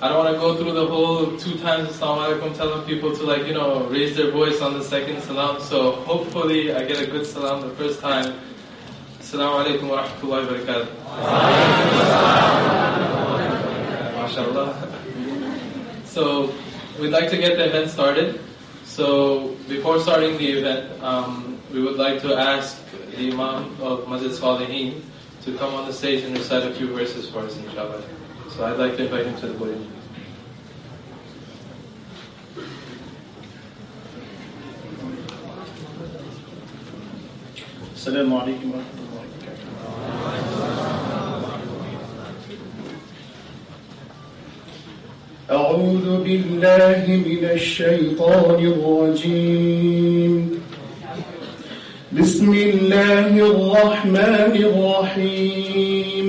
I don't want to go through the whole two times Assalamu alaikum telling people to like, you know, raise their voice on the second salam. So hopefully I get a good salam the first time. Assalamu alaikum wa rahmatullahi wa barakatuh. MashaAllah. So we'd like to get the event started. So before starting the event, um, we would like to ask the Imam of Masjid Salihin to come on the stage and recite a few verses for us, inshallah. So I'd like to invite him to the podium. السلام عليكم ورحمة الله وبركاته أعوذ بالله من الشيطان الرجيم. بسم الله الرحمن الرحيم.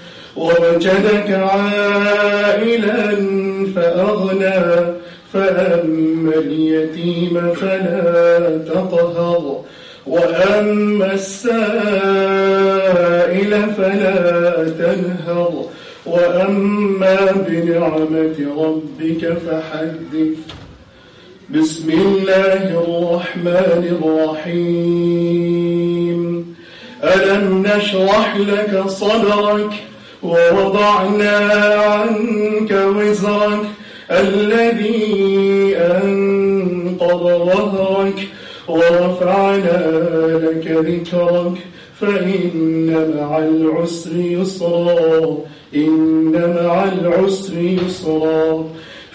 ووجدك عائلا فأغنى فأما اليتيم فلا تقهر وأما السائل فلا تنهر وأما بنعمة ربك فحدث. بسم الله الرحمن الرحيم. ألم نشرح لك صدرك؟ ووضعنا عنك وزرك الذي أنقض ظهرك ورفعنا لك ذكرك فإن مع العسر يسرا إن مع العسر يسرا.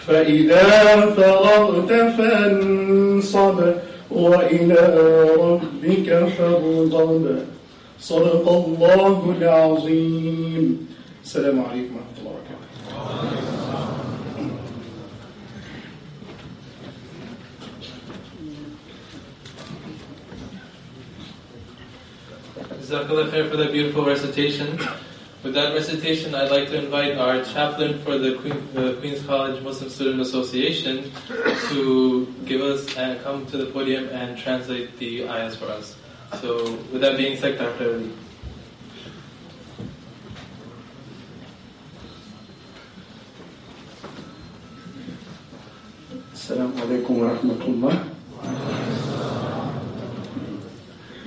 فإذا فرغت فانصب وإلى ربك فارغب. صدق الله العظيم. السلام عليكم ورحمة الله وبركاته Jazakallah khair for that beautiful recitation. With that recitation, I'd like to invite our chaplain for the Queen, uh, Queen's College Muslim Student Association to give us and come to the podium and translate the ayahs for us. So, with that being said, Dr. السلام عليكم ورحمة الله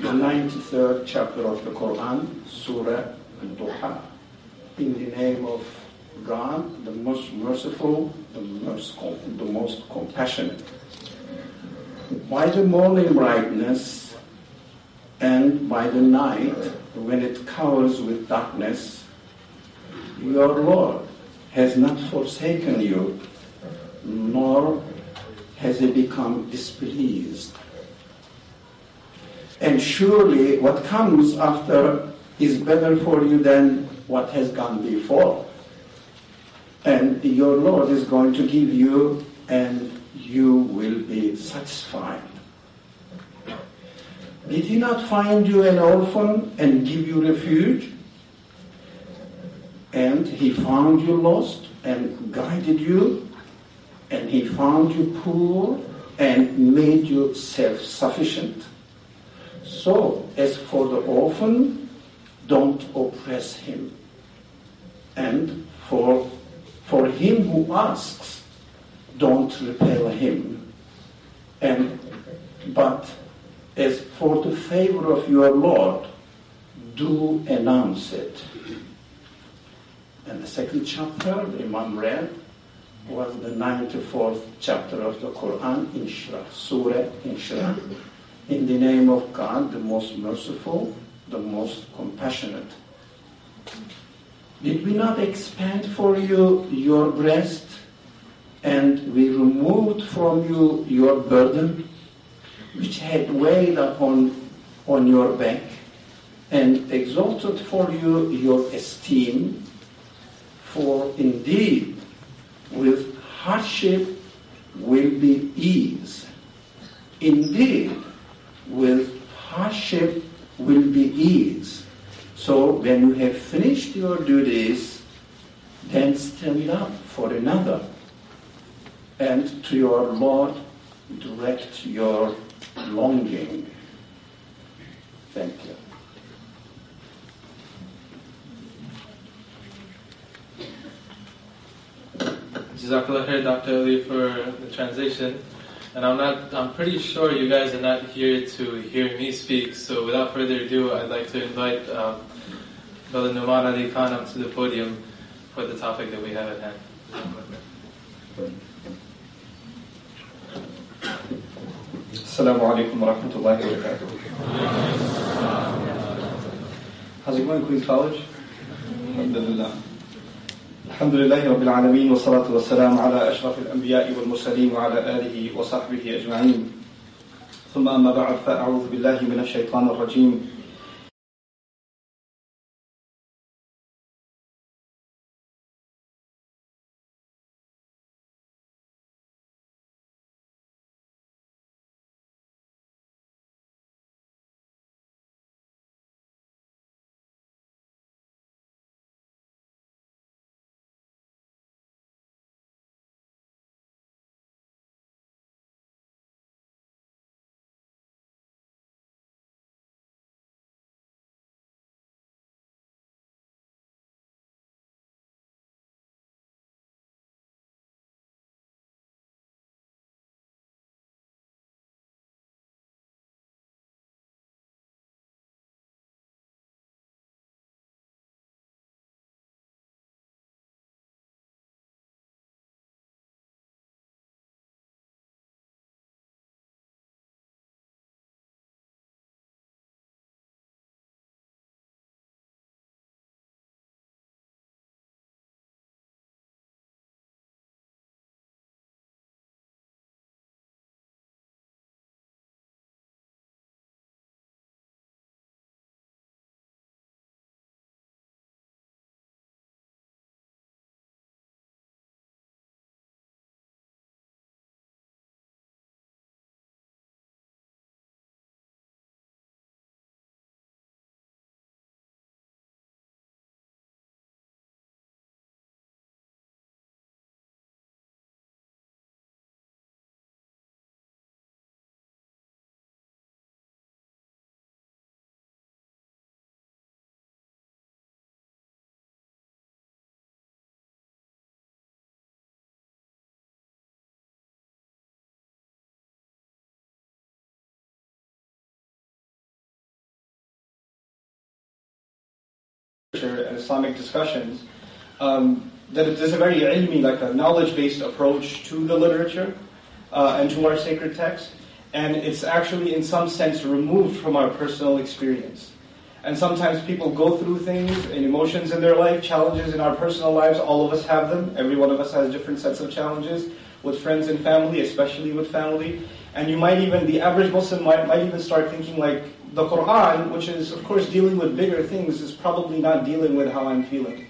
The 93rd chapter of the Quran, Surah Al-Duha, in the name of God, the most merciful, the most, com- the most compassionate. By the morning brightness and by the night, when it covers with darkness, your Lord has not forsaken you, nor has he become displeased. And surely what comes after is better for you than what has gone before. And your Lord is going to give you, and you will be satisfied. Did he not find you an orphan and give you refuge? And he found you lost and guided you? And he found you poor and made you self sufficient? So, as for the orphan, don't oppress him. And for, for him who asks, don't repel him. And, but as for the favor of your Lord, do announce it. And the second chapter, Imam read, was the 94th chapter of the Quran, Inshra, Surah Inshra. in the name of God, the most merciful, the most compassionate. Did we not expand for you your breast and we removed from you your burden, which had weighed upon on your back, and exalted for you your esteem? For indeed, with hardship will be ease. Indeed, with hardship will be ease. So when you have finished your duties, then stand up for another. And to your Lord direct your longing. Thank you. Jazakallah khair, Dr. Ali, for the translation. And I'm not, I'm pretty sure you guys are not here to hear me speak, so without further ado, I'd like to invite um, Brother Nouman Ali Khan up to the podium for the topic that we have at hand. Assalamu alaikum wa rahmatullahi wa barakatuh. How's it going, Queens College? Alhamdulillah. الحمد لله رب العالمين والصلاة والسلام على أشرف الأنبياء والمرسلين وعلى آله وصحبه أجمعين. ثم أما بعد فأعوذ بالله من الشيطان الرجيم. And Islamic discussions, um, that there's a very ilmi, like a knowledge-based approach to the literature uh, and to our sacred text, and it's actually in some sense removed from our personal experience. And sometimes people go through things and emotions in their life, challenges in our personal lives. All of us have them. Every one of us has different sets of challenges with friends and family, especially with family. And you might even, the average Muslim might, might even start thinking like, the Quran, which is of course dealing with bigger things, is probably not dealing with how I'm feeling.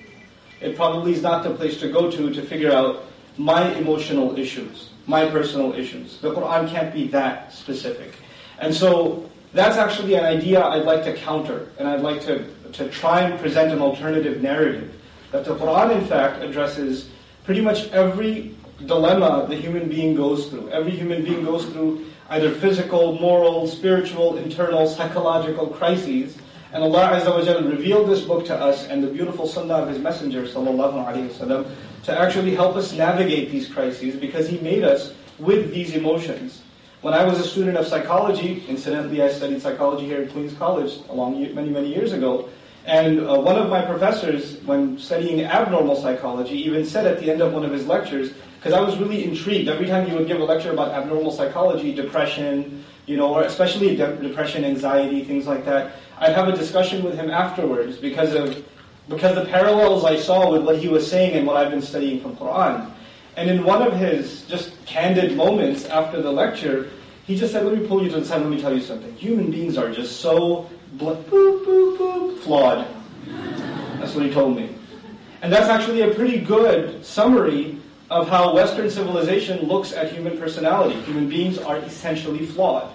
It probably is not the place to go to to figure out my emotional issues, my personal issues. The Quran can't be that specific. And so that's actually an idea I'd like to counter, and I'd like to, to try and present an alternative narrative. That the Quran, in fact, addresses pretty much every dilemma the human being goes through. Every human being goes through either physical, moral, spiritual, internal, psychological crises. And Allah Azza wa Jalla revealed this book to us and the beautiful sunnah of His Messenger sallallahu alaihi wasallam to actually help us navigate these crises because He made us with these emotions. When I was a student of psychology, incidentally I studied psychology here at Queens College along many, many years ago, and uh, one of my professors, when studying abnormal psychology, even said at the end of one of his lectures, because I was really intrigued. Every time he would give a lecture about abnormal psychology, depression, you know, or especially de- depression, anxiety, things like that. I'd have a discussion with him afterwards because of because the parallels I saw with what he was saying and what I've been studying from Quran. And in one of his just candid moments after the lecture, he just said, "Let me pull you to the side. Let me tell you something. Human beings are just so boop, boop, boop, flawed." That's what he told me. And that's actually a pretty good summary of how Western civilization looks at human personality. Human beings are essentially flawed,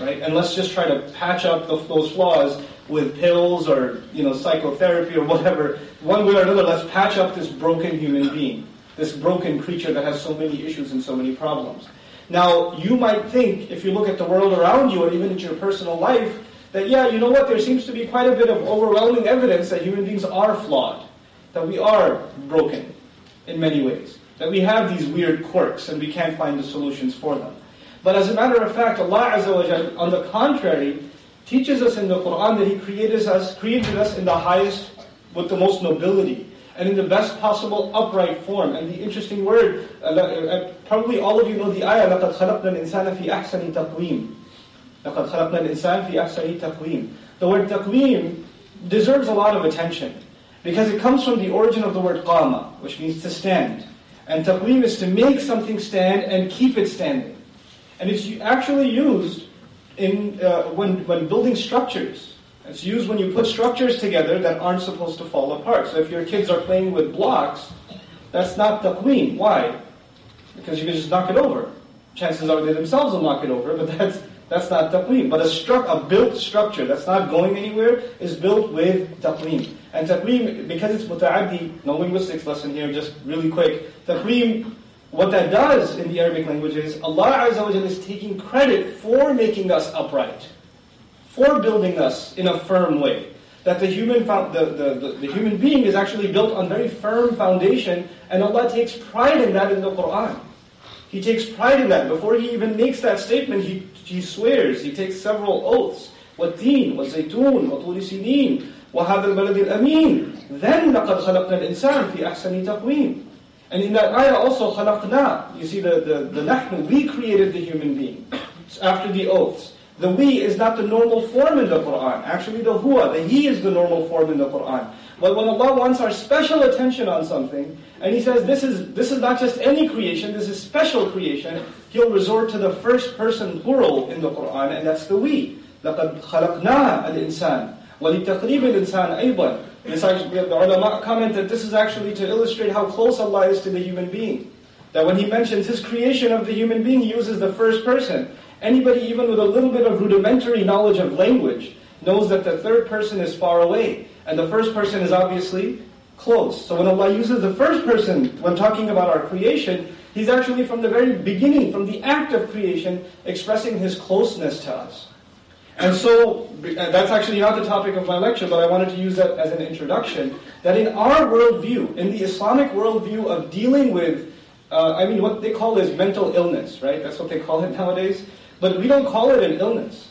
right? And let's just try to patch up the, those flaws with pills or you know psychotherapy or whatever. One way or another, let's patch up this broken human being, this broken creature that has so many issues and so many problems. Now, you might think, if you look at the world around you, or even at your personal life, that yeah, you know what? There seems to be quite a bit of overwhelming evidence that human beings are flawed, that we are broken in many ways that we have these weird quirks and we can't find the solutions for them. But as a matter of fact, Allah Azza wa Jal, on the contrary, teaches us in the Quran that He created us, created us in the highest, with the most nobility, and in the best possible upright form. And the interesting word, uh, uh, probably all of you know the ayah, لَقَدْ خَلَقْنَا الْإِنسَانَ فِي أَحْسَنِ تَقْوِيمٍ لَقَدْ خَلَقْنَا الْإِنسَانَ فِي أَحْسَنِ تَقْوِيمٍ The word taqweem deserves a lot of attention because it comes from the origin of the word qama, which means to stand. And taqweem is to make something stand and keep it standing. And it's actually used in, uh, when, when building structures. It's used when you put structures together that aren't supposed to fall apart. So if your kids are playing with blocks, that's not taqweem. Why? Because you can just knock it over. Chances are they themselves will knock it over, but that's, that's not taqweem. But a, stru- a built structure that's not going anywhere is built with taqweem. And taqweem, because it's muta'addi, no linguistics lesson here, just really quick. Taqweem, what that does in the Arabic language is Allah Azza wa is taking credit for making us upright, for building us in a firm way. That the human, the, the, the, the human being is actually built on very firm foundation, and Allah takes pride in that in the Quran. He takes pride in that. Before he even makes that statement, he, he swears, he takes several oaths. وَالتِّينِ وَالزَّيْتُونِ وَطُولِ سِنِينَ وهذا البلد الأمين then لقد خلقنا الإنسان في أحسن تقويم and in that ayah also خلقنا you see the, the, the نحن we created the human being after the oaths the we is not the normal form in the Quran actually the huwa the he is the normal form in the Quran but when Allah wants our special attention on something and He says this is this is not just any creation this is special creation He'll resort to the first person plural in the Quran and that's the we لقد خلقنا الإنسان وَلِتَقْرِيبِ الْإِنسَانِ أَيْضًا This actually, the ulama comment that this is actually to illustrate how close Allah is to the human being. That when He mentions His creation of the human being, He uses the first person. Anybody even with a little bit of rudimentary knowledge of language knows that the third person is far away. And the first person is obviously close. So when Allah uses the first person when talking about our creation, He's actually from the very beginning, from the act of creation, expressing His closeness to us. And so, that's actually not the topic of my lecture, but I wanted to use that as an introduction, that in our worldview, in the Islamic worldview of dealing with, uh, I mean, what they call is mental illness, right? That's what they call it nowadays. But we don't call it an illness.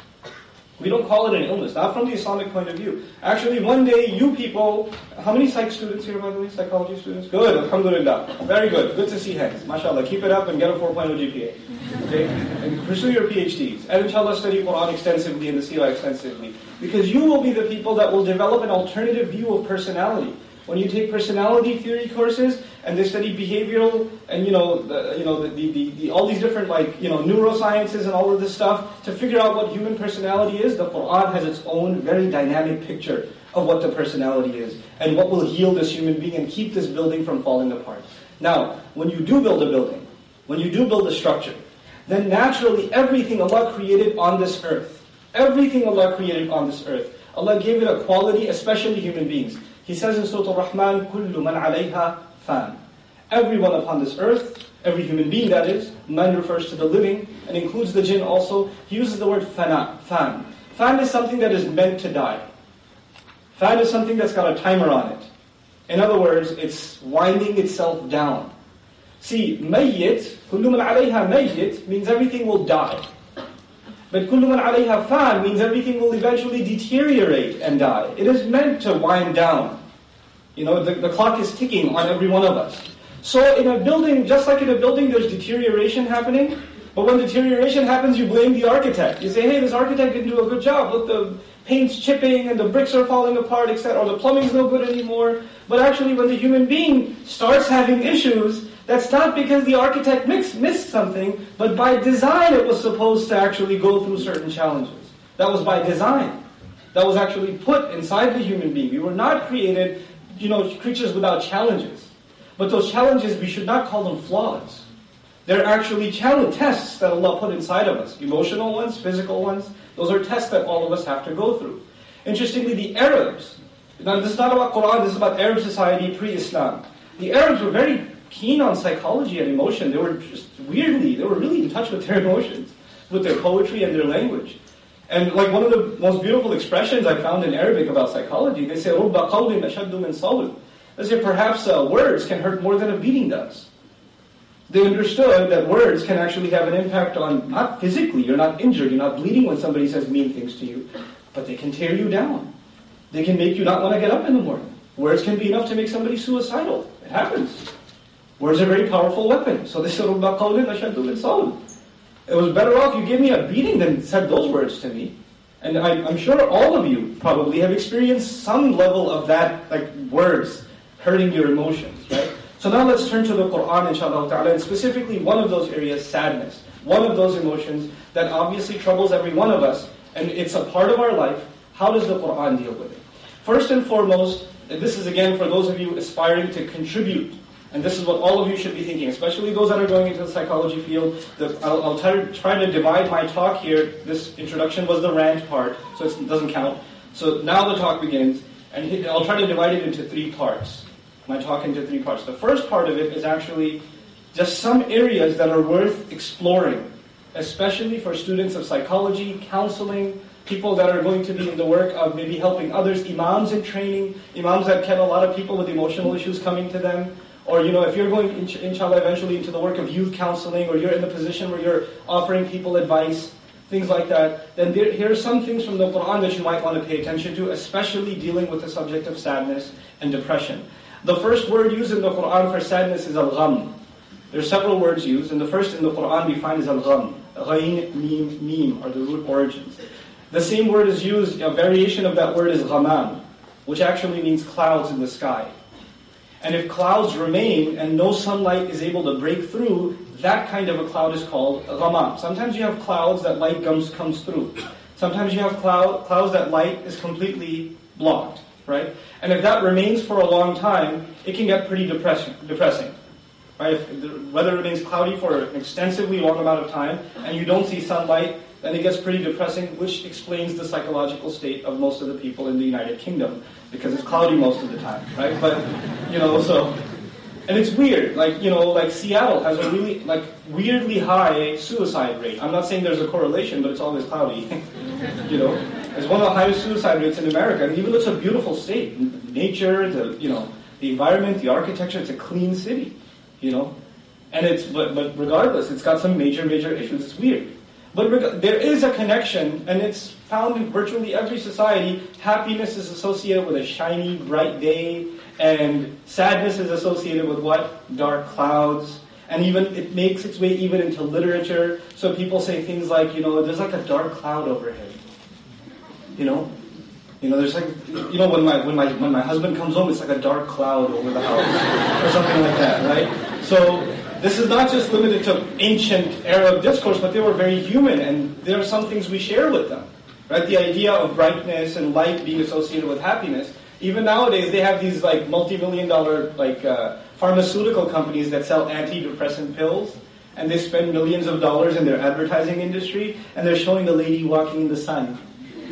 We don't call it an illness, not from the Islamic point of view. Actually, one day, you people, how many psych students here, by the way, psychology students? Good, alhamdulillah. Very good. Good to see hands. MashaAllah. Keep it up and get a 4.0 GPA. Okay? And pursue your PhDs. And inshallah, study Quran extensively and the Seerah extensively. Because you will be the people that will develop an alternative view of personality. When you take personality theory courses and they study behavioral and you know the, you know the, the, the, all these different like you know neurosciences and all of this stuff to figure out what human personality is, the Quran has its own very dynamic picture of what the personality is and what will heal this human being and keep this building from falling apart. Now, when you do build a building, when you do build a structure, then naturally everything Allah created on this earth, everything Allah created on this earth, Allah gave it a quality, especially human beings. He says in Surah Al-Rahman, كُلُّ مَنْ عَلَيْهَا فَانٍ Everyone upon this earth, every human being that is, man refers to the living and includes the jinn also, he uses the word fana, fan. Fan is something that is meant to die. Fan is something that's got a timer on it. In other words, it's winding itself down. See, mayyit, kullu man alayha mayyit, means everything will die. But kullu man alayha fan means everything will eventually deteriorate and die. It is meant to wind down. You know, the, the clock is ticking on every one of us. So in a building, just like in a building, there's deterioration happening. But when deterioration happens, you blame the architect. You say, hey, this architect didn't do a good job. Look, the paint's chipping and the bricks are falling apart, etc., or the plumbing's no good anymore. But actually, when the human being starts having issues, that's not because the architect missed something, but by design it was supposed to actually go through certain challenges. That was by design. That was actually put inside the human being. We were not created, you know, creatures without challenges. But those challenges, we should not call them flaws. They're actually challenge tests that Allah put inside of us. Emotional ones, physical ones. Those are tests that all of us have to go through. Interestingly, the Arabs, now this is not about Quran, this is about Arab society pre-Islam. The Arabs were very keen on psychology and emotion. They were just weirdly, they were really in touch with their emotions, with their poetry and their language. And like one of the most beautiful expressions I found in Arabic about psychology, they say, رُبَّ قَوْلٍ أَشَدُّ مِنْ صَوْلٍ They say perhaps uh, words can hurt more than a beating does. They understood that words can actually have an impact on, not physically, you're not injured, you're not bleeding when somebody says mean things to you, but they can tear you down. They can make you not want to get up in the morning. Words can be enough to make somebody suicidal. It happens. Words are very powerful weapon. So they said, It was better off you gave me a beating than said those words to me. And I, am sure all of you probably have experienced some level of that, like words hurting your emotions, right? So now let's turn to the Quran, inshallah ta'ala, and specifically one of those areas, sadness. One of those emotions that obviously troubles every one of us, and it's a part of our life. How does the Quran deal with it? First and foremost, and this is again for those of you aspiring to contribute and this is what all of you should be thinking, especially those that are going into the psychology field. The, I'll, I'll try, try to divide my talk here. This introduction was the rant part, so it doesn't count. So now the talk begins, and I'll try to divide it into three parts my talk into three parts. The first part of it is actually just some areas that are worth exploring, especially for students of psychology, counseling, people that are going to be in the work of maybe helping others, imams in training, imams that get a lot of people with emotional issues coming to them. Or, you know, if you're going, inshallah, eventually into the work of youth counseling, or you're in the position where you're offering people advice, things like that, then there, here are some things from the Quran that you might want to pay attention to, especially dealing with the subject of sadness and depression. The first word used in the Quran for sadness is al-gham. There are several words used, and the first in the Quran we find is al-gham. Ghain, mim, mim are the root origins. The same word is used, a variation of that word is ghamam, which actually means clouds in the sky. And if clouds remain and no sunlight is able to break through, that kind of a cloud is called ghamam. Sometimes you have clouds that light comes, comes through. Sometimes you have cloud, clouds that light is completely blocked right? And if that remains for a long time, it can get pretty depressing. depressing right? If the weather remains cloudy for an extensively long amount of time, and you don't see sunlight, then it gets pretty depressing, which explains the psychological state of most of the people in the United Kingdom, because it's cloudy most of the time, right? But, you know, so, and it's weird, like, you know, like Seattle has a really, like, weirdly high suicide rate. I'm not saying there's a correlation, but it's always cloudy, you know? It's one of the highest suicide rates in America, and even though it's a beautiful state, nature, the you know, the environment, the architecture, it's a clean city, you know, and it's but but regardless, it's got some major major issues. It's weird, but there is a connection, and it's found in virtually every society. Happiness is associated with a shiny, bright day, and sadness is associated with what? Dark clouds. And even it makes its way even into literature. So people say things like, you know, there's like a dark cloud overhead you know? You know, there's like, you know, when my, when my, when my husband comes home, it's like a dark cloud over the house, or something like that, right? So, this is not just limited to ancient Arab discourse, but they were very human, and there are some things we share with them, right? The idea of brightness and light being associated with happiness. Even nowadays, they have these like multi-million dollar like uh, pharmaceutical companies that sell antidepressant pills, and they spend millions of dollars in their advertising industry, and they're showing the lady walking in the sun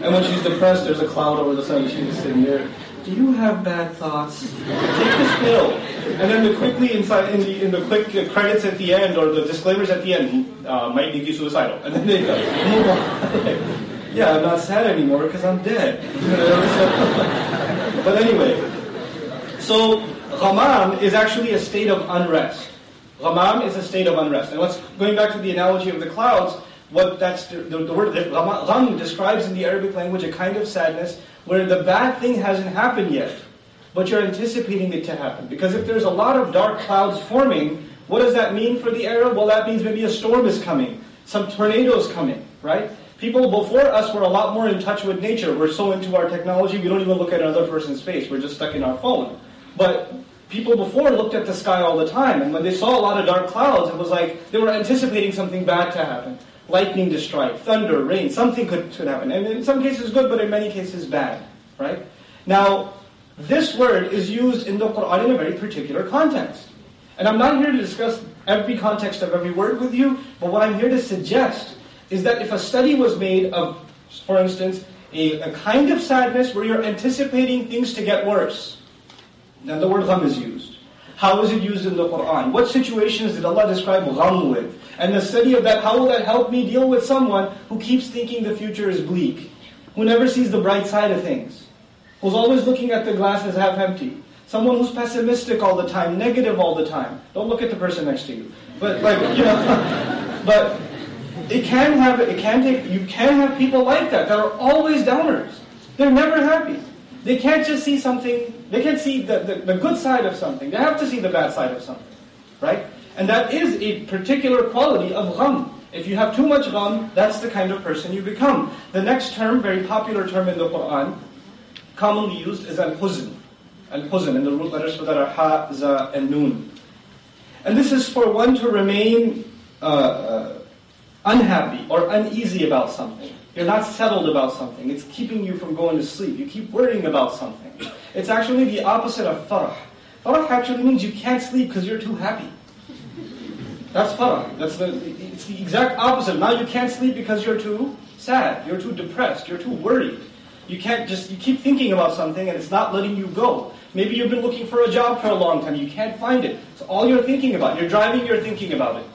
and when she's depressed, there's a cloud over the sun. She's sitting there. Do you have bad thoughts? Take this pill. And then the quickly inside in the in the quick credits at the end or the disclaimers at the end uh, might make you suicidal. And then they go, yeah, I'm not sad anymore because I'm dead. but anyway, so ghamam is actually a state of unrest. Ghamam is a state of unrest. And let's going back to the analogy of the clouds what that's the, the word gham describes in the Arabic language a kind of sadness where the bad thing hasn't happened yet, but you're anticipating it to happen. Because if there's a lot of dark clouds forming, what does that mean for the Arab? Well, that means maybe a storm is coming. Some tornadoes coming, right? People before us were a lot more in touch with nature. We're so into our technology, we don't even look at another person's face. We're just stuck in our phone. But people before looked at the sky all the time, and when they saw a lot of dark clouds, it was like they were anticipating something bad to happen. Lightning to strike, thunder, rain, something could, could happen. And in some cases good, but in many cases bad, right? Now, this word is used in the Quran in a very particular context. And I'm not here to discuss every context of every word with you, but what I'm here to suggest is that if a study was made of, for instance, a, a kind of sadness where you're anticipating things to get worse, then the word gham is used. How is it used in the Quran? What situations did Allah describe gham with? And the study of that, how will that help me deal with someone who keeps thinking the future is bleak, who never sees the bright side of things, who's always looking at the glass as half empty, someone who's pessimistic all the time, negative all the time. Don't look at the person next to you. But like, you know, but it can have, it can take, you can have people like that, that are always downers. They're never happy. They can't just see something, they can't see the, the, the good side of something. They have to see the bad side of something. Right? And that is a particular quality of gham. If you have too much gham, that's the kind of person you become. The next term, very popular term in the Quran, commonly used is al-huzn. Al-huzn, and the root letters for that are ha, za, and nun. And this is for one to remain uh, uh, unhappy or uneasy about something. You're not settled about something. It's keeping you from going to sleep. You keep worrying about something. It's actually the opposite of farah. Farah actually means you can't sleep because you're too happy. That's farah. That's the, it's the exact opposite. Now you can't sleep because you're too sad. You're too depressed. You're too worried. You can't just, you keep thinking about something and it's not letting you go. Maybe you've been looking for a job for a long time. You can't find it. It's all you're thinking about. You're driving, you're thinking about it.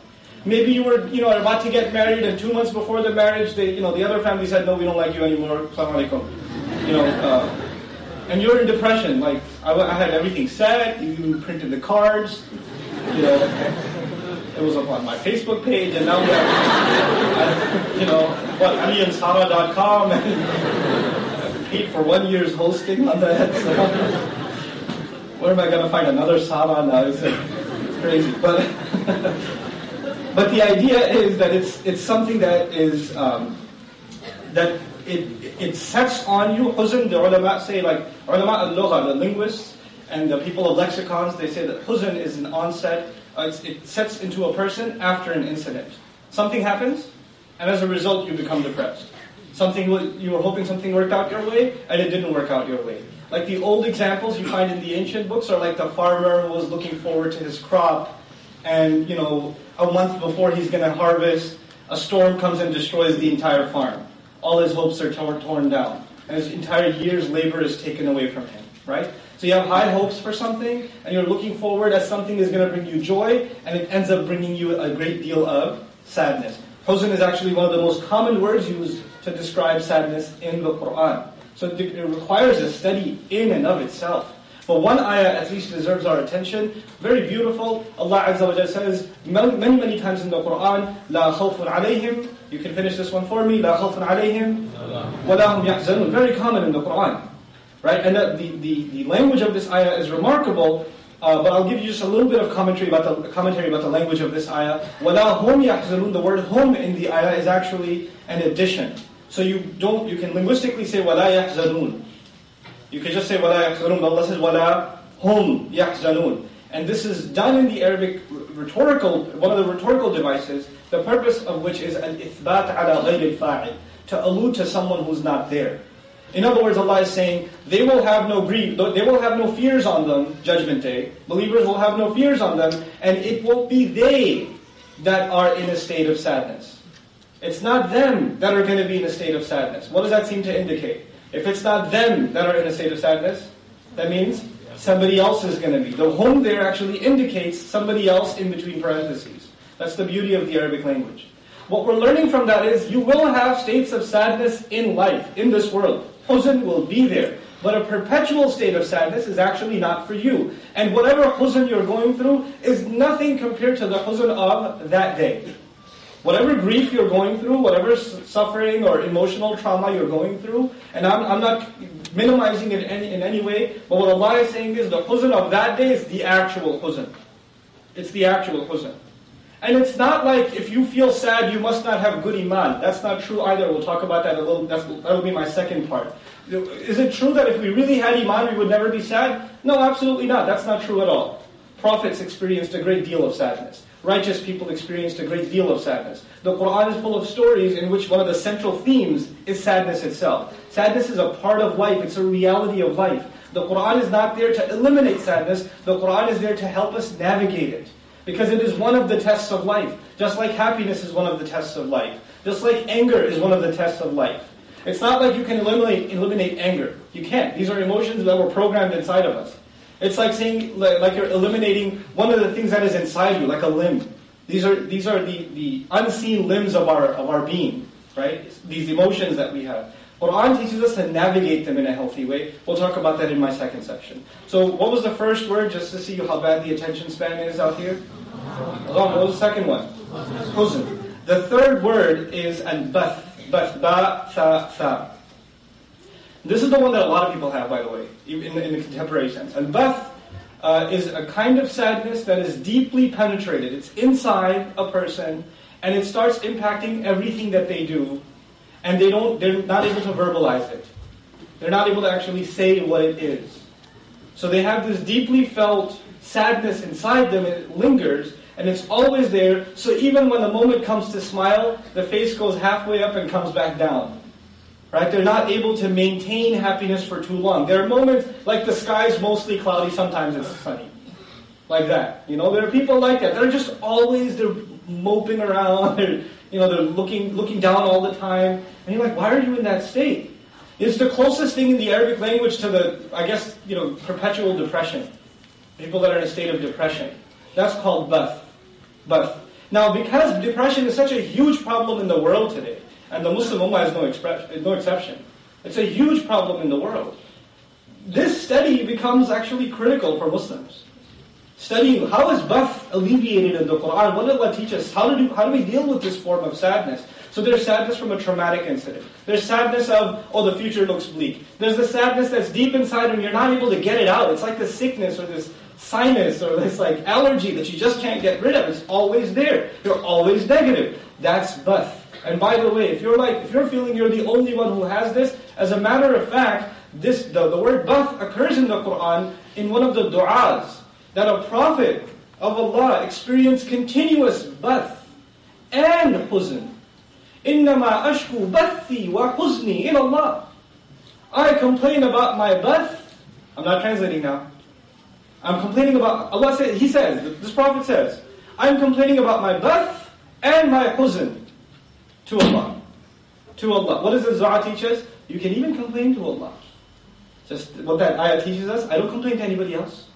Maybe you were, you know, about to get married, and two months before the marriage, they, you know, the other family said, "No, we don't like you anymore." Assalamu alaikum. You know, uh, and you're in depression. Like I, I had everything set. You printed the cards. You know, it was up on my Facebook page, and now we have, you know, what aliansara.com and paid for one year's hosting on that. So, where am I going to find another Sara now? It's, it's crazy, but. But the idea is that it's it's something that is um, that it it sets on you. Huzn, the ulama say like ulama al-lugha, the linguists and the people of lexicons, they say that huzn is an onset. Uh, it sets into a person after an incident. Something happens, and as a result, you become depressed. Something you were hoping something worked out your way, and it didn't work out your way. Like the old examples you find in the ancient books are like the farmer was looking forward to his crop, and you know a month before he's going to harvest, a storm comes and destroys the entire farm. All his hopes are torn, torn down. And his entire year's labor is taken away from him, right? So you have high hopes for something, and you're looking forward as something is going to bring you joy, and it ends up bringing you a great deal of sadness. Huzn is actually one of the most common words used to describe sadness in the Quran. So it requires a study in and of itself. But one ayah at least deserves our attention. Very beautiful. Allah Azza wa says many, many times in the Quran, لا خوف عليهم. You can finish this one for me. لا خوف عليهم ولا هم يحزنون. Very common in the Quran. Right? And the, the, the language of this ayah is remarkable. Uh, but I'll give you just a little bit of commentary about the commentary about the language of this ayah. وَلَا هُمْ يَحْزَنُونَ The word hum in the ayah is actually an addition. So you don't, you can linguistically say وَلَا يَحْزَنُونَ you can just say وَلَا يَحْزَنُونَ, Allah says وَلَا هُمْ يَحْزَنُونَ. And this is done in the Arabic rhetorical, one of the rhetorical devices, the purpose of which is al-ithbat ala ghayr al-fa'il, to allude to someone who's not there. In other words, Allah is saying, they will have no grief, they will have no fears on them, judgment day. Believers will have no fears on them, and it won't be they that are in a state of sadness. It's not them that are going to be in a state of sadness. What does that seem to indicate? If it's not them that are in a state of sadness, that means somebody else is going to be. The home there actually indicates somebody else in between parentheses. That's the beauty of the Arabic language. What we're learning from that is you will have states of sadness in life, in this world. Huzn will be there. But a perpetual state of sadness is actually not for you. And whatever huzn you're going through is nothing compared to the huzn of that day. Whatever grief you're going through, whatever suffering or emotional trauma you're going through, and I'm, I'm not minimizing it any, in any way, but what Allah is saying is the huzn of that day is the actual huzn. It's the actual huzn. And it's not like if you feel sad, you must not have good iman. That's not true either. We'll talk about that a little. That'll be my second part. Is it true that if we really had iman, we would never be sad? No, absolutely not. That's not true at all. Prophets experienced a great deal of sadness. Righteous people experienced a great deal of sadness. The Quran is full of stories in which one of the central themes is sadness itself. Sadness is a part of life, it's a reality of life. The Quran is not there to eliminate sadness, the Quran is there to help us navigate it. Because it is one of the tests of life. Just like happiness is one of the tests of life. Just like anger is one of the tests of life. It's not like you can eliminate, eliminate anger. You can't. These are emotions that were programmed inside of us. It's like saying, like you're eliminating one of the things that is inside you, like a limb. These are, these are the, the unseen limbs of our, of our being, right? These emotions that we have. Quran teaches us to navigate them in a healthy way. We'll talk about that in my second section. So what was the first word, just to see how bad the attention span is out here? What was the second one? Huzn. The third word is al-bath. Bath, ba, tha, tha. This is the one that a lot of people have, by the way, in the, in the contemporary sense. Al-bath uh, is a kind of sadness that is deeply penetrated. It's inside a person, and it starts impacting everything that they do, and they don't, they're not able to verbalize it. They're not able to actually say what it is. So they have this deeply felt sadness inside them, it lingers, and it's always there. So even when the moment comes to smile, the face goes halfway up and comes back down. Right? They're not able to maintain happiness for too long. There are moments like the sky's mostly cloudy, sometimes it's sunny. Like that. You know, there are people like that. They're just always they're moping around, you know, they're looking looking down all the time. And you're like, why are you in that state? It's the closest thing in the Arabic language to the, I guess, you know, perpetual depression. People that are in a state of depression. That's called bath. Bath. Now, because depression is such a huge problem in the world today, and the Muslim Ummah is no, expre- no exception. It's a huge problem in the world. This study becomes actually critical for Muslims. Studying how is bath alleviated in the Quran? What did Allah teach us? How do, how do we deal with this form of sadness? So there's sadness from a traumatic incident. There's sadness of, oh, the future looks bleak. There's the sadness that's deep inside and you're not able to get it out. It's like the sickness or this sinus or this like allergy that you just can't get rid of. It's always there. You're always negative. That's bath. And by the way, if you're like, if you're feeling you're the only one who has this, as a matter of fact, this the, the word bath occurs in the Quran in one of the du'as that a prophet of Allah experienced continuous bath and huzn. إنما أشكو بثي وحزني إلى Allah. I complain about my bath. I'm not translating now. I'm complaining about Allah says He says this prophet says I'm complaining about my bath and my huzn to Allah. To Allah. What does the Zara teach us? You can even complain to Allah. Just what that ayah teaches us. I don't complain to anybody else.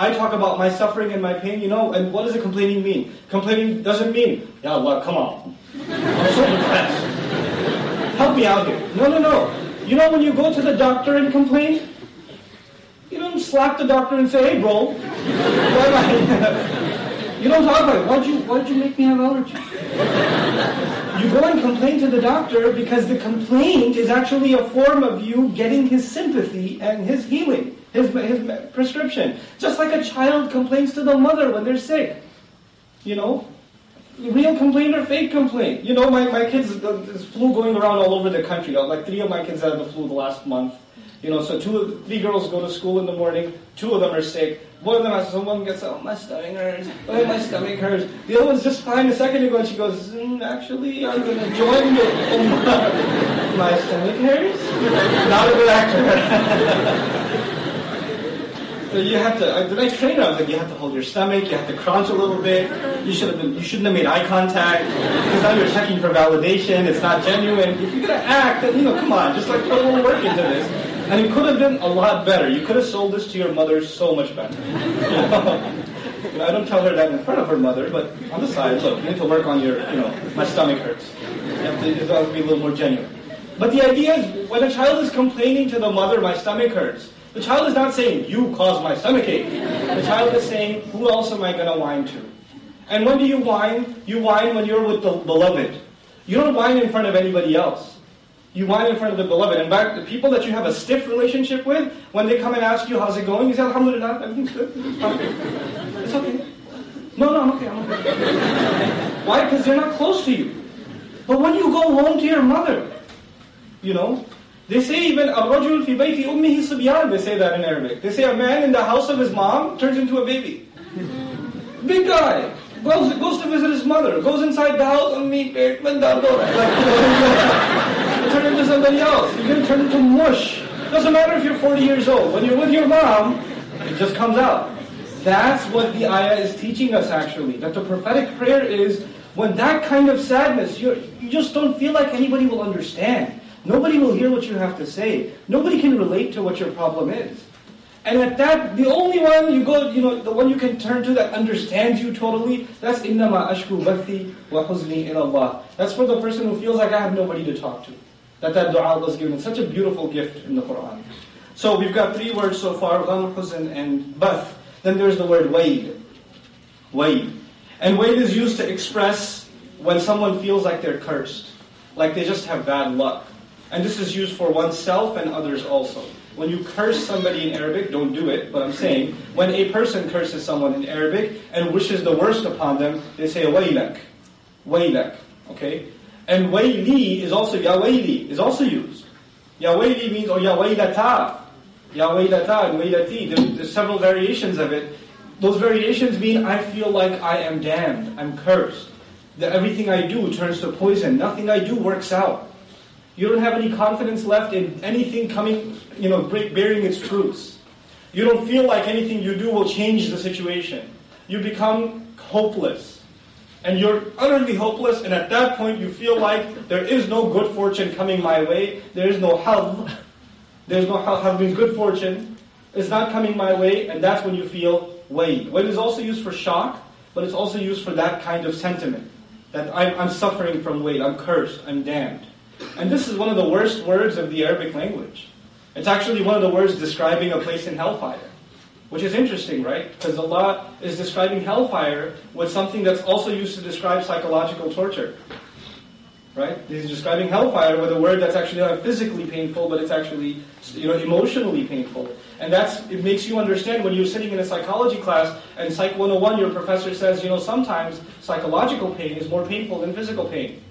I talk about my suffering and my pain, you know, and what does the complaining mean? Complaining doesn't mean, Allah, come on. I'm so depressed. Help me out here. No, no, no. You know when you go to the doctor and complain? You don't slap the doctor and say, hey bro, you don't talk about it. Why'd you, why'd you make me have allergies? You go and complain to the doctor because the complaint is actually a form of you getting his sympathy and his healing, his, his prescription. Just like a child complains to the mother when they're sick. You know? Real complaint or fake complaint. You know, my, my kids, there's flu going around all over the country. Like three of my kids had the flu the last month. You know, so two, three girls go to school in the morning, two of them are sick. One of them has someone gets, oh, my stomach hurts. Oh, my stomach hurts. The other one's just fine a second ago, and she goes, mm, actually, I'm to join my, my stomach hurts? Not a good actor. So you have to. I, I train her. I was like, you have to hold your stomach. You have to crunch a little bit. You should have been. You shouldn't have made eye contact because now you're checking for validation. It's not genuine. If you're gonna act, then you know, come on, just like put a little work into this. And it could have been a lot better. You could have sold this to your mother so much better. You know, I don't tell her that in front of her mother, but on the side, look, you need to work on your, you know, my stomach hurts. You have to, it has to be a little more genuine. But the idea is, when a child is complaining to the mother, my stomach hurts, the child is not saying, you caused my stomach ache. The child is saying, who else am I going to whine to? And when do you whine? You whine when you're with the beloved. You don't whine in front of anybody else. You whine in front of the beloved. In fact, the people that you have a stiff relationship with, when they come and ask you, how's it going? You say, Alhamdulillah, everything's good. It's okay. It's okay. No, no, I'm okay, I'm okay. Why? Because they're not close to you. But when you go home to your mother, you know, they say even الرجل في بيت أمه صبيان. They say that in Arabic. They say a man in the house of his mom turns into a baby. Big guy goes goes to visit his mother. Goes inside the house and meet like turn into somebody else. You're gonna turn into mush. Doesn't matter if you're 40 years old. When you're with your mom, it just comes out. That's what the ayah is teaching us actually. That the prophetic prayer is when that kind of sadness, you you just don't feel like anybody will understand. Nobody will hear what you have to say. Nobody can relate to what your problem is. And at that, the only one you go, you know, the one you can turn to that understands you totally, that's innama ashku bathi wa huzni Allah. That's for the person who feels like I have nobody to talk to. That that dua was given. Such a beautiful gift in the Quran. So we've got three words so far, gham, huzn, and bath. Then there's the word waid. Waid. And waid is used to express when someone feels like they're cursed. Like they just have bad luck. And this is used for oneself and others also. When you curse somebody in Arabic, don't do it, but I'm saying, when a person curses someone in Arabic and wishes the worst upon them, they say waylak. Waylak. Okay? And wayli is also, ya is also used. Ya means, oh, or waylata. Ya waylata and waylati. There's, there's several variations of it. Those variations mean I feel like I am damned, I'm cursed. That everything I do turns to poison. Nothing I do works out. You don't have any confidence left in anything coming, you know, bearing its fruits. You don't feel like anything you do will change the situation. You become hopeless. And you're utterly hopeless, and at that point you feel like there is no good fortune coming my way. There is no help. There's no having good fortune. It's not coming my way, and that's when you feel weight. Weight is also used for shock, but it's also used for that kind of sentiment. That I'm, I'm suffering from weight, I'm cursed, I'm damned. And this is one of the worst words of the Arabic language. It's actually one of the words describing a place in hellfire. Which is interesting, right? Because Allah is describing hellfire with something that's also used to describe psychological torture. Right? He's describing hellfire with a word that's actually not physically painful, but it's actually you know, emotionally painful. And that's it makes you understand when you're sitting in a psychology class and Psych 101, your professor says, you know, sometimes psychological pain is more painful than physical pain.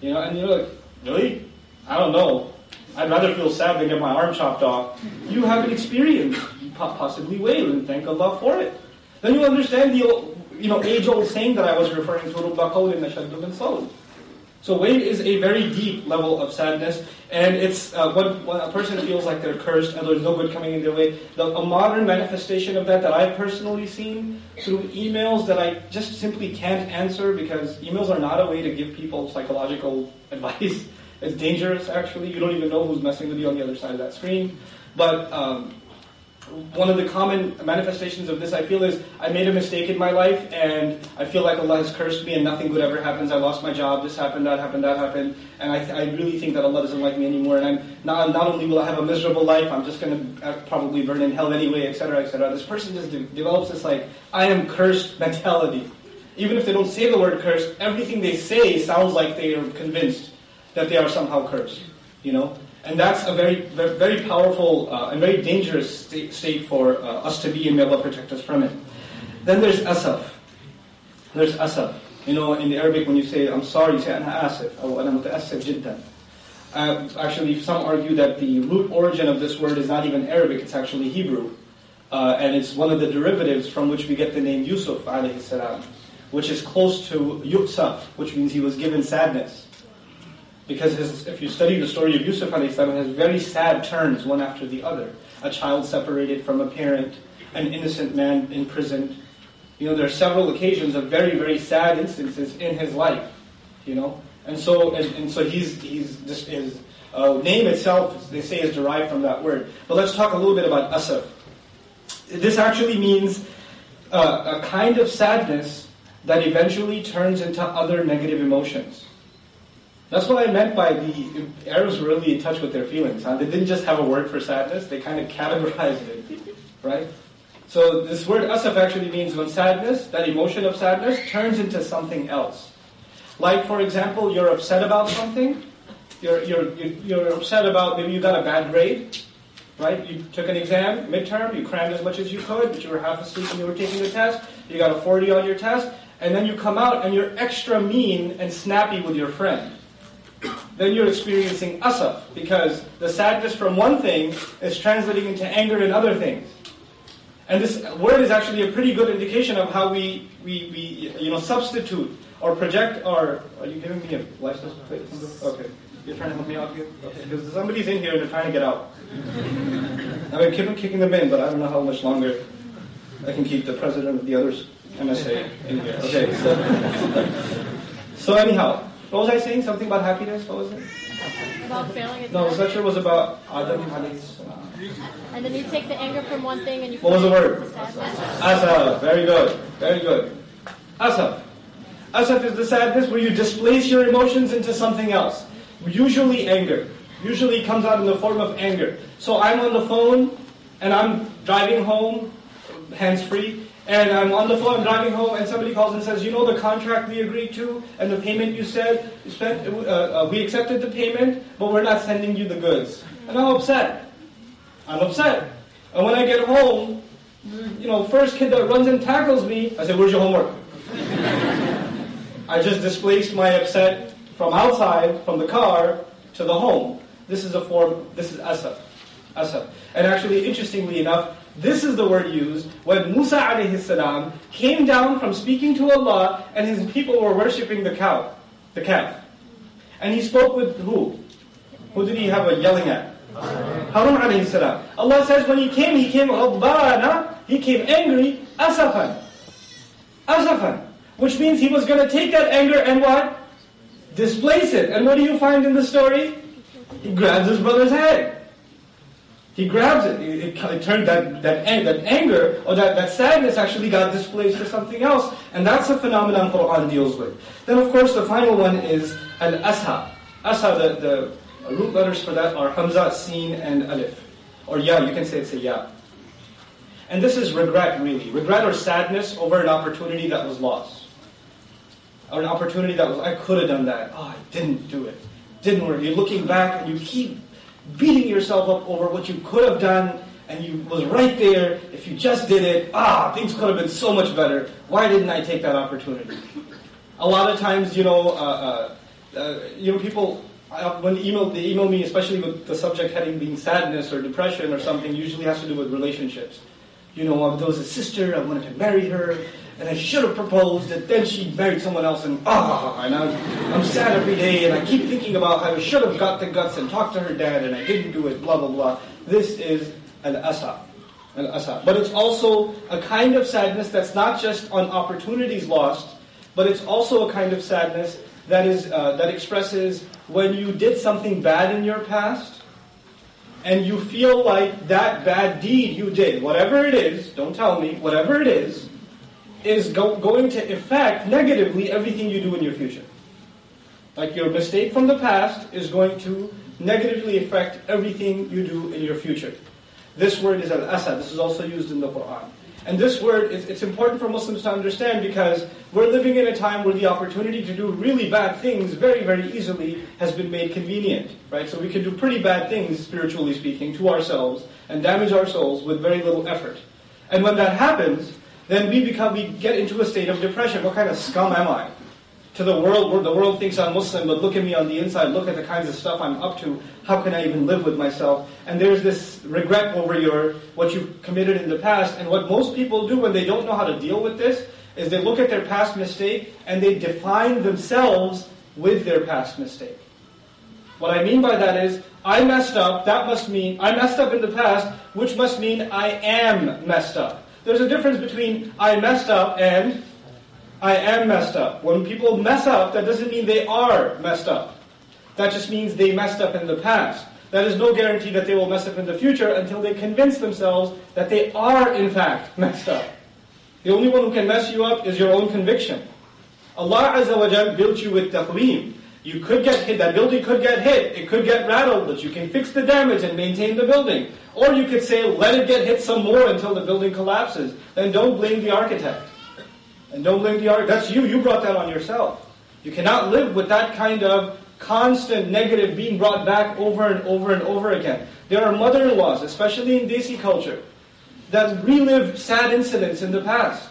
You know, and you're like, really? I don't know. I'd rather feel sad than get my arm chopped off. You have an experience. You possibly will, and thank Allah for it. Then you understand the you know age-old saying that I was referring to, رُبَّ قَوْلٍ نَشَدُّ مِنْ صَوْلٍ so weight is a very deep level of sadness, and it's uh, when, when, a person feels like they're cursed and there's no good coming in their way. The, a modern manifestation of that that I've personally seen through emails that I just simply can't answer because emails are not a way to give people psychological advice. it's dangerous, actually. You don't even know who's messing with you on the other side of that screen. But um, one of the common manifestations of this, I feel, is I made a mistake in my life, and I feel like Allah has cursed me, and nothing good ever happens. I lost my job, this happened, that happened, that happened, and I, th- I really think that Allah doesn't like me anymore. And I'm not, not only will I have a miserable life, I'm just going to uh, probably burn in hell anyway, etc., etc. This person just de- develops this like I am cursed mentality. Even if they don't say the word cursed, everything they say sounds like they are convinced that they are somehow cursed. You know, and that's a very, very powerful uh, and very dangerous state, state for uh, us to be and may Allah protect us from it. Then there's asaf. There's asaf. You know, in the Arabic, when you say, I'm sorry, you say, ana asif, or ana muta'asif jiddan. Uh, actually, some argue that the root origin of this word is not even Arabic, it's actually Hebrew. Uh, and it's one of the derivatives from which we get the name Yusuf, alayhi salam, which is close to yusuf, which means he was given sadness. Because his, if you study the story of Yusuf it has very sad turns one after the other. A child separated from a parent, an innocent man imprisoned. You know, there are several occasions of very, very sad instances in his life. You know, and so and, and so he's he's his uh, name itself they say is derived from that word. But let's talk a little bit about asaf. This actually means uh, a kind of sadness that eventually turns into other negative emotions. That's what I meant by the Arabs were really in touch with their feelings. Huh? They didn't just have a word for sadness, they kind of categorized it. Right? So this word asaf actually means when sadness, that emotion of sadness, turns into something else. Like, for example, you're upset about something. You're, you're, you're upset about maybe you got a bad grade, right? You took an exam, midterm, you crammed as much as you could, but you were half asleep when you were taking the test, you got a 40 on your test, and then you come out and you're extra mean and snappy with your friend. Then you're experiencing asaf, because the sadness from one thing is translating into anger in other things. And this word is actually a pretty good indication of how we, we, we you know, substitute or project our. Are you giving me a license plate? Okay. You're trying to help me out here? Okay. Because somebody's in here and they're trying to get out. I mean, keep kicking them in, but I don't know how much longer I can keep the president of the others MSA in here. Okay. So, so anyhow, what was I saying? Something about happiness? What was it? About failing at No, the the lecture was about Adam alayhi. Uh, and then you take the anger from one thing and you What was the word? Asaf. Very good. Very good. Asaf. Asaf is the sadness where you displace your emotions into something else. Usually anger. Usually comes out in the form of anger. So I'm on the phone and I'm driving home, hands free, and I'm on the phone, I'm driving home, and somebody calls and says, "You know the contract we agreed to and the payment you said you spent. Uh, uh, we accepted the payment, but we're not sending you the goods." And I'm upset. I'm upset. And when I get home, you know, first kid that runs and tackles me, I say, "Where's your homework?" I just displaced my upset from outside, from the car, to the home. This is a form, this is asaf. Asaf. And actually, interestingly enough, this is the word used when Musa alayhi salam came down from speaking to Allah and his people were worshipping the cow, the calf. And he spoke with who? Who did he have a yelling at? Harun alayhi salam. Allah says when he came, he came ghadbana, he came angry, asafan. Asafan. Which means he was going to take that anger and what? Displace it. And what do you find in the story? He grabs his brother's head. He grabs it. It, it, it turned that, that, that anger or that, that sadness actually got displaced to something else. And that's a phenomenon Quran deals with. Then of course the final one is al-asa. Asa, the, the root letters for that are hamza, sin, and alif. Or ya, you can say it's a ya. And this is regret really. Regret or sadness over an opportunity that was lost. Or an opportunity that was, I could have done that. Oh, I didn't do it. Didn't work. You're looking back and you keep beating yourself up over what you could have done and you was right there. If you just did it, ah, things could have been so much better. Why didn't I take that opportunity? A lot of times, you know, uh, uh, uh, you know, people uh, when email they email me, especially with the subject heading being sadness or depression or something, usually has to do with relationships. You know, there was a sister, I wanted to marry her, and I should have proposed, and then she married someone else, and ah, and I'm, I'm sad every day, and I keep thinking about how I should have got the guts and talked to her dad, and I didn't do it, blah, blah, blah. This is an asa. An asa. But it's also a kind of sadness that's not just on opportunities lost, but it's also a kind of sadness that is uh, that expresses when you did something bad in your past, and you feel like that bad deed you did, whatever it is, don't tell me, whatever it is, is go- going to affect negatively everything you do in your future. Like your mistake from the past is going to negatively affect everything you do in your future. This word is al-asad. This is also used in the Quran. And this word, it's important for Muslims to understand because we're living in a time where the opportunity to do really bad things very, very easily has been made convenient, right? So we can do pretty bad things, spiritually speaking, to ourselves and damage our souls with very little effort. And when that happens, then we become, we get into a state of depression. What kind of scum am I? To the world, the world thinks I'm Muslim, but look at me on the inside, look at the kinds of stuff I'm up to. How can I even live with myself? And there's this regret over your what you've committed in the past. And what most people do when they don't know how to deal with this is they look at their past mistake and they define themselves with their past mistake. What I mean by that is, I messed up, that must mean, I messed up in the past, which must mean I am messed up. There's a difference between I messed up and I am messed up. When people mess up, that doesn't mean they are messed up. That just means they messed up in the past. That is no guarantee that they will mess up in the future until they convince themselves that they are in fact messed up. The only one who can mess you up is your own conviction. Allah Azza wa Jal built you with taqweem. You could get hit, that building could get hit, it could get rattled, but you can fix the damage and maintain the building. Or you could say, let it get hit some more until the building collapses. Then don't blame the architect. And don't blame the architect. That's you, you brought that on yourself. You cannot live with that kind of constant negative being brought back over and over and over again. There are mother-in-laws, especially in Desi culture, that relive sad incidents in the past.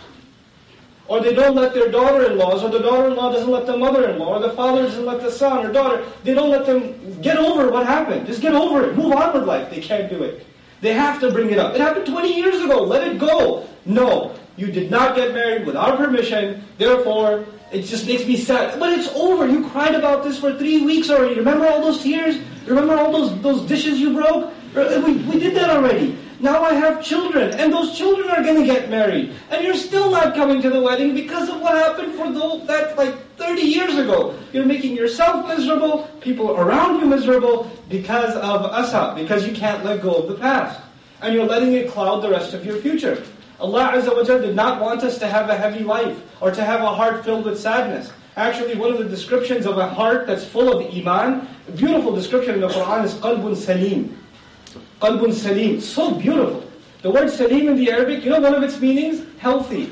Or they don't let their daughter-in-laws, or the daughter-in-law doesn't let the mother-in-law, or the father doesn't let the son or daughter, they don't let them get over what happened. Just get over it. Move on with life. They can't do it. They have to bring it up. It happened 20 years ago. Let it go. No, you did not get married without permission. Therefore, it just makes me sad. But it's over. You cried about this for three weeks already. Remember all those tears? Remember all those, those dishes you broke? We, we did that already. Now I have children, and those children are going to get married. And you're still not coming to the wedding because of what happened for those, that like 30 years ago. You're making yourself miserable, people around you miserable because of asa, because you can't let go of the past. And you're letting it cloud the rest of your future. Allah Azza wa did not want us to have a heavy life or to have a heart filled with sadness. Actually, one of the descriptions of a heart that's full of iman, a beautiful description in the Quran is qalbun salim. Qalbun salim. So beautiful. The word salim in the Arabic, you know one of its meanings? Healthy.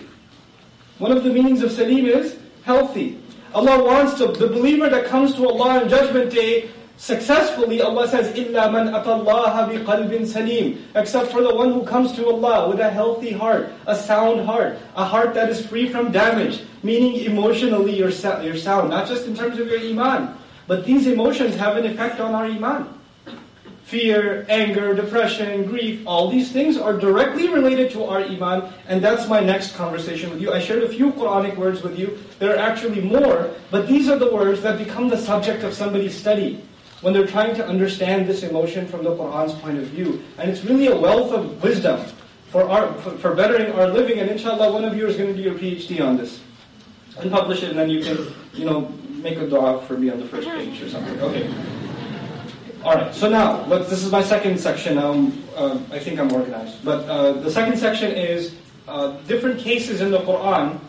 One of the meanings of salim is healthy. Allah wants to, the believer that comes to Allah on Judgment Day, successfully, Allah says, إِلَّا مَنْ أَتَى اللَّهَ بِقَلْبٍ سَلِيمٍ Except for the one who comes to Allah with a healthy heart, a sound heart, a heart that is free from damage, meaning emotionally you're, you're sound, not just in terms of your iman, but these emotions have an effect on our iman fear, anger, depression, grief, all these things are directly related to our iman, and that's my next conversation with you. I shared a few Quranic words with you. There are actually more, but these are the words that become the subject of somebody's study when they're trying to understand this emotion from the Quran's point of view. And it's really a wealth of wisdom for, our, for, for bettering our living, and inshallah, one of you is going to do your PhD on this. And publish it, and then you can, you know, make a dua for me on the first page or something. Okay. All right, so now, this is my second section. Um, uh, I think I'm organized. But uh, the second section is uh, different cases in the Quran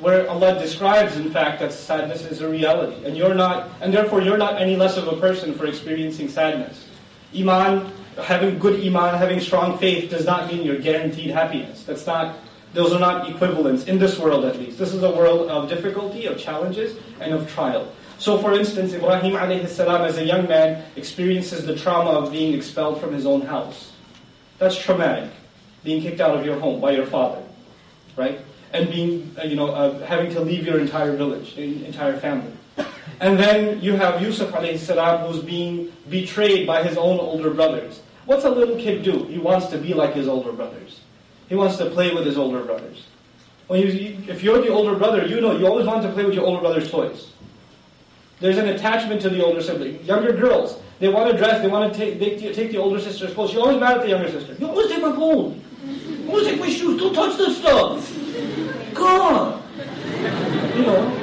where Allah describes, in fact, that sadness is a reality. And you're not, and therefore you're not any less of a person for experiencing sadness. Iman, having good iman, having strong faith does not mean you're guaranteed happiness. That's not, those are not equivalents, in this world at least. This is a world of difficulty, of challenges, and of trial. So for instance, Ibrahim salam as a young man experiences the trauma of being expelled from his own house. That's traumatic. Being kicked out of your home by your father, right? And being, uh, you know, uh, having to leave your entire village, entire family. And then you have Yusuf salam who's being betrayed by his own older brothers. What's a little kid do? He wants to be like his older brothers. He wants to play with his older brothers. When you, if you're the older brother, you know you always want to play with your older brother's toys. There's an attachment to the older sibling. Younger girls, they want to dress, they want to take, they take the older sister's clothes. She's always mad at the younger sister. You always take my clothes. You always take my shoes. Don't touch this stuff. God. You know.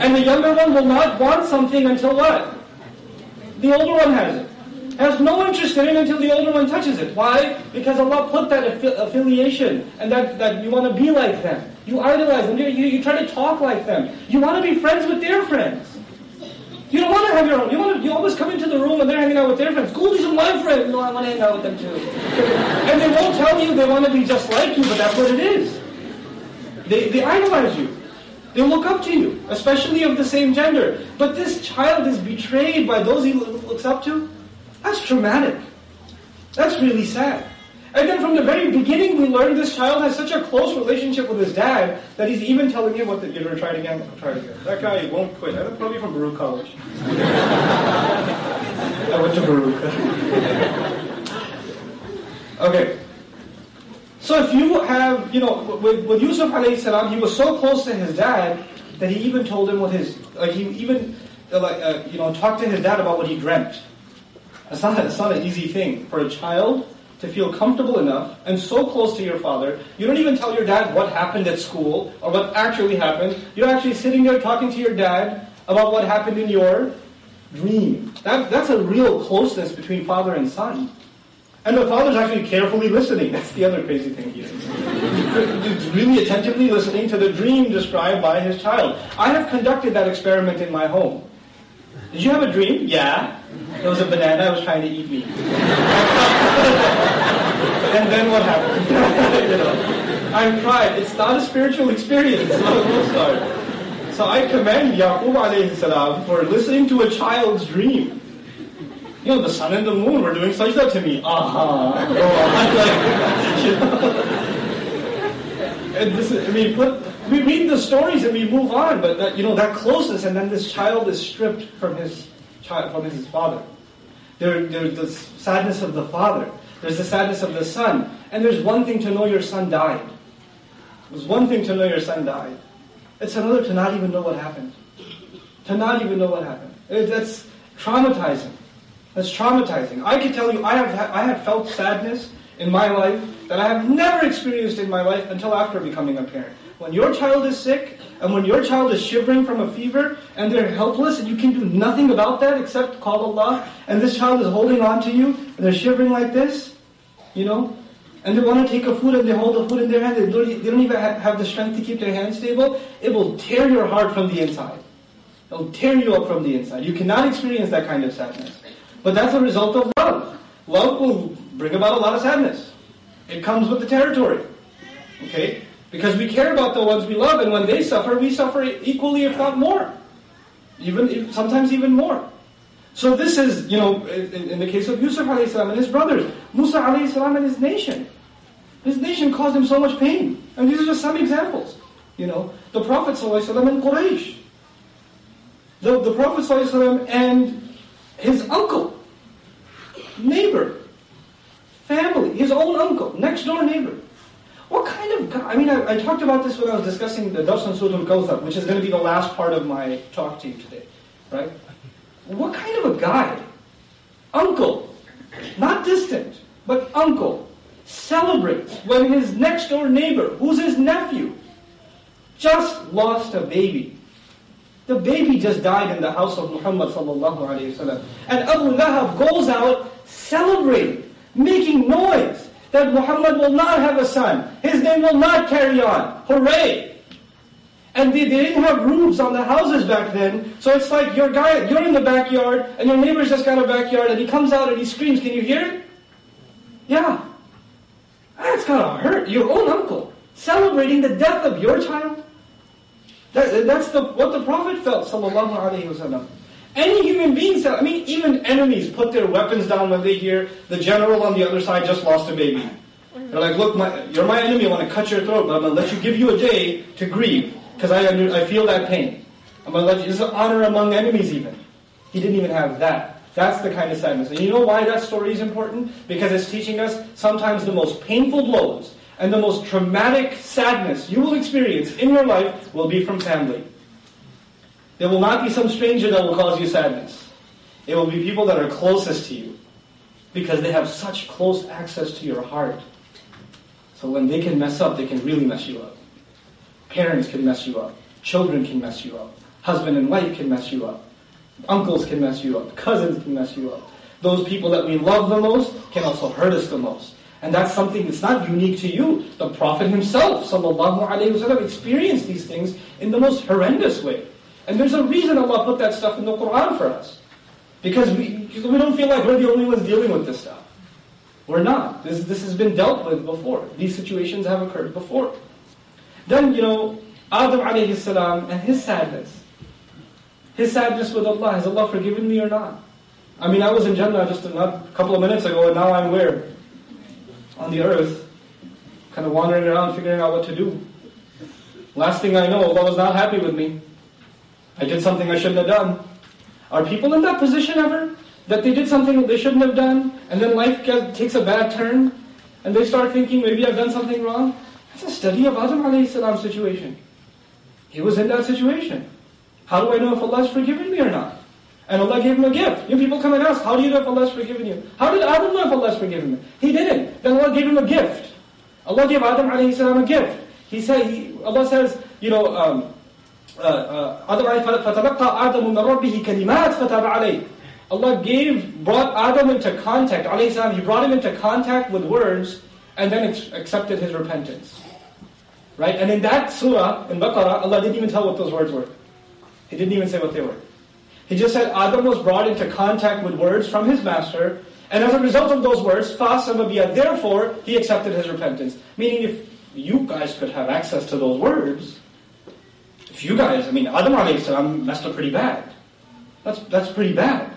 And the younger one will not want something until what? The older one has it. Has no interest in it until the older one touches it. Why? Because Allah put that affi- affiliation and that, that you want to be like them. You idolize them. You, you, you try to talk like them. You want to be friends with their friends. You don't want to have your own. You want to. You always come into the room and they're hanging out with their friends. Cool, are my friends. No, I want to hang out with them too. and they won't tell you they want to be just like you, but that's what it is. They they idolize you. They look up to you, especially of the same gender. But this child is betrayed by those he looks up to. That's traumatic. That's really sad. And then from the very beginning, we learned this child has such a close relationship with his dad that he's even telling him what the, you're going to try it again? I'll try it again. That guy won't quit. I'm probably from Baruch College. I went to Baruch. okay. So if you have, you know, with, with Yusuf alayhi salam, he was so close to his dad that he even told him what his, like he even, uh, like, uh, you know, talked to his dad about what he dreamt. That's not, that's not an easy thing for a child to feel comfortable enough and so close to your father, you don't even tell your dad what happened at school or what actually happened. You're actually sitting there talking to your dad about what happened in your dream. That, that's a real closeness between father and son. And the father's actually carefully listening. That's the other crazy thing he is. Really attentively listening to the dream described by his child. I have conducted that experiment in my home. Did you have a dream? Yeah. There was a banana that was trying to eat me. and then what happened? you know, I cried. It's not a spiritual experience. It's not a start. So I commend Yaqub alayhi salam for listening to a child's dream. You know, the sun and the moon were doing sajda to me. Uh-huh. Aha. Go on. Like, you know. This is, I mean, put, we read the stories and we move on, but that, you know, that closeness, and then this child is stripped from his child, from his father. There, there's the sadness of the father. There's the sadness of the son. And there's one thing to know your son died. There's one thing to know your son died. It's another to not even know what happened. To not even know what happened. It, that's traumatizing. That's traumatizing. I can tell you, I have I have felt sadness in my life that I have never experienced in my life until after becoming a parent. When your child is sick, and when your child is shivering from a fever, and they're helpless, and you can do nothing about that except call Allah, and this child is holding on to you, and they're shivering like this, you know, and they want to take a food and they hold the food in their hand, they don't, they don't even have the strength to keep their hands stable, it will tear your heart from the inside. It'll tear you up from the inside. You cannot experience that kind of sadness. But that's a result of love. Love will bring about a lot of sadness. It comes with the territory. Okay? Because we care about the ones we love, and when they suffer, we suffer equally, if not more. Even sometimes even more. So this is, you know, in, in the case of Yusuf salam and his brothers, Musa salam and his nation. His nation caused him so much pain. And these are just some examples. You know, the Prophet ﷺ and Quraysh. The, the Prophet ﷺ and his uncle, neighbor, family, his own uncle, next door neighbor. What kind of guy? I mean, I, I, talked about this when I was discussing the Dars Surah Al-Kawthar, which is going to be the last part of my talk to you today, right? What kind of a guy? Uncle, not distant, but uncle, celebrates when his next door neighbor, who's his nephew, just lost a baby. The baby just died in the house of Muhammad sallallahu alayhi wasallam. And Abu Lahab goes out celebrating, making noise that Muhammad will not have a son. His name will not carry on. Hooray! And they, they didn't have roofs on the houses back then, so it's like your guy, you're in the backyard, and your neighbor's just got a backyard, and he comes out and he screams. Can you hear it? Yeah. That's gotta hurt. Your own uncle celebrating the death of your child. That, that's the, what the Prophet felt, sallallahu alaihi wasallam. Any human being said, I mean, even enemies put their weapons down when they hear the general on the other side just lost a baby. They're like, look, my, you're my enemy, I want to cut your throat, but I'm going to let you give you a day to grieve, because I, I feel that pain. I'm going to let you, this is honor among enemies even. He didn't even have that. That's the kind of sadness. And you know why that story is important? Because it's teaching us sometimes the most painful blows and the most traumatic sadness you will experience in your life will be from family. There will not be some stranger that will cause you sadness. It will be people that are closest to you because they have such close access to your heart. So when they can mess up, they can really mess you up. Parents can mess you up. Children can mess you up. Husband and wife can mess you up. Uncles can mess you up. Cousins can mess you up. Those people that we love the most can also hurt us the most. And that's something that's not unique to you. The Prophet himself, sallallahu alaihi wasallam, experienced these things in the most horrendous way. And there's a reason Allah put that stuff in the Quran for us. Because we, we don't feel like we're the only ones dealing with this stuff. We're not. This, this has been dealt with before. These situations have occurred before. Then, you know, Adam alayhi salam and his sadness. His sadness with Allah. Has Allah forgiven me or not? I mean, I was in Jannah just a couple of minutes ago, and now I'm where? On the earth. Kind of wandering around, figuring out what to do. Last thing I know, Allah was not happy with me. I did something I shouldn't have done. Are people in that position ever? That they did something they shouldn't have done, and then life gets, takes a bad turn, and they start thinking, maybe I've done something wrong? That's a study of Adam alayhi situation. He was in that situation. How do I know if Allah has forgiven me or not? And Allah gave him a gift. You people come and ask, how do you know if Allah has forgiven you? How did Adam know if Allah has forgiven him? He didn't. Then Allah gave him a gift. Allah gave Adam salam a gift. He said, he, Allah says, you know, um, فتلقى آدم من ربه كلمات فتاب عليه Allah gave, brought Adam into contact, alayhi he brought him into contact with words and then accepted his repentance. Right? And in that surah, in Baqarah, Allah didn't even tell what those words were. He didn't even say what they were. He just said Adam was brought into contact with words from his master, and as a result of those words, فَاسَمَبِيَا Therefore, he accepted his repentance. Meaning if you guys could have access to those words, if you guys, I mean, Adam salam messed up pretty bad. That's, that's pretty bad.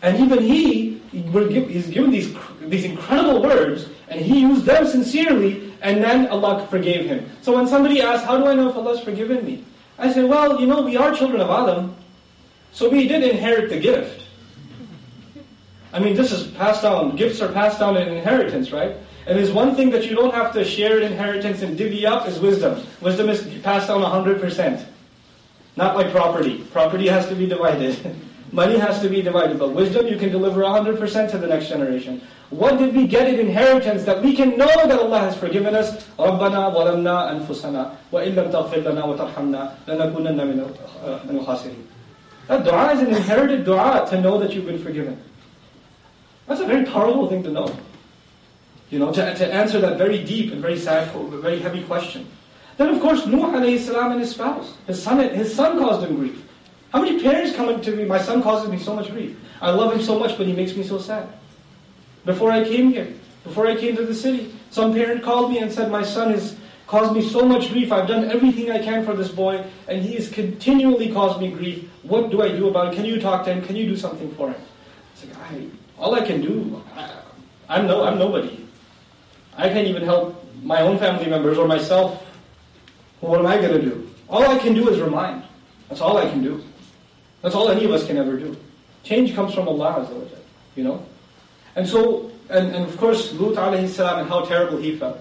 And even he, he's given these, these incredible words, and he used them sincerely, and then Allah forgave him. So when somebody asks, how do I know if Allah's forgiven me? I say, well, you know, we are children of Adam, so we did inherit the gift. I mean, this is passed down, gifts are passed down in inheritance, right? And there's one thing that you don't have to share inheritance and divvy up is wisdom. Wisdom is passed down 100%. Not like property. Property has to be divided. Money has to be divided, but wisdom you can deliver 100% to the next generation. What did we get in inheritance that we can know that Allah has forgiven us? رَبَّنَا ظَلَمْنَا أَنفُسَنَا وَإِن لَمْ تَغْفِرْ لَنَا وَتَرْحَمْنَا لَنَكُونَنَّ مِنَ الْخَاسِرِينَ That dua is an inherited dua to know that you've been forgiven. That's a very powerful thing to know. You know, to, to answer that very deep and very sad, very heavy question. Then of course, Nuh alayhi salam and his spouse. His son, his son caused him grief. How many parents come to me, my son causes me so much grief. I love him so much, but he makes me so sad. Before I came here, before I came to the city, some parent called me and said, my son has caused me so much grief. I've done everything I can for this boy, and he has continually caused me grief. What do I do about it? Can you talk to him? Can you do something for him? It's like, I, all I can do, I, I'm, no, I'm nobody. I can't even help my own family members or myself. What am I going to do? All I can do is remind. That's all I can do. That's all any of us can ever do. Change comes from Allah Azza you know? And so, and, and of course, Lut alayhi salam and how terrible he felt.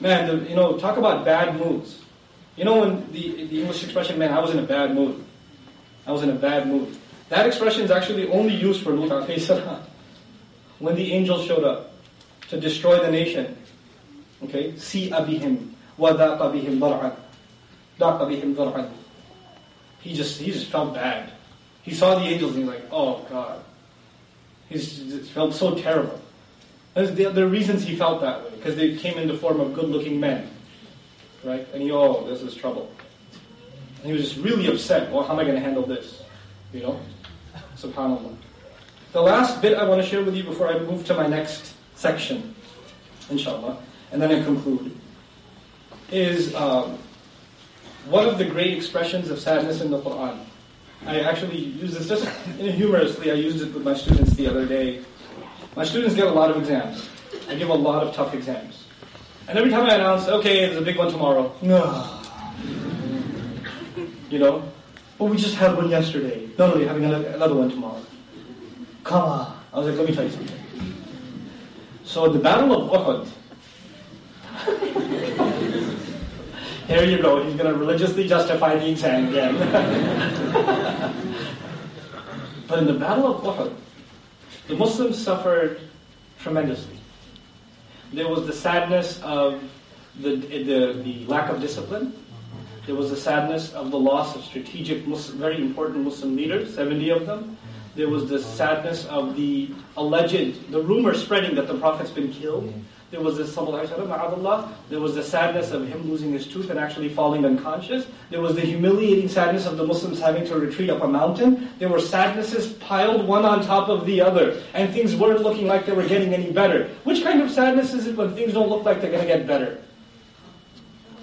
Man, the, you know, talk about bad moods. You know when the, the English expression, man, I was in a bad mood. I was in a bad mood. That expression is actually only used for Lut alayhi salam. When the angels showed up to destroy the nation. Okay? See abihim. وَذَاقَ بِهِمْ ضَرْعًا ذَاقَ بِهِمْ ضَرْعًا He just, he just felt bad. He saw the angels and he's like, oh God. He felt so terrible. There's the, the reasons he felt that way, because they came in the form of good-looking men. Right? And he, oh, this is trouble. And he was just really upset. Well, how am I going to handle this? You know? SubhanAllah. The last bit I want to share with you before I move to my next section, inshallah, and then I conclude, is um, one of the great expressions of sadness in the Quran. I actually use this just humorously. I used it with my students the other day. My students get a lot of exams. I give a lot of tough exams. And every time I announce, okay, there's a big one tomorrow. No. You know? But we just had one yesterday. No, no, you're having another one tomorrow. Come on. I was like, let me tell you something. So the Battle of Uhud, here you go. He's going to religiously justify the exam again. but in the Battle of Uhud, the Muslims suffered tremendously. There was the sadness of the, the, the lack of discipline. There was the sadness of the loss of strategic, Muslim, very important Muslim leaders, 70 of them. There was the sadness of the alleged, the rumor spreading that the Prophet's been killed. There was the there was the sadness of him losing his tooth and actually falling unconscious. There was the humiliating sadness of the Muslims having to retreat up a mountain. There were sadnesses piled one on top of the other, and things weren't looking like they were getting any better. Which kind of sadness is it when things don't look like they're going to get better?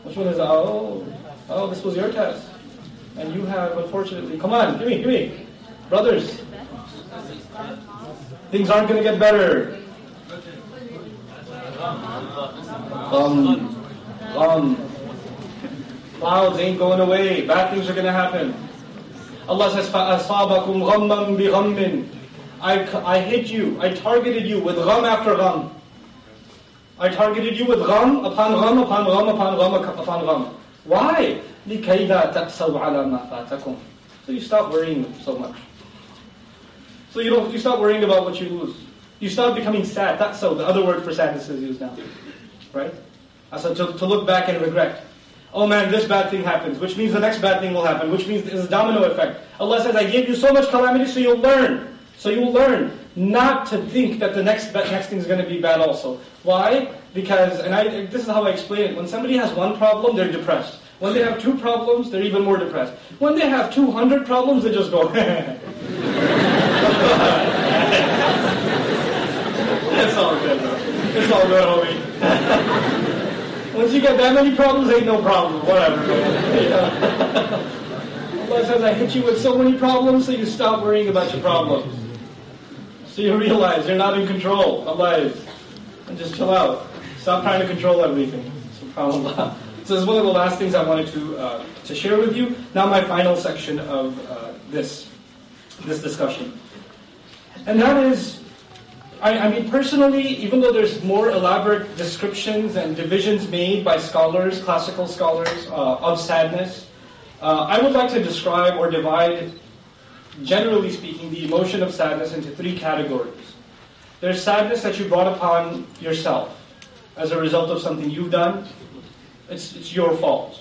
Which one is, oh, oh, this was your test. And you have, unfortunately, come on, give me, give me. Brothers, things aren't going to get better. Gham. Gham. Clouds ain't going away. Bad things are going to happen. Allah says, I, I hit you. I targeted you with gham after gham. I targeted you with gham upon gham upon gham upon gham upon gham. Why? So you stop worrying so much. So you don't you stop worrying about what you lose. You start becoming sad. That's so. The other word for sadness is used now. Right? So to, to look back and regret. Oh man, this bad thing happens, which means the next bad thing will happen, which means there's a domino effect. Allah says, I gave you so much calamity so you'll learn. So you'll learn not to think that the next next thing is going to be bad also. Why? Because, and I, this is how I explain it. When somebody has one problem, they're depressed. When they have two problems, they're even more depressed. When they have 200 problems, they just go, It's all good, bro. It's all good, homie. Once you get that many problems, ain't no problem. Whatever. Allah says, I hit you with so many problems, so you stop worrying about your problems. So you realize you're not in control. Allah is. And just chill out. Stop trying to control everything. SubhanAllah. So this is one of the last things I wanted to, uh, to share with you. Now my final section of uh, this, this discussion. And that is, I, I mean personally, even though there's more elaborate descriptions and divisions made by scholars, classical scholars, uh, of sadness, uh, I would like to describe or divide, generally speaking, the emotion of sadness into three categories. There's sadness that you brought upon yourself as a result of something you've done. It's, it's your fault.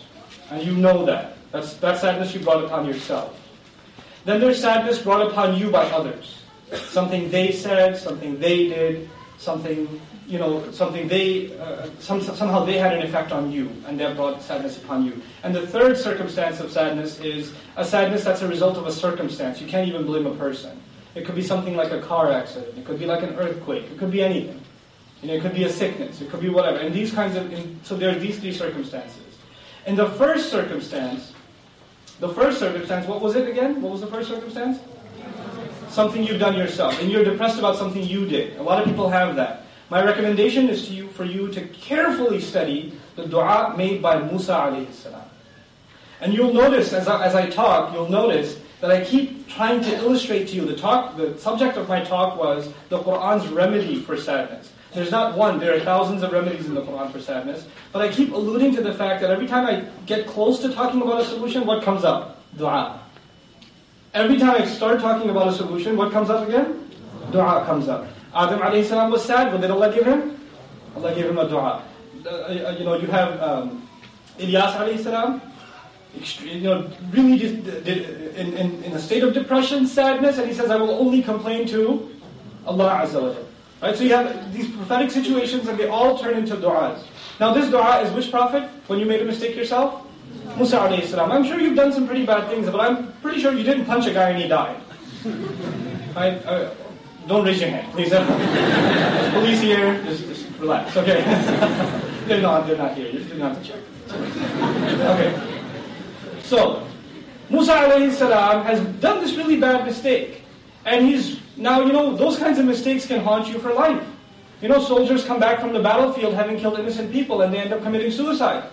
And you know that. That's, that's sadness you brought upon yourself. Then there's sadness brought upon you by others. Something they said, something they did, something, you know, something they, uh, some, somehow they had an effect on you, and that brought sadness upon you. And the third circumstance of sadness is a sadness that's a result of a circumstance. You can't even blame a person. It could be something like a car accident. It could be like an earthquake. It could be anything. You know, it could be a sickness. It could be whatever. And these kinds of, in, so there are these three circumstances. In the first circumstance, the first circumstance, what was it again? What was the first circumstance? Something you've done yourself. And you're depressed about something you did. A lot of people have that. My recommendation is to you for you to carefully study the dua made by Musa alayhi salam. And you'll notice as I, as I talk, you'll notice that I keep trying to illustrate to you. The talk, the subject of my talk was the Quran's remedy for sadness. There's not one, there are thousands of remedies in the Quran for sadness. But I keep alluding to the fact that every time I get close to talking about a solution, what comes up? Dua. Every time I start talking about a solution, what comes up again? Dua comes up. Adam alayhi salam was sad, what did Allah give him? Allah gave him a dua. Uh, you know, you have um, Ilyas alayhi salam, you know, really just in, in, in a state of depression, sadness, and he says, I will only complain to Allah Azza wa Right? So you have these prophetic situations and they all turn into du'as. Now this du'a is which prophet? When you made a mistake yourself? Musa alayhi salam. I'm sure you've done some pretty bad things, but I'm pretty sure you didn't punch a guy and he died. Uh, don't raise your hand, please. Police here, just, just relax, okay? they're not, they're not here. You didn't have to check. Okay. So, Musa alayhi salam has done this really bad mistake. And he's now, you know, those kinds of mistakes can haunt you for life. You know, soldiers come back from the battlefield having killed innocent people and they end up committing suicide.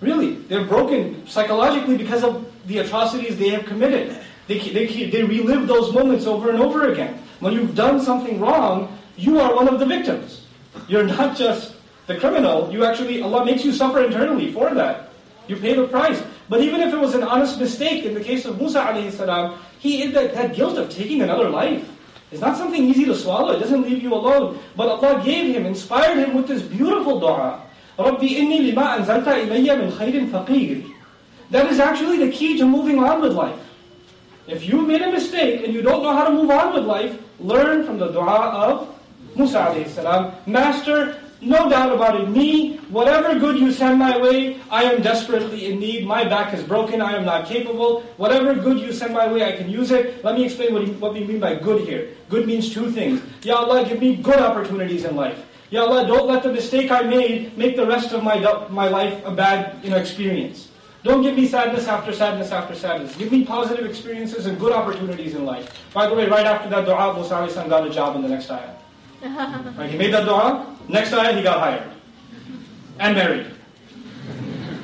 Really, they're broken psychologically because of the atrocities they have committed. They, they, they relive those moments over and over again. When you've done something wrong, you are one of the victims. You're not just the criminal, you actually, Allah makes you suffer internally for that. You pay the price. But even if it was an honest mistake, in the case of Musa alayhi salam, he that, that guilt of taking another life. It's not something easy to swallow. It doesn't leave you alone. But Allah gave him, inspired him with this beautiful dua. Rabbi inni lima anzalta ilayya min khayrin faqir. That is actually the key to moving on with life. If you made a mistake and you don't know how to move on with life, learn from the dua of Musa as-Salam. Master, no doubt about it, me, whatever good you send my way, I am desperately in need. My back is broken, I am not capable. Whatever good you send my way, I can use it. Let me explain what, what we mean by good here. Good means two things. Ya Allah, give me good opportunities in life. Ya Allah, don't let the mistake I made make the rest of my, my life a bad you know, experience. Don't give me sadness after sadness after sadness. Give me positive experiences and good opportunities in life. By the way, right after that dua, Musa got a job in the next ayah. right, he made that dua, Next ayah, he got hired. And married.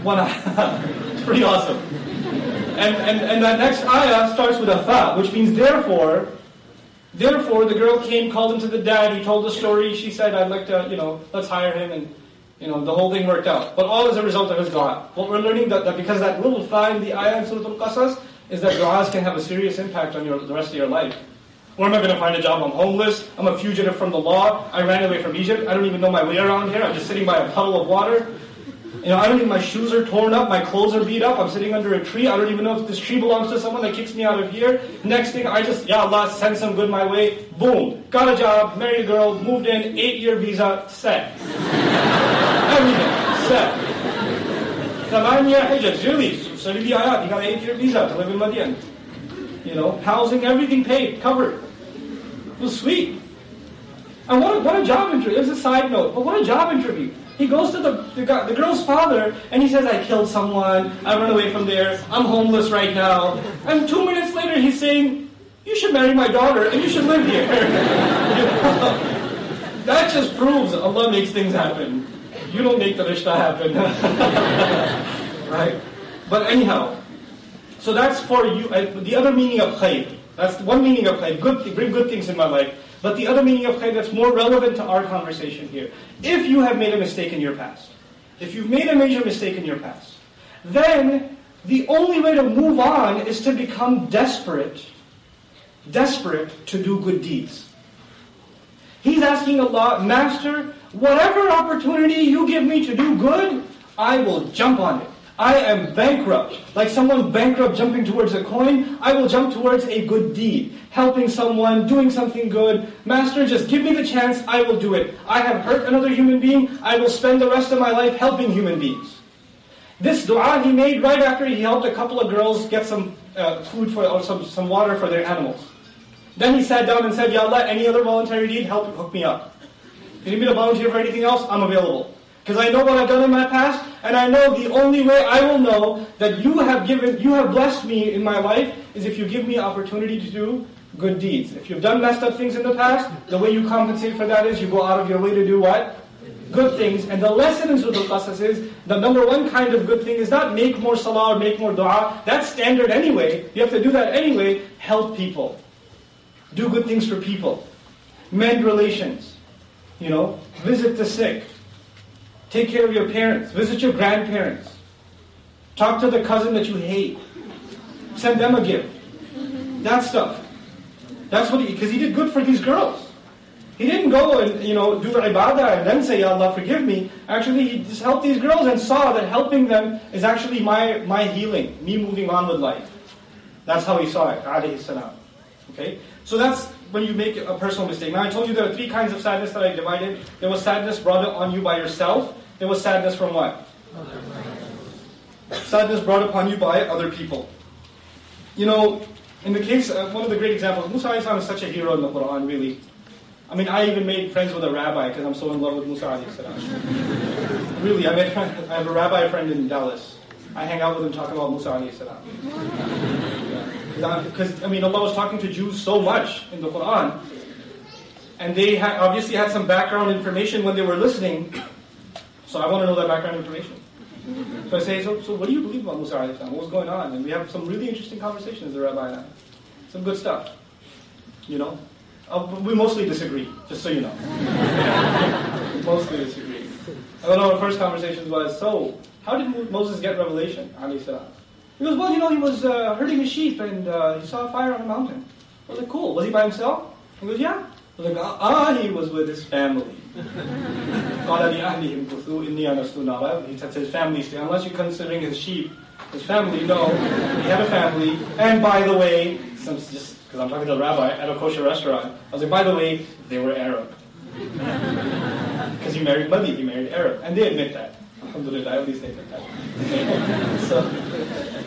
One ayah. it's pretty awesome. And, and, and that next ayah starts with a fa, which means therefore, therefore the girl came, called him to the dad, he told the story, she said, I'd like to, you know, let's hire him, and, you know, the whole thing worked out. But all as a result of his dua. What we're learning that, that because that little fa in the ayah in Surah Al-Qasas, is that du'as can have a serious impact on your, the rest of your life. Where am I going to find a job? I'm homeless. I'm a fugitive from the law. I ran away from Egypt. I don't even know my way around here. I'm just sitting by a puddle of water. You know, I don't even, my shoes are torn up, my clothes are beat up, I'm sitting under a tree, I don't even know if this tree belongs to someone that kicks me out of here. Next thing, I just, yeah, Allah, send some good my way. Boom. Got a job, married a girl, moved in, eight year visa, set. Everything, set. Taman year hijab, really, the ayat, you got an eight year visa to live in Madian. You know, housing, everything paid, covered. It was sweet. And what a, what a job interview. It was a side note, but what a job interview. He goes to the, the, the girl's father and he says, I killed someone, I run away from there, I'm homeless right now. And two minutes later he's saying, you should marry my daughter and you should live here. That just proves Allah makes things happen. You don't make the rishta happen. right? But anyhow, so that's for you. Uh, the other meaning of khayr. That's one meaning of khayr. Good, bring good things in my life. But the other meaning of khayr that's more relevant to our conversation here. If you have made a mistake in your past, if you've made a major mistake in your past, then the only way to move on is to become desperate, desperate to do good deeds. He's asking Allah, Master, whatever opportunity you give me to do good, I will jump on it. I am bankrupt. Like someone bankrupt jumping towards a coin, I will jump towards a good deed. Helping someone, doing something good. Master, just give me the chance, I will do it. I have hurt another human being, I will spend the rest of my life helping human beings. This dua he made right after he helped a couple of girls get some uh, food for, or some, some water for their animals. Then he sat down and said, Ya Allah, any other voluntary deed, help hook me up. If you need me to volunteer for anything else, I'm available. Because I know what I've done in my past, and I know the only way I will know that you have given, you have blessed me in my life is if you give me opportunity to do good deeds. If you've done messed up things in the past, the way you compensate for that is you go out of your way to do what? Good things. And the lesson in Surah Al-Qasas is, the number one kind of good thing is not make more salah or make more dua. That's standard anyway. You have to do that anyway. Help people. Do good things for people. Mend relations. You know, visit the sick. Take care of your parents. Visit your grandparents. Talk to the cousin that you hate. Send them a gift. That stuff. That's what he, because he did good for these girls. He didn't go and, you know, do the ibadah and then say, Ya Allah, forgive me. Actually, he just helped these girls and saw that helping them is actually my, my healing, me moving on with life. That's how he saw it, alayhi salam. Okay? So that's when you make a personal mistake. Now I told you there are three kinds of sadness that I divided. There was sadness brought on you by yourself. There was sadness from what? Sadness brought upon you by other people. You know, in the case, uh, one of the great examples, Musa is such a hero in the Quran, really. I mean, I even made friends with a rabbi because I'm so in love with Musa alayhi really, I, made, I have a rabbi friend in Dallas. I hang out with him talking about Musa alayhi. Because, I mean, Allah was talking to Jews so much in the Quran, and they had, obviously had some background information when they were listening, so I want to know that background information. So I say, so, so what do you believe about Musa? What was going on? And we have some really interesting conversations, the rabbi and I. Some good stuff. You know? Uh, we mostly disagree, just so you know. mostly disagree. I don't know, our first conversation was, so, how did Moses get revelation? alayhi salam? He goes. well, you know, he was uh, herding his sheep and uh, he saw a fire on a mountain. I was like, cool. Was he by himself? He goes, yeah. I was like, ah, ah he was with his family. he said his family, unless you're considering his sheep, his family, no. He had a family. And by the way, since just because I'm talking to a rabbi at a kosher restaurant, I was like, by the way, they were Arab. Because he married buddy, he married Arab. And they admit that. Alhamdulillah, at least they admit that. so,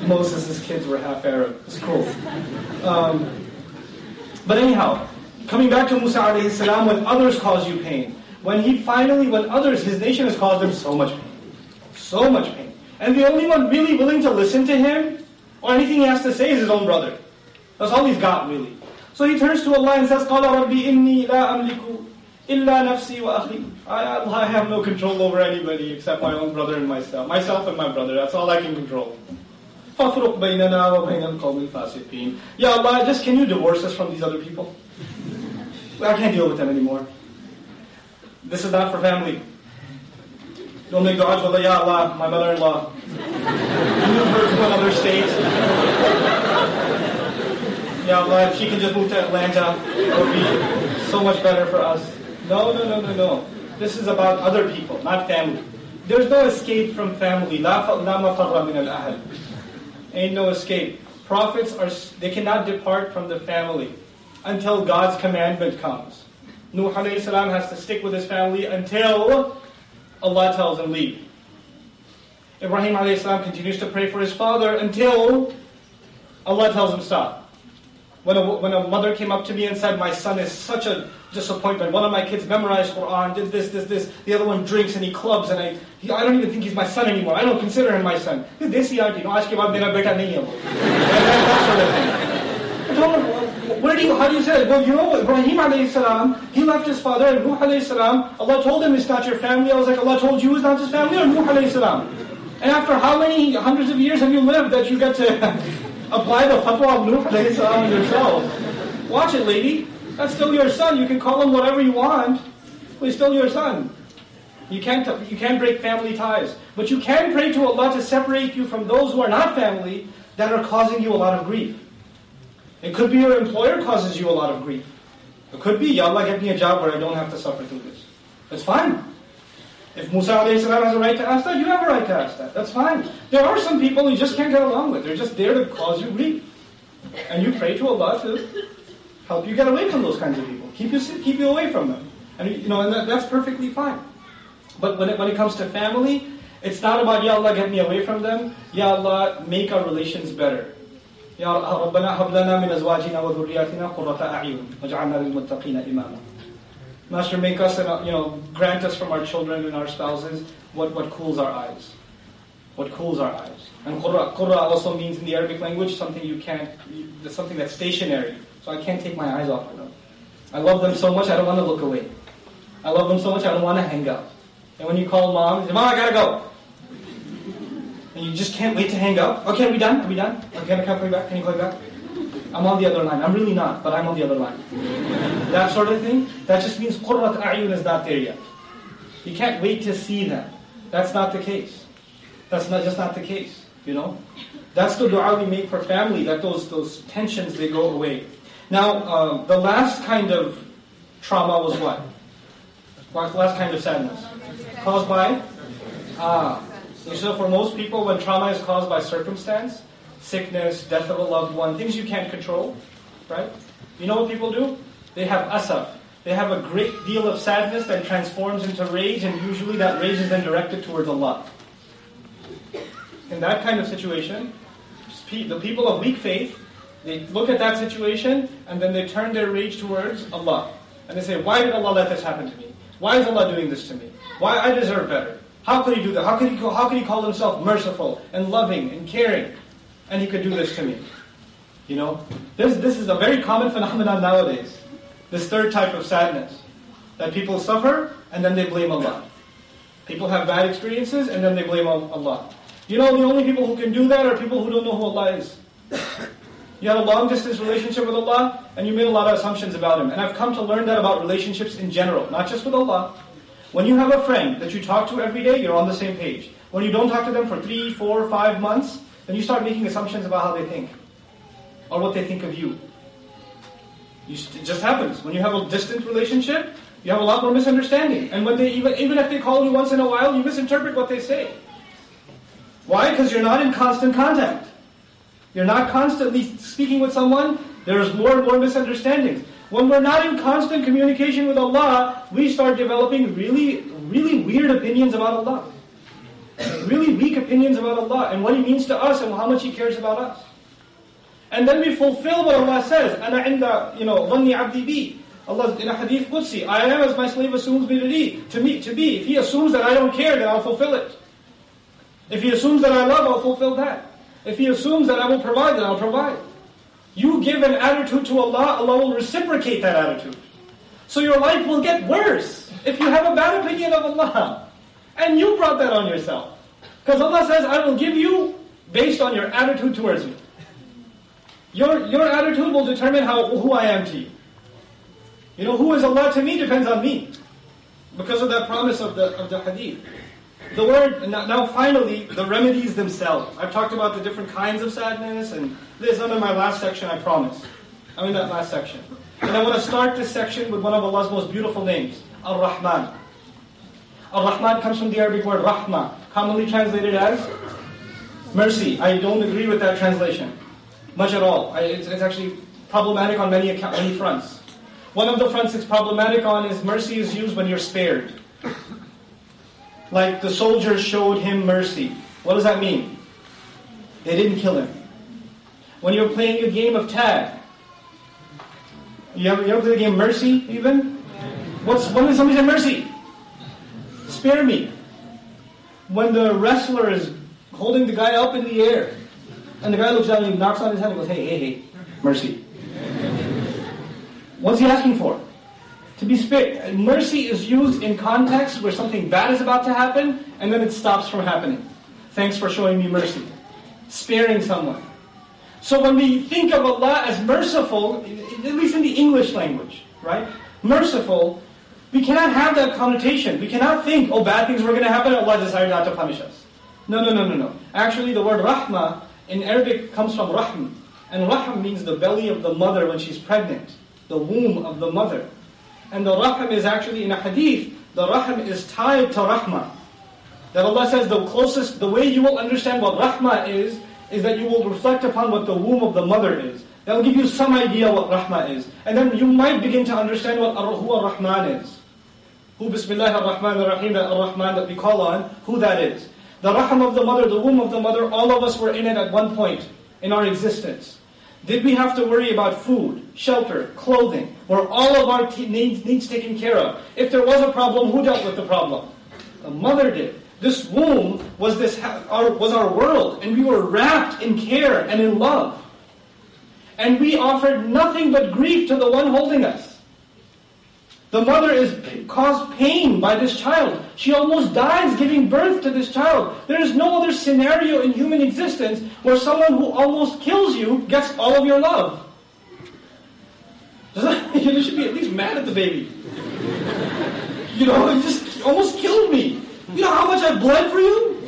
Moses' kids were half Arab. It's cool. Um, but anyhow, coming back to Musa alayhi salam, when others cause you pain, when he finally, when others, his nation has caused him so much pain. So much pain. And the only one really willing to listen to him, or anything he has to say, is his own brother. That's all he's got, really. So he turns to Allah and says, قَالَ رَبِّ إِنِّي لَا أَمْلِكُ إِلَّا نَفْسِي وَأَخِي I, Allah, I have no control over anybody except my own brother and myself. Myself and my brother, that's all I can control. فَافْرُقْ بَيْنَنَا وَبَيْنَ الْقَوْمِ الْفَاسِقِينَ Ya Allah, just can you divorce us from these other people? I can't deal with them anymore. This is not for family. Don't make dua to Allah, Ya Allah, my mother-in-law. Move her to another state. Ya Allah, if she can just move to Atlanta, it would be so much better for us. No, no, no, no, no. This is about other people, not family. There's no escape from family. لا مفر من الأهل. Ain't no escape. Prophets are they cannot depart from the family until God's commandment comes. Nuh alayhi salam has to stick with his family until Allah tells him leave. Ibrahim alayhi salam continues to pray for his father until Allah tells him stop. When a, when a mother came up to me and said, My son is such a disappointment. One of my kids memorized Quran, did this, this, this. The other one drinks and he clubs and I, he, I don't even think he's my son anymore. I don't consider him my son. This beta nahi hai wo. That sort of thing. I told him, where do you, how do you say it? Well, you know, Ibrahim alayhi salam, he left his father, and Nuh alayhi salam, Allah told him it's not your family. I was like, Allah told you it's not his family, or Nuh alayhi salam? And after how many hundreds of years have you lived that you get to apply the fatwa of Nuh alayhi salam yourself? Watch it, lady. That's still your son. You can call him whatever you want, but he's still your son. You can't, you can't break family ties. But you can pray to Allah to separate you from those who are not family that are causing you a lot of grief. It could be your employer causes you a lot of grief. It could be, Ya Allah, get me a job where I don't have to suffer through this. That's fine. If Musa has a right to ask that, you have a right to ask that. That's fine. There are some people you just can't get along with. They're just there to cause you grief. And you pray to Allah to help you get away from those kinds of people, keep you, keep you away from them. And, you know, and that, that's perfectly fine. But when it, when it comes to family, it's not about, Ya Allah, get me away from them. Ya Allah, make our relations better. Ya Rabbana hab min azwajina wa dhurriyyatina qurrata a'yun waj'alna lil muttaqina imama. Master, make us, and, you know, grant us from our children and our spouses what, what cools our eyes. What cools our eyes. And qurra, qurra also means in the Arabic language something you can't, something that's stationary. So I can't take my eyes off of them. I love them so much I don't want to look away. I love them so much I don't want to hang up. And when you call mom, say, Mom, I gotta go. And you just can't wait to hang up. Okay, are we done? Are we done? Okay, can I call you back? Can you call you back? I'm on the other line. I'm really not, but I'm on the other line. that sort of thing, that just means qurrat a'yun is not there yet. You can't wait to see them. That's not the case. That's not just not the case, you know? That's the dua we make for family, that those, those tensions, they go away. Now, uh, the last kind of trauma was what? The last kind of sadness? Caused by? Ah. So for most people, when trauma is caused by circumstance, sickness, death of a loved one, things you can't control, right? You know what people do? They have asaf. They have a great deal of sadness that transforms into rage, and usually that rage is then directed towards Allah. In that kind of situation, the people of weak faith, they look at that situation and then they turn their rage towards Allah. And they say, Why did Allah let this happen to me? Why is Allah doing this to me? Why I deserve better? How could He do that? How could He, how could he call Himself merciful and loving and caring? And He could do this to me. You know, this, this is a very common phenomenon nowadays. This third type of sadness. That people suffer and then they blame Allah. People have bad experiences and then they blame Allah. You know, the only people who can do that are people who don't know who Allah is. You had a long distance relationship with Allah, and you made a lot of assumptions about Him. And I've come to learn that about relationships in general, not just with Allah. When you have a friend that you talk to every day, you're on the same page. When you don't talk to them for three, four, five months, then you start making assumptions about how they think, or what they think of you. you it just happens. When you have a distant relationship, you have a lot more misunderstanding. And when they even even if they call you once in a while, you misinterpret what they say. Why? Because you're not in constant contact. You're not constantly speaking with someone. There's more and more misunderstandings. When we're not in constant communication with Allah, we start developing really, really weird opinions about Allah. Really weak opinions about Allah and what He means to us and how much He cares about us. And then we fulfill what Allah says. أَنَا عِنْدَ, you know, ظَنِّ عَبْدِي بِي Allah in a hadith Qudsi, I am as my slave assumes me to be, to me, to be. If he assumes that I don't care, then I'll fulfill it. If he assumes that I love, I'll fulfill that. If he assumes that I will provide, then I'll provide. You give an attitude to Allah, Allah will reciprocate that attitude. So your life will get worse if you have a bad opinion of Allah. And you brought that on yourself. Because Allah says, I will give you based on your attitude towards me. Your, your attitude will determine how, who I am to you. You know, who is Allah to me depends on me. Because of that promise of the, of the hadith. The word, now finally, the remedies themselves. I've talked about the different kinds of sadness, and this under my last section, I promise. I'm in that last section. And I want to start this section with one of Allah's most beautiful names, Ar-Rahman. Ar-Rahman comes from the Arabic word rahma, commonly translated as mercy. I don't agree with that translation, much at all. I, it's, it's, actually problematic on many, many fronts. One of the fronts it's problematic on is mercy is used when you're spared. Like the soldiers showed him mercy. What does that mean? They didn't kill him. When you're playing a game of tag, you ever, you ever play the game Mercy even? What's, when did somebody say mercy? Spare me. When the wrestler is holding the guy up in the air, and the guy looks down and he knocks on his head and goes, hey, hey, hey, mercy. What's he asking for? To be spared. Mercy is used in context where something bad is about to happen, and then it stops from happening. Thanks for showing me mercy. Sparing someone. So when we think of Allah as merciful, at least in the English language, right? Merciful, we cannot have that connotation. We cannot think, oh, bad things were going to happen, Allah decided not to punish us. No, no, no, no, no. Actually, the word rahmah in Arabic comes from rahm. And rahm means the belly of the mother when she's pregnant, the womb of the mother. And the rahm is actually in a hadith, the rahm is tied to rahmah. That Allah says the closest, the way you will understand what rahmah is, is that you will reflect upon what the womb of the mother is. That will give you some idea what rahmah is. And then you might begin to understand what who ar-Rahman is. Who Bismillah ar-Rahman ar-Rahim, ar-Rahman that we call on, who that is. The rahim of the mother, the womb of the mother, all of us were in it at one point in our existence. Did we have to worry about food, shelter, clothing? Were all of our needs, needs taken care of? If there was a problem, who dealt with the problem? The mother did. This womb was this our, was our world, and we were wrapped in care and in love. And we offered nothing but grief to the one holding us. The mother is caused pain by this child. She almost dies giving birth to this child. There is no other scenario in human existence where someone who almost kills you gets all of your love. you should be at least mad at the baby. You know, you just almost killed me. You know how much I bled for you?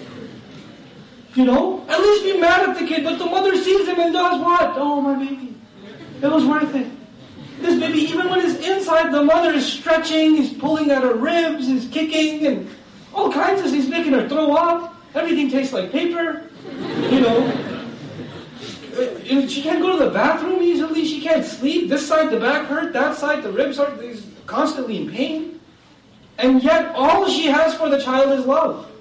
You know? At least be mad at the kid, but the mother sees him and does what? Oh, my baby. It was worth it. This baby, even when he's inside, the mother is stretching, he's pulling at her ribs, he's kicking, and all kinds of, he's making her throw up. Everything tastes like paper, you know. she can't go to the bathroom easily, she can't sleep. This side, the back hurt, that side, the ribs hurt, he's constantly in pain. And yet, all she has for the child is love.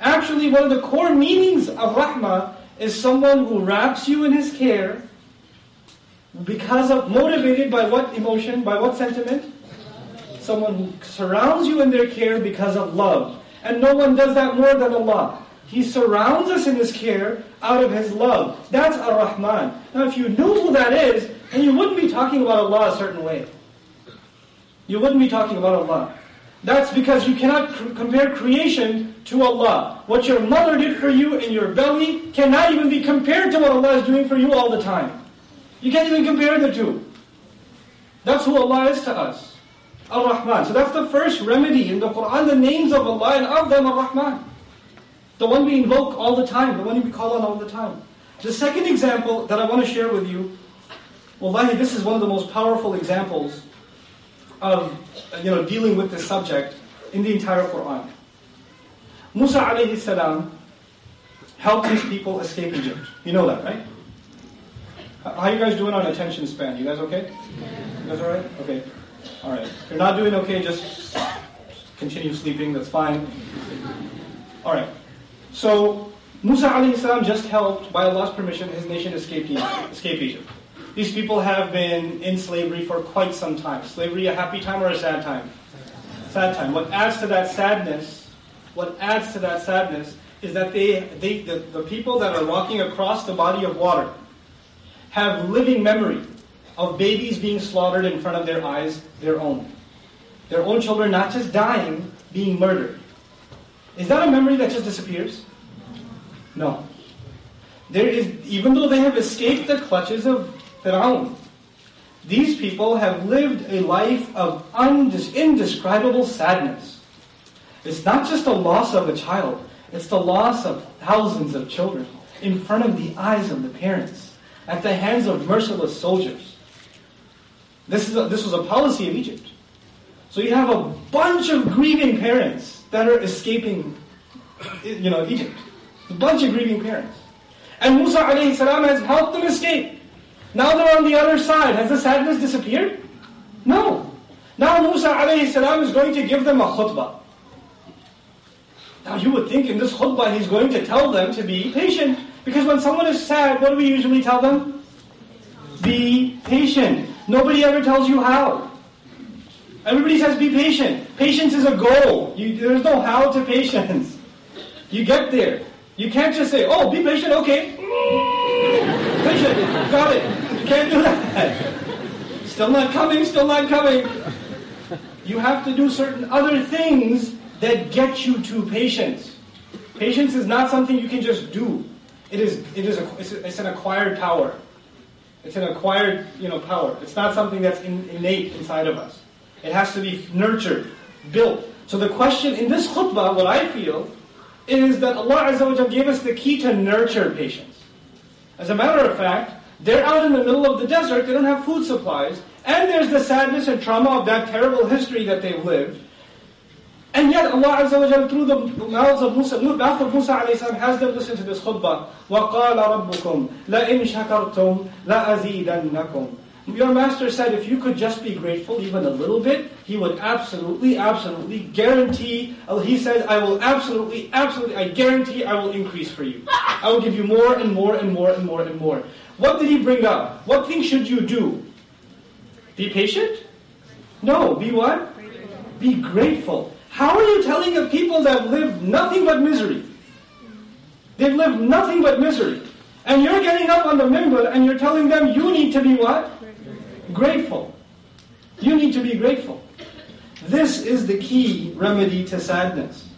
Actually, one of the core meanings of rahmah is someone who wraps you in his care because of, motivated by what emotion, by what sentiment? Someone who surrounds you in their care because of love. And no one does that more than Allah. He surrounds us in His care out of His love. That's Ar-Rahman. Now if you knew who that is, then you wouldn't be talking about Allah a certain way. You wouldn't be talking about Allah. That's because you cannot cr- compare creation to Allah. What your mother did for you in your belly cannot even be compared to what Allah is doing for you all the time. You can't even compare the two. That's who Allah is to us. Ar-Rahman. So that's the first remedy in the Quran, the names of Allah and of them Ar-Rahman. The one we invoke all the time, the one we call on all the time. The second example that I want to share with you, wallahi, this is one of the most powerful examples of you know, dealing with this subject in the entire Quran. Musa alayhi salam helped his people escape Egypt. You know that, right? How you guys doing on attention span? You guys okay? You guys alright? Okay. Alright. If you're not doing okay, just continue sleeping, that's fine. Alright. So, Musa alayhi just helped, by Allah's permission, his nation escape, escape Egypt. These people have been in slavery for quite some time. Slavery a happy time or a sad time? Sad time. What adds to that sadness, what adds to that sadness is that they, they the, the people that are walking across the body of water, have living memory of babies being slaughtered in front of their eyes, their own. Their own children not just dying, being murdered. Is that a memory that just disappears? No. There is, even though they have escaped the clutches of Fir'aun, these people have lived a life of indescribable sadness. It's not just the loss of a child, it's the loss of thousands of children in front of the eyes of the parents at the hands of merciless soldiers. This, is a, this was a policy of Egypt. So you have a bunch of grieving parents that are escaping you know, Egypt. A bunch of grieving parents. And Musa alayhi salam has helped them escape. Now they're on the other side. Has the sadness disappeared? No. Now Musa alayhi salam is going to give them a khutbah. Now you would think in this khutbah he's going to tell them to be patient. Because when someone is sad, what do we usually tell them? Be patient. Nobody ever tells you how. Everybody says be patient. Patience is a goal. You, there's no how to patience. You get there. You can't just say, oh, be patient, okay. patient, got it. You can't do that. Still not coming, still not coming. You have to do certain other things that get you to patience. Patience is not something you can just do. It is, it is a, it's, it's an acquired power. It's an acquired, you know, power. It's not something that's in, innate inside of us. It has to be nurtured, built. So the question in this khutbah, what I feel, is that Allah Azza wa gave us the key to nurture patience. As a matter of fact, they're out in the middle of the desert, they don't have food supplies, and there's the sadness and trauma of that terrible history that they've lived. And yet Allah Azza wa Jal, through the mouths of Musa, mouth of Musa alayhi salam, has them listen to this khutbah. وَقَالَ رَبُّكُمْ لَإِن شَكَرْتُمْ لَأَزِيدَنَّكُمْ Your master said if you could just be grateful even a little bit, he would absolutely, absolutely guarantee, he said, I will absolutely, absolutely, I guarantee I will increase for you. I will give you more and more and more and more and more. What did he bring up? What things should you do? Be patient? No, be what? Be grateful. How are you telling a people that live nothing but misery? They've lived nothing but misery. And you're getting up on the minbar and you're telling them you need to be what? Grateful. You need to be grateful. This is the key remedy to sadness.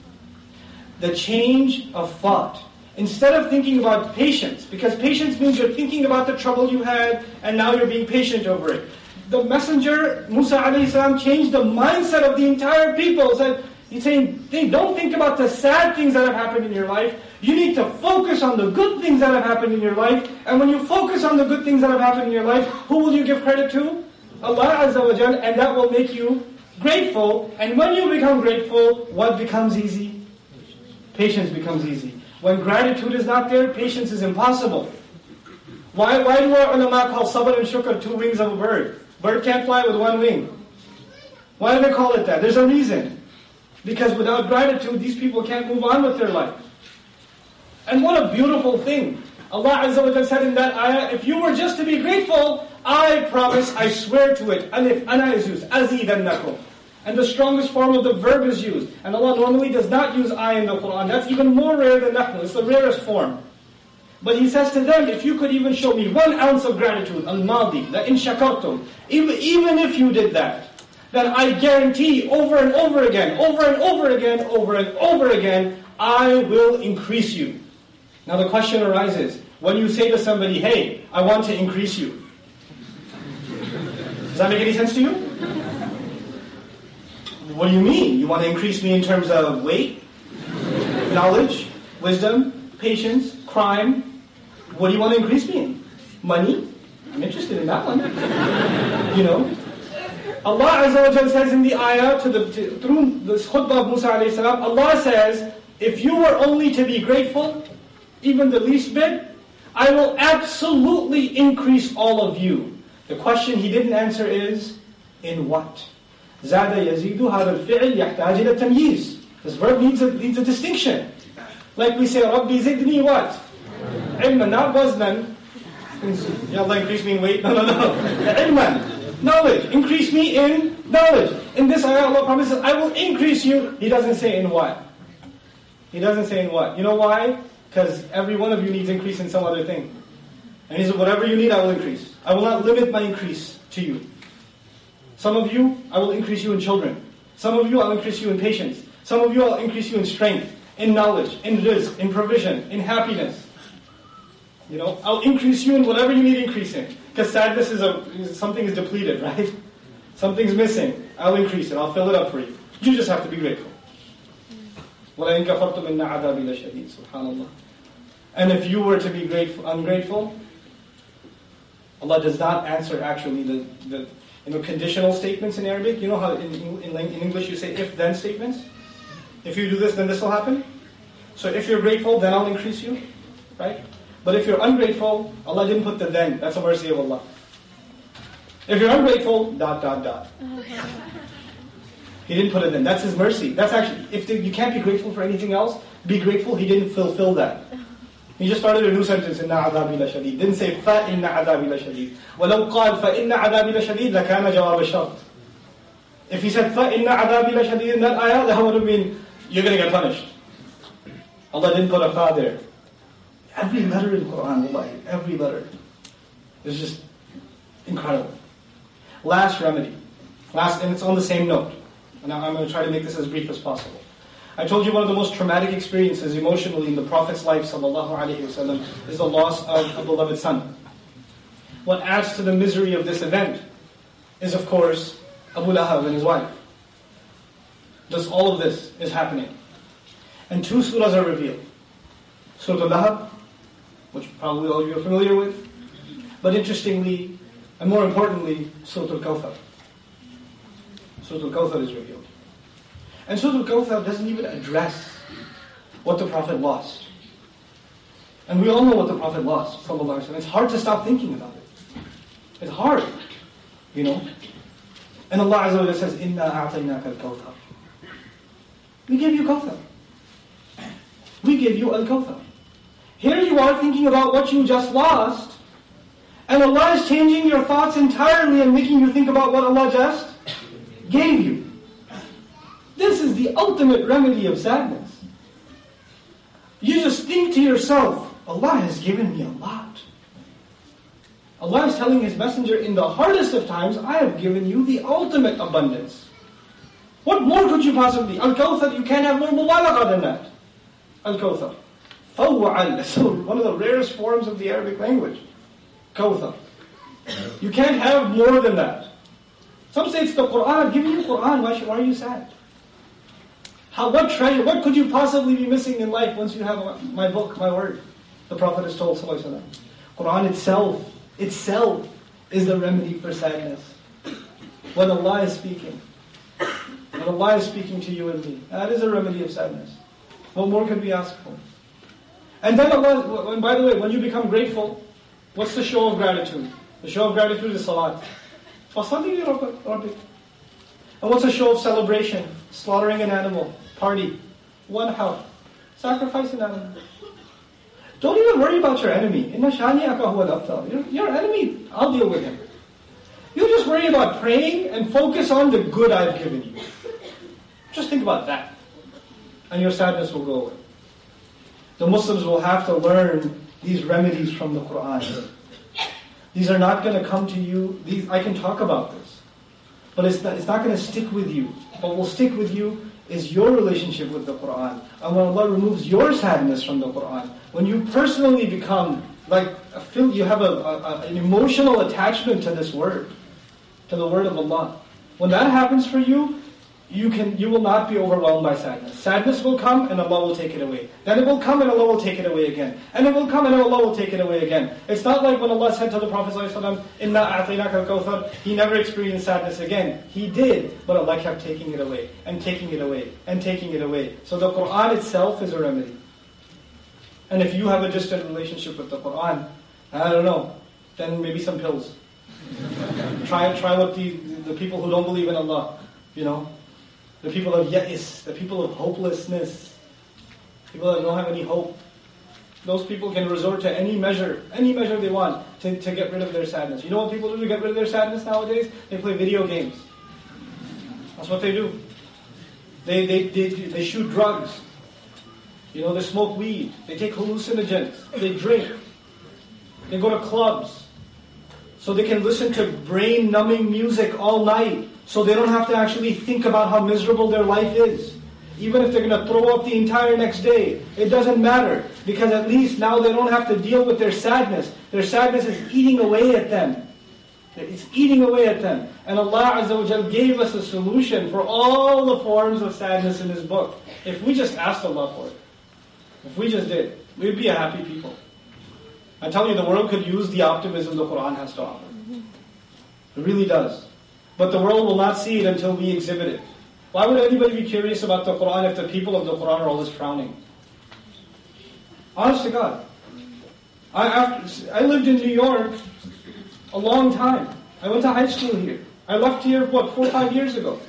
The change of thought. Instead of thinking about patience, because patience means you're thinking about the trouble you had and now you're being patient over it the messenger, Musa alayhi salam, changed the mindset of the entire people. Said, he's saying, hey, don't think about the sad things that have happened in your life. You need to focus on the good things that have happened in your life. And when you focus on the good things that have happened in your life, who will you give credit to? Allah Azza wa Jal, and that will make you grateful. And when you become grateful, what becomes easy? Patience becomes easy. When gratitude is not there, patience is impossible. Why, why do our ulama call sabr and shukr two wings of a bird? Bird can't fly with one wing. Why do they call it that? There's a reason. Because without gratitude, these people can't move on with their life. And what a beautiful thing. Allah Azza wa said in that ayah, if you were just to be grateful, I promise, I swear to it, alif, ana is used, azidannakum. And the strongest form of the verb is used. And Allah normally does not use I in the Quran. That's even more rare than nahnu. It's the rarest form. But he says to them, if you could even show me one ounce of gratitude, al-madi, la in shakartum, even, even if you did that, then I guarantee over and over again, over and over again, over and over again, I will increase you. Now the question arises, when you say to somebody, hey, I want to increase you, does that make any sense to you? What do you mean? You want to increase me in terms of weight, knowledge, wisdom, patience, crime, what do you want to increase me in? Money? I'm interested in that one. you know? Allah Azza wa says in the ayah to the, to, through the khutbah of Musa alayhi salam, Allah says, if you were only to be grateful, even the least bit, I will absolutely increase all of you. The question he didn't answer is, in what? زاد يزيد هذا الفعل يحتاج إلى تمييز. This verb needs a, needs a distinction. Like we say, ربي زدني what? Ilman, not waznan. Ya Allah, increase me in weight. No, no, no. Ilman, knowledge. Increase me in knowledge. In this ayah, Allah promises, I will increase you. He doesn't say in what. He doesn't say in what. You know why? Because every one of you needs increase in some other thing. And he said, whatever you need, I will increase. I will not limit my increase to you. Some of you, I will increase you in children. Some of you, I'll increase you in patience. Some of you, I'll increase you in strength, in knowledge, in rizq, in provision, in happiness. You know, I'll increase you in whatever you need increase in. Because sadness is a something is depleted, right? Something's missing. I'll increase it. I'll fill it up for you. You just have to be grateful. وَلَئِن كَفَرْتُمْ إِنَّ عَذَابِي لَشَدِيدٌ Subhanallah. And if you were to be grateful, ungrateful, Allah does not answer actually the, the you know, conditional statements in Arabic. You know how in, in, in English you say if-then statements? If you do this, then this will happen. So if you're grateful, then I'll increase you. Right? But if you're ungrateful, Allah didn't put the then. That's a mercy of Allah. If you're ungrateful, dot, dot, dot. He didn't put it then. That's His mercy. That's actually, if you can't be grateful for anything else, be grateful He didn't fulfill that. He just started a new sentence, إِنَّ عَذَابِي لَشَدِيدٌ Didn't say, فَإِنَّ عَذَابِي لَشَدِيدٌ وَلَوْ قَالْ فَإِنَّ عَذَابِي لَشَدِيدٌ لَكَانَ جَوَابَ الشَّرْطِ If he said, فَإِنَّ عَذَابِي لَشَدِيدٌ in that ayah, that would have been, you're going to get punished. Allah didn't put a fa there. Every letter in Quran, wallahi, every letter is just incredible. Last remedy. Last, and it's on the same note. And I'm going to try to make this as brief as possible. I told you one of the most traumatic experiences emotionally in the Prophet's life, sallallahu alaihi wasallam, is the loss of a beloved son. What adds to the misery of this event is, of course, Abu Lahab and his wife. Thus, all of this is happening. And two surahs are revealed. Surah Al-Lahab, which probably all of you are familiar with, but interestingly, and more importantly, Surah Al-Kawthar. Surah Al-Kawthar is revealed. And Surah Al-Kawthar doesn't even address what the Prophet lost. And we all know what the Prophet lost, sallallahu It's hard to stop thinking about it. It's hard, you know. And Allah Azza wa says, Inna a'tainaka al-kawthar. We gave you kawthar. We gave you al-kawthar. Here you are thinking about what you just lost, and Allah is changing your thoughts entirely and making you think about what Allah just gave you. This is the ultimate remedy of sadness. You just think to yourself, Allah has given me a lot. Allah is telling His Messenger, in the hardest of times, I have given you the ultimate abundance. What more could you possibly? Al-Kawthar, you can't have more mubalagha than that. Al-Kawthar. Fawwa'al, that's one of the rarest forms of the Arabic language. Kawthar. You can't have more than that. Some say it's the Quran. I've given you Quran. Why, should, why are you sad? How, what treasure, what could you possibly be missing in life once you have my book, my word? The Prophet has told Sallallahu Quran itself itself is the remedy for sadness. When Allah is speaking, when Allah is speaking to you and me, that is a remedy of sadness. What more can we ask for? And then Allah, and by the way, when you become grateful, what's the show of gratitude? The show of gratitude is salat. And what's a show of celebration? Slaughtering an animal, party, one house, sacrifice an animal. Don't even worry about your enemy. Your enemy, I'll deal with him. You just worry about praying and focus on the good I've given you. Just think about that. And your sadness will go away. The Muslims will have to learn these remedies from the Quran. These are not going to come to you. These, I can talk about this. But it's not, it's not going to stick with you. What will stick with you is your relationship with the Quran. And when Allah removes your sadness from the Quran, when you personally become like a, you have a, a, an emotional attachment to this word, to the word of Allah. When that happens for you, you can you will not be overwhelmed by sadness. Sadness will come and Allah will take it away. Then it will come and Allah will take it away again. And it will come and Allah will take it away again. It's not like when Allah said to the Prophet ﷺ, Inna a'tainaka al he never experienced sadness again. He did, but Allah kept taking it away, and taking it away, and taking it away. So the Quran itself is a remedy. And if you have a distant relationship with the Quran, I don't know, then maybe some pills. try try what the, the people who don't believe in Allah, you know, the people of yes, the people of hopelessness, people that don't have any hope. Those people can resort to any measure, any measure they want to, to get rid of their sadness. You know what people do to get rid of their sadness nowadays? They play video games. That's what they do. They, they, they, they shoot drugs. You know, they smoke weed. They take hallucinogens. They drink. They go to clubs. So they can listen to brain numbing music all night so they don't have to actually think about how miserable their life is. Even if they're going to throw up the entire next day, it doesn't matter because at least now they don't have to deal with their sadness. Their sadness is eating away at them. It's eating away at them. And Allah Azza wa gave us a solution for all the forms of sadness in His book. If we just asked Allah for it, if we just did, we'd be a happy people. I tell you, the world could use the optimism the Quran has to offer. It really does. But the world will not see it until we exhibit it. Why would anybody be curious about the Quran if the people of the Quran are always frowning? Honest to God. I, after, I lived in New York a long time. I went to high school here. I left here, what, four or five years ago.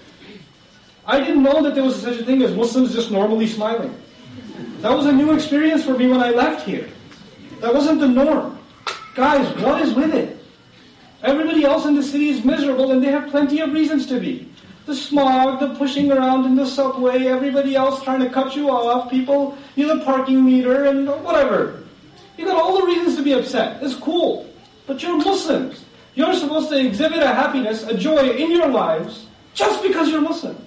I didn't know that there was such a thing as Muslims just normally smiling. That was a new experience for me when I left here. That wasn't the norm. Guys, what is with it? Everybody else in the city is miserable and they have plenty of reasons to be. The smog, the pushing around in the subway, everybody else trying to cut you off, people, know, the parking meter, and whatever. You got all the reasons to be upset. It's cool. But you're Muslims. You're supposed to exhibit a happiness, a joy in your lives just because you're Muslim.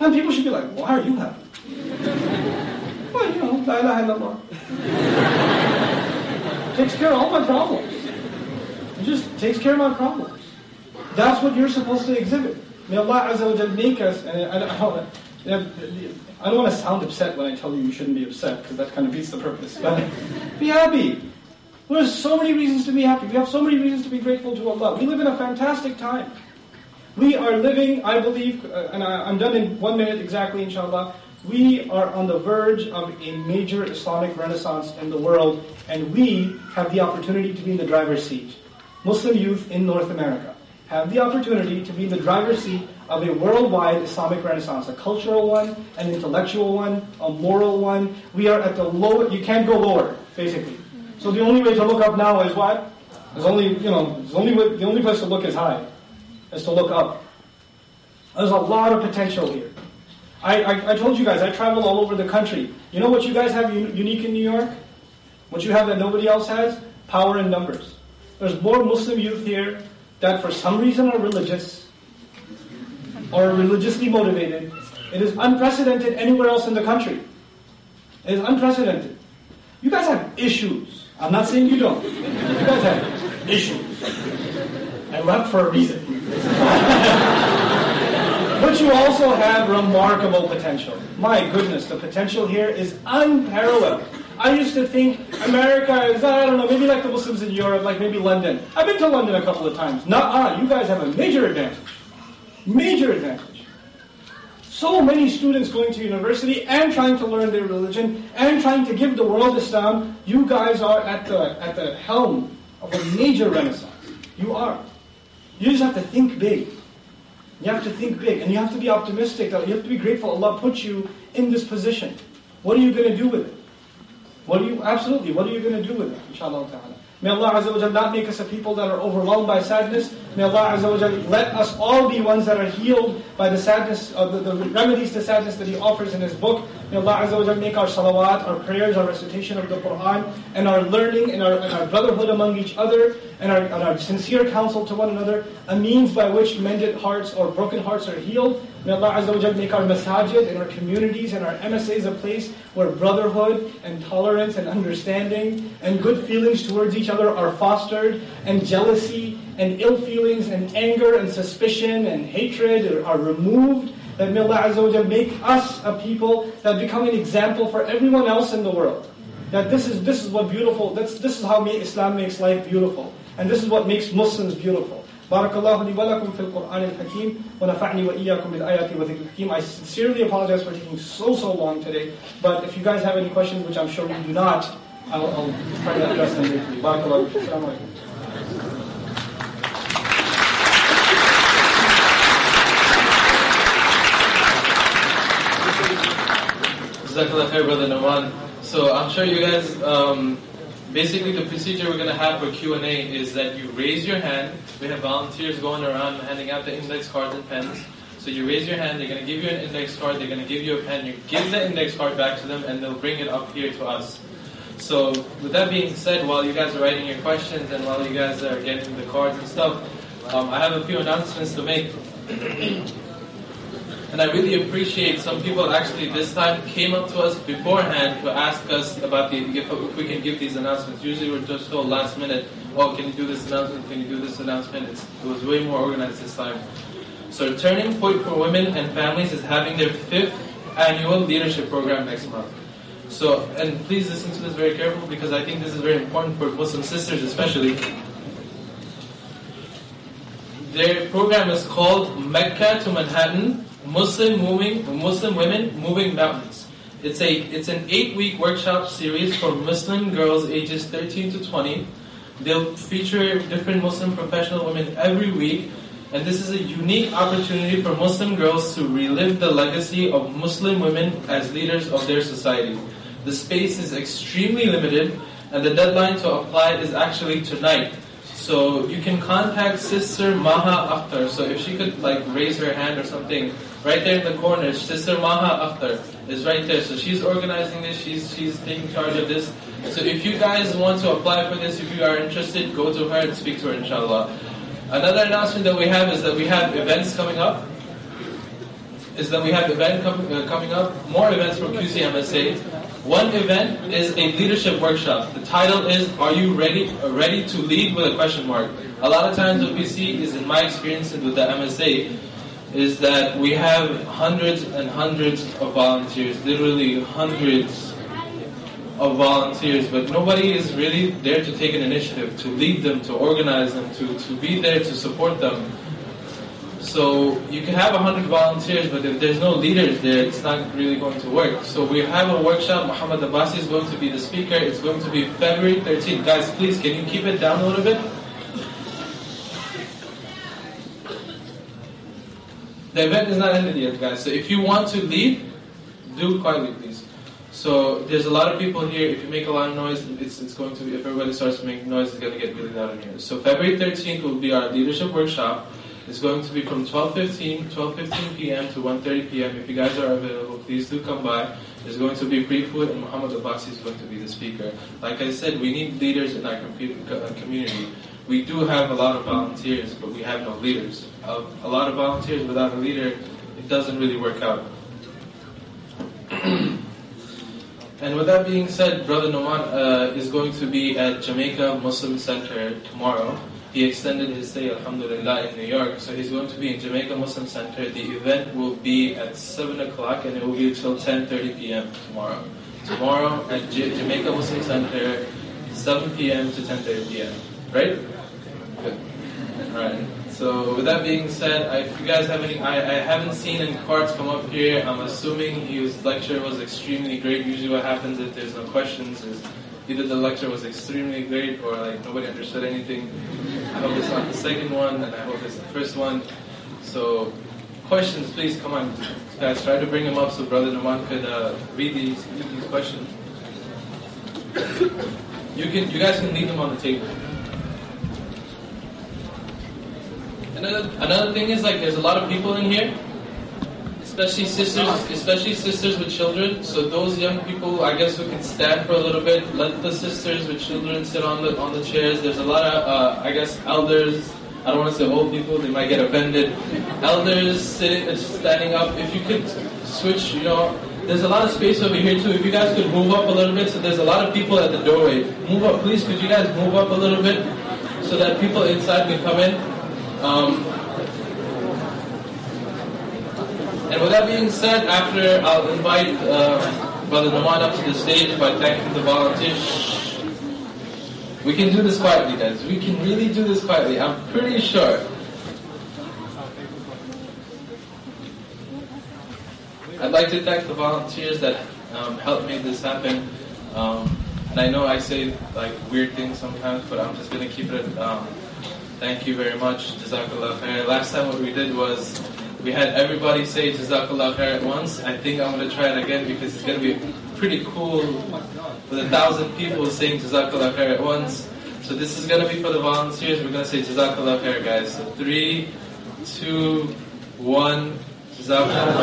And people should be like, why are you happy? well, you know, la ilaha illallah. takes care of all my problems. It just takes care of my problems. That's what you're supposed to exhibit. May Allah Azza wa make us, and I, don't, I don't want to sound upset when I tell you you shouldn't be upset, because that kind of beats the purpose. But be happy. There's so many reasons to be happy. We have so many reasons to be grateful to Allah. We live in a fantastic time. We are living, I believe, uh, and I'm done in one minute exactly, inshallah. We are on the verge of a major Islamic renaissance in the world, and we have the opportunity to be in the driver's seat. Muslim youth in North America have the opportunity to be in the driver's seat of a worldwide Islamic renaissance, a cultural one, an intellectual one, a moral one. We are at the low, you can't go lower, basically. So the only way to look up now is what? There's only, you know, there's only the only place to look is high, is to look up. There's a lot of potential here. I, I, I told you guys, I travel all over the country. You know what you guys have un- unique in New York? What you have that nobody else has? Power in numbers. There's more Muslim youth here that for some reason are religious or religiously motivated. It is unprecedented anywhere else in the country. It is unprecedented. You guys have issues. I'm not saying you don't. You guys have issues. I left for a reason. but you also have remarkable potential. My goodness, the potential here is unparalleled. I used to think America is, I don't know, maybe like the Muslims in Europe, like maybe London. I've been to London a couple of times. Nuh-uh, you guys have a major advantage. Major advantage so many students going to university and trying to learn their religion and trying to give the world Islam, you guys are at the, at the helm of a major renaissance. You are. You just have to think big. You have to think big and you have to be optimistic. You have to be grateful Allah put you in this position. What are you going to do with it? What are you, absolutely, what are you going to do with it? Inshallah ta'ala. May Allah Azza wa not make us a people that are overwhelmed by sadness. May Allah Azza wa let us all be ones that are healed by the sadness, uh, the, the, remedies to sadness that He offers in His book. May Allah Azza wa make our salawat, our prayers, our recitation of the Quran, and our learning and our, and our brotherhood among each other, and our, and our sincere counsel to one another, a means by which mended hearts or broken hearts are healed. May Allah Azza wa make our masajid and our communities and our MSAs a place where brotherhood and tolerance and understanding and good feelings towards each other are fostered, and jealousy and ill feelings and anger and suspicion and hatred are, are removed. That may Allah Azza wa make us a people that become an example for everyone else in the world. That this is this is what beautiful. That's, this is how Islam makes life beautiful, and this is what makes Muslims beautiful. بارك الله لي ولكم في القرآن الحكيم ونفعني وإياكم بالآيات وذكر الحكيم. I sincerely apologize for taking so, so long today. But if you guys have any questions, which I'm sure you do not, I'll, I'll try to address them briefly. بارك الله فيكم. Jazakallah khair, Brother Nouman. So I'm sure you guys um, Basically, the procedure we're going to have for Q&A is that you raise your hand. We have volunteers going around handing out the index cards and pens. So you raise your hand, they're going to give you an index card, they're going to give you a pen, you give the index card back to them, and they'll bring it up here to us. So with that being said, while you guys are writing your questions and while you guys are getting the cards and stuff, um, I have a few announcements to make. And I really appreciate some people actually this time came up to us beforehand to ask us about the if, we can give these announcements. Usually we're just told last minute, oh, can you do this announcement? Can you do this announcement? It's, it was way more organized this time. So Turning Point for Women and Families is having their fifth annual leadership program next month. So, and please listen to this very carefully because I think this is very important for Muslim sisters especially. Their program is called Mecca to Manhattan Muslim moving Muslim women moving mountains. It's a it's an eight week workshop series for Muslim girls ages 13 to 20. They'll feature different Muslim professional women every week, and this is a unique opportunity for Muslim girls to relive the legacy of Muslim women as leaders of their society. The space is extremely limited, and the deadline to apply is actually tonight. So you can contact Sister Maha Akhtar. So if she could like raise her hand or something, right there in the corner, Sister Maha Akhtar is right there. So she's organizing this. She's she's taking charge of this. So if you guys want to apply for this, if you are interested, go to her and speak to her, inshallah. Another announcement that we have is that we have events coming up. Is that we have event com- uh, coming up, more events from QCMSA. One event is a leadership workshop. The title is "Are you ready uh, ready to lead?" with a question mark. A lot of times, what we see is, in my experience with the MSA, is that we have hundreds and hundreds of volunteers, literally hundreds of volunteers, but nobody is really there to take an initiative, to lead them, to organize them, to, to be there to support them. So you can have 100 volunteers, but if there's no leaders there, it's not really going to work. So we have a workshop. Muhammad Abbasi is going to be the speaker. It's going to be February 13th. Guys, please, can you keep it down a little bit? The event is not ended yet, guys. So if you want to leave, do quietly, please. So there's a lot of people here. If you make a lot of noise, it's, it's going to be, if everybody starts to make noise, it's going to get really loud in here. So February 13th will be our leadership workshop. It's going to be from 12.15, 12.15 p.m. to 1.30 p.m. If you guys are available, please do come by. There's going to be free food and Muhammad Abbasi is going to be the speaker. Like I said, we need leaders in our uh, community. We do have a lot of volunteers, but we have no leaders. Uh, a lot of volunteers without a leader, it doesn't really work out. And with that being said, Brother Nouman uh, is going to be at Jamaica Muslim Center tomorrow. He extended his stay, alhamdulillah, in New York, so he's going to be in Jamaica Muslim Center. The event will be at 7 o'clock and it will be until 10.30 p.m. tomorrow. Tomorrow at J- Jamaica Muslim Center, 7 p.m. to 10.30 p.m. Right? Good. Alright. So with that being said, if you guys have any, I, I haven't seen any cards come up here. I'm assuming his lecture was extremely great. Usually what happens if there's no questions is either the lecture was extremely great or like nobody understood anything. I hope it's not the second one and I hope it's the first one. So questions, please come on. Guys, try to bring them up so Brother Nouman could uh, read these, read these questions. You can, you guys can leave them on the table. Another, another thing is like there's a lot of people in here, especially sisters, especially sisters with children. So those young people, I guess, who can stand for a little bit, let the sisters with children sit on the on the chairs. There's a lot of, uh, I guess, elders. I don't want to say old people; they might get offended. Elders sitting, uh, standing up. If you could switch, you know. There's a lot of space over here too. If you guys could move up a little bit, so there's a lot of people at the doorway. Move up, please. Could you guys move up a little bit so that people inside can come in? Um, and with that being said, after I'll invite uh, Brother Nouman up to the stage by thanking the volunteers. We can do this quietly, guys. We can really do this quietly. I'm pretty sure. I'd like to thank the volunteers that um, helped make this happen. Um, and I know I say like weird things sometimes, but I'm just gonna keep it. Um, thank you very much, Jazakallah khair. Last time what we did was we had everybody say Jazakallah khair at once. I think I'm gonna try it again because it's gonna be pretty cool with a thousand people saying Jazakallah khair at once. So this is gonna be for the volunteers. We're gonna say Jazakallah khair, guys. So three, two, one. Jazakallah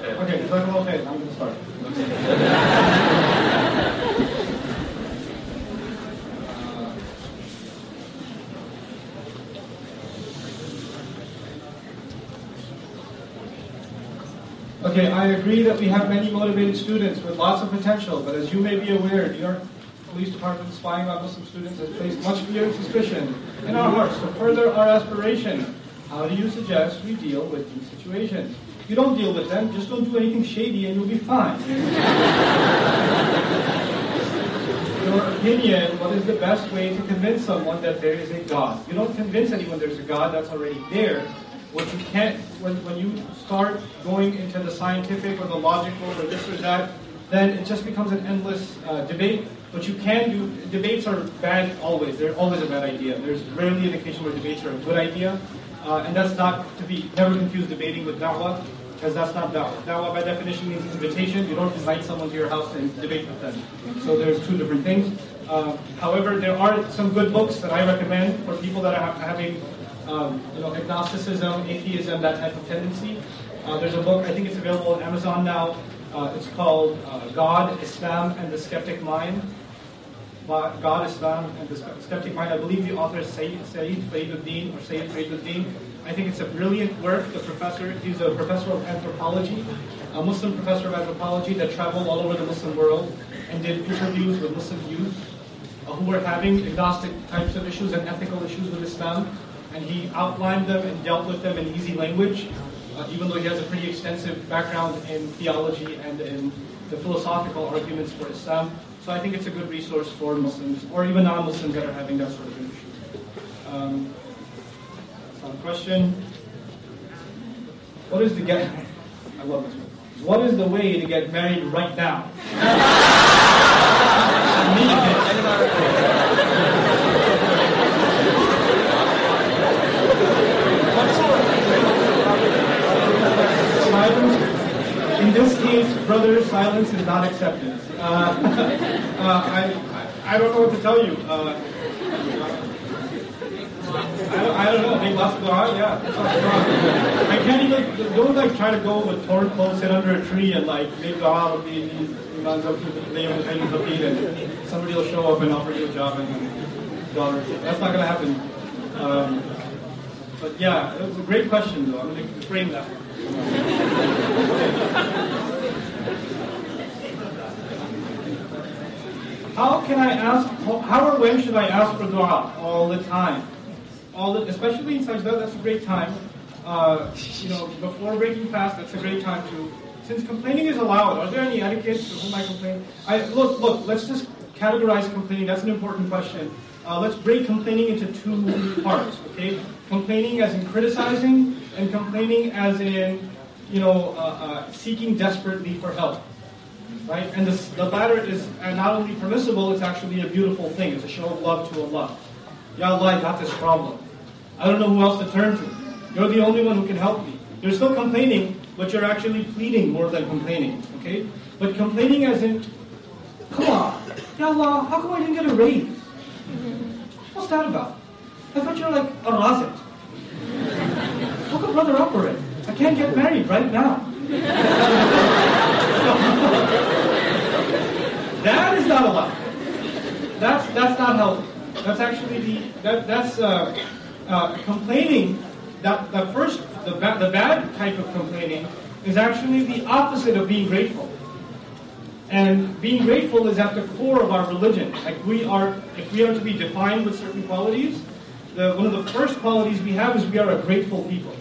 khair. Okay, Jazakallah khair. I'm going to start. Okay, I agree that we have many motivated students with lots of potential, but as you may be aware, New York Police Department spying on Muslim students has placed much fear and suspicion in our hearts. To further our aspiration, how do you suggest we deal with these situations? You don't deal with them, just don't do anything shady and you'll be fine. In your opinion, what is the best way to convince someone that there is a God? You don't convince anyone there's a God that's already there. What you can't, when, when you start going into the scientific or the logical or this or that, then it just becomes an endless uh, debate. What you can do, debates are bad always. They're always a bad idea. There's rarely an occasion where debates are a good idea. Uh, and that's not to be, never confuse debating with da'wah. because that's not dawah. Dawah by definition means invitation. You don't invite someone to your house and debate with them. So there's two different things. Uh, however, there are some good books that I recommend for people that are having um, you know, agnosticism, atheism, that type of tendency. Uh, there's a book, I think it's available on Amazon now. Uh, it's called uh, God, Islam, and the Skeptic Mind. God, Islam, and the Skeptic Mind. I believe the author is Sayyid, Sayyid Faiduddin or Sayyid Faiduddin. I think it's a brilliant work. The professor, he's a professor of anthropology, a Muslim professor of anthropology that traveled all over the Muslim world and did interviews with Muslim youth uh, who were having agnostic types of issues and ethical issues with Islam. And he outlined them and dealt with them in easy language, uh, even though he has a pretty extensive background in theology and in the philosophical arguments for Islam. So I think it's a good resource for Muslims or even non-Muslims that are having that sort of issue. Um, question. What is the get? I love this one. What is the way to get married right now? In this case, brother, silence is not acceptance. Uh, uh, I, I don't know what to tell you. Uh, I don't, I don't know. Make lots of dua, yeah. I can't even, don't like try to go with torn sit under a tree and like make dua with the imams of the of the and somebody will show up and offer you a job and daughter. That's not going to happen. Um, but yeah, it was a great question though. I'm to frame that. How can I ask, how or when should I ask for dua? All the time all the, especially in sajda, that's a great time. Uh, you know, before breaking fast, that's a great time to. Since complaining is allowed, are there any etiquettes to whom I complain? I, look, look, let's just categorize complaining. That's an important question. Uh, let's break complaining into two parts, okay? Complaining as in criticizing, and complaining as in, you know, uh, uh seeking desperately for help, right? And this, the latter is not only permissible, it's actually a beautiful thing. It's a show of love to Allah. Ya Allah, I got this problem. I don't know who else to turn to. You're the only one who can help me. You're still complaining, but you're actually pleading more than complaining. Okay? But complaining as in, come on, Ya Allah, how come I didn't get a raise? What's that about? I thought you were like a razit. Look a brother already. I can't get married right now. That is not allowed. That's that's not healthy. That's actually the that that's uh, uh, complaining. That the first the ba- the bad type of complaining is actually the opposite of being grateful. And being grateful is at the core of our religion. Like we are, if we are to be defined with certain qualities, the, one of the first qualities we have is we are a grateful people.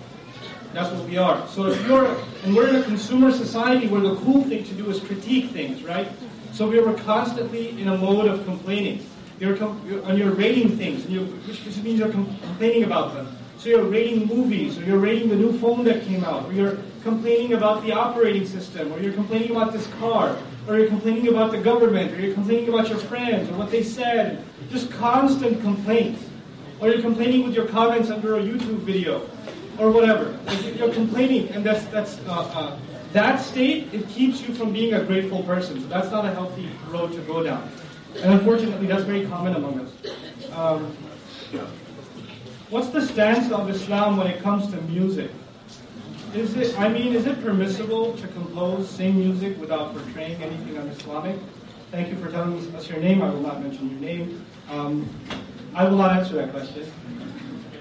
That's what we are. So if you're, and we're in a consumer society where the cool thing to do is critique things, right? So we are constantly in a mode of complaining. You're, you're, and you're rating things, and you which means you're complaining about them. So you're rating movies, or you're rating the new phone that came out, or you're complaining about the operating system, or you're complaining about this car, or you're complaining about the government, or you're complaining about your friends, or what they said. Just constant complaints. Or you're complaining with your comments under a YouTube video, or whatever. You're complaining, and that's, that's uh, uh, that state, it keeps you from being a grateful person. So that's not a healthy road to go down. And unfortunately, that's very common among us. Um, what's the stance of Islam when it comes to music? Is it, I mean, is it permissible to compose, sing music without portraying anything un-Islamic? Thank you for telling us your name. I will not mention your name. Um, I will not answer that question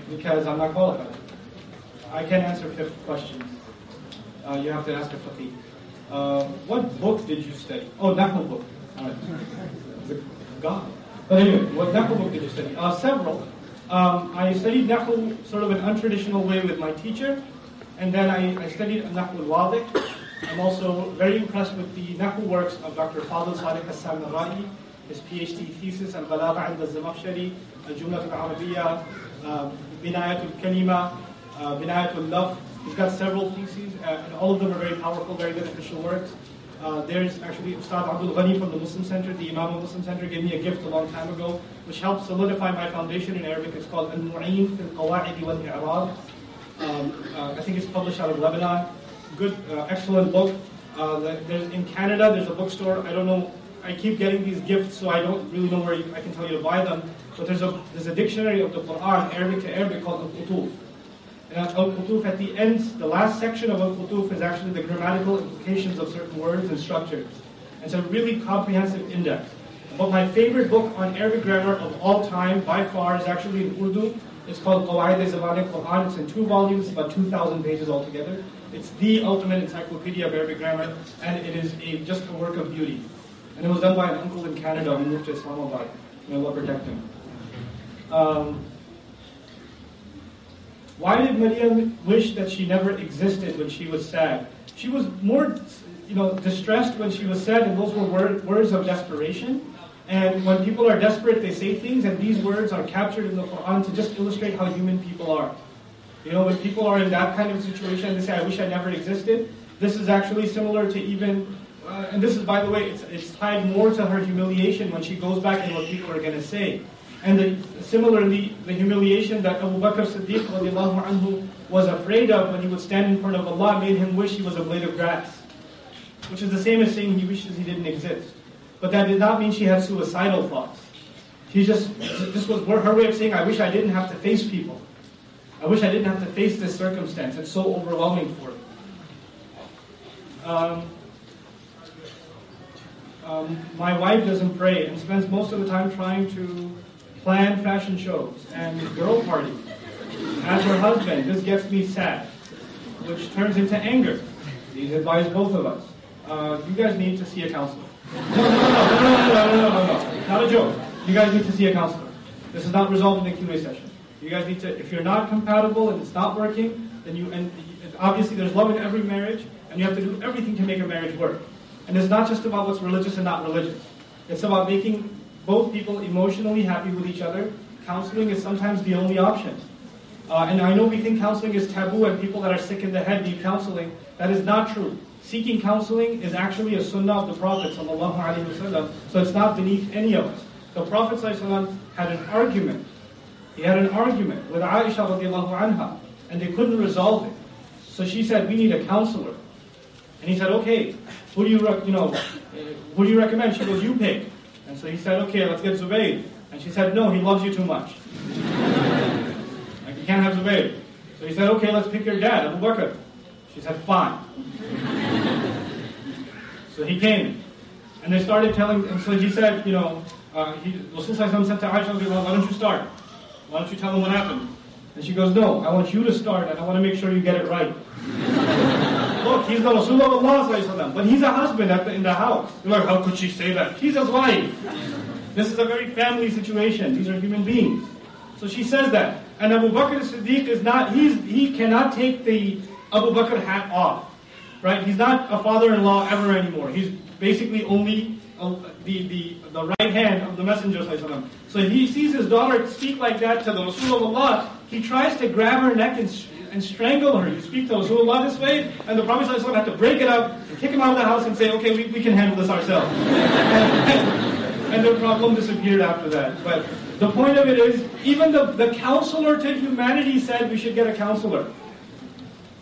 because I'm not qualified. I can't answer fiqh questions. Uh, you have to ask a faqih. Uh, what book did you study? Oh, Nahl book. Right the God. But anyway, what Nahu book did you study? Uh, several. Um, I studied Nahu sort of an untraditional way with my teacher, and then I, I studied Nahu al-Wadih. I'm also very impressed with the Nahu works of Dr. Fadl Sadiq Hassan his PhD thesis on Balagha and al-Zamakhshari, al-Jumlat al-Arabiya, uh, Binayat al-Kalima, uh, Binayat al-Laf. He's got several theses, uh, and all of them are very powerful, very beneficial works. Uh, there's actually Ustad Abdul Ghani from the Muslim Center, the Imam of Muslim Center, gave me a gift a long time ago, which helped solidify my foundation in Arabic. It's called Al-Mu'in fil Qawa'id wal I'rab. Um, uh, I think it's published out of Lebanon. good, uh, excellent book. Uh, there's, in Canada, there's a bookstore. I don't know. I keep getting these gifts, so I don't really know where you, I can tell you to buy them. But there's a there's a dictionary of the Quran, Arabic to Arabic, called Al-Qutuf. Al-Qutuf at the end, the last section of Al-Qutuf is actually the grammatical implications of certain words and structures. It's a really comprehensive index. But my favorite book on Arabic grammar of all time, by far, is actually in Urdu. It's called Qawaid Zaman Quran. It's in two volumes, about 2,000 pages altogether. It's the ultimate encyclopedia of Arabic grammar, and it is a, just a work of beauty. And it was done by an uncle in Canada who moved to Islamabad. May Allah protect him. Um, why did Maryam wish that she never existed when she was sad? She was more, you know, distressed when she was sad, and those were word, words of desperation. And when people are desperate, they say things, and these words are captured in the Quran to just illustrate how human people are. You know, when people are in that kind of situation, and they say, I wish I never existed. This is actually similar to even, uh, and this is, by the way, it's, it's tied more to her humiliation when she goes back and what people are going to say. And the, similarly, the humiliation that Abu Bakr Siddiq anhu, was afraid of when he would stand in front of Allah made him wish he was a blade of grass. Which is the same as saying he wishes he didn't exist. But that did not mean she had suicidal thoughts. She just, this was her way of saying, I wish I didn't have to face people. I wish I didn't have to face this circumstance. It's so overwhelming for me. Um, um, my wife doesn't pray and spends most of the time trying to plan fashion shows and girl parties. As her husband, this gets me sad, which turns into anger. These advise both of us. Uh, you guys need to see a counselor. No, no, no, no, no, no, no, no, Not a joke. You guys need to see a counselor. This is not resolved in the Q&A session. You guys need to, if you're not compatible and it's not working, then you, and obviously there's love in every marriage, and you have to do everything to make a marriage work. And it's not just about what's religious and not religious. It's about making both people emotionally happy with each other. Counseling is sometimes the only option. Uh, and I know we think counseling is taboo and people that are sick in the head need counseling. That is not true. Seeking counseling is actually a sunnah of the Prophet so it's not beneath any of us. The Prophet had an argument. He had an argument with Aisha radiallahu anha, and they couldn't resolve it. So she said, we need a counselor. And he said, okay, who do you, you know, who do you recommend? She goes, you pick. And so he said, okay, let's get Zubayr. And she said, no, he loves you too much. like, you can't have Zubayr. So he said, okay, let's pick your dad, Abu Bakr. She said, fine. so he came. And they started telling, and so he said, you know, uh, he, Rasul said to Aisha, why don't you start? Why don't you tell him what happened? And she goes, no, I want you to start and I want to make sure you get it right. Look, he's the Rasul of Allah, but he's a husband the, in the house. You're like, how could she say that? He's his wife. This is a very family situation. These are human beings. So she says that. And Abu Bakr as-Siddiq is not, he's, he cannot take the Abu Bakr hat off. Right? He's not a father-in-law ever anymore. He's basically only a, the, the, the right hand of the Messenger. So he sees his daughter speak like that to the Rasulullah. He tries to grab her neck and and strangle her. You speak to Rasulullah this way, and the Prophet ﷺ had to break it up and kick him out of the house and say, okay, we, we can handle this ourselves. and, and the problem disappeared after that. But the point of it is, even the, the counselor to humanity said we should get a counselor.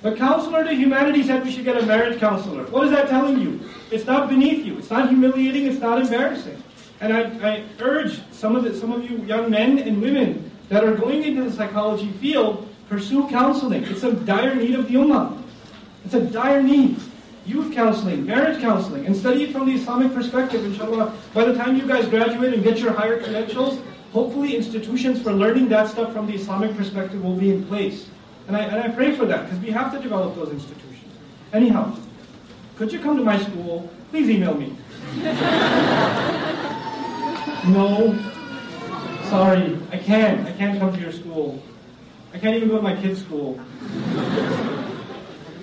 The counselor to humanity said we should get a marriage counselor. What is that telling you? It's not beneath you. It's not humiliating. It's not embarrassing. And I, I urge some of the, some of you young men and women that are going into the psychology field Pursue counseling. It's a dire need of the ummah. It's a dire need. Youth counseling, marriage counseling, and study it from the Islamic perspective, inshallah. By the time you guys graduate and get your higher credentials, hopefully institutions for learning that stuff from the Islamic perspective will be in place. And I, and I pray for that, because we have to develop those institutions. Anyhow, could you come to my school? Please email me. no. Sorry, I can't. I can't come to your school. I can't even go to my kid's school.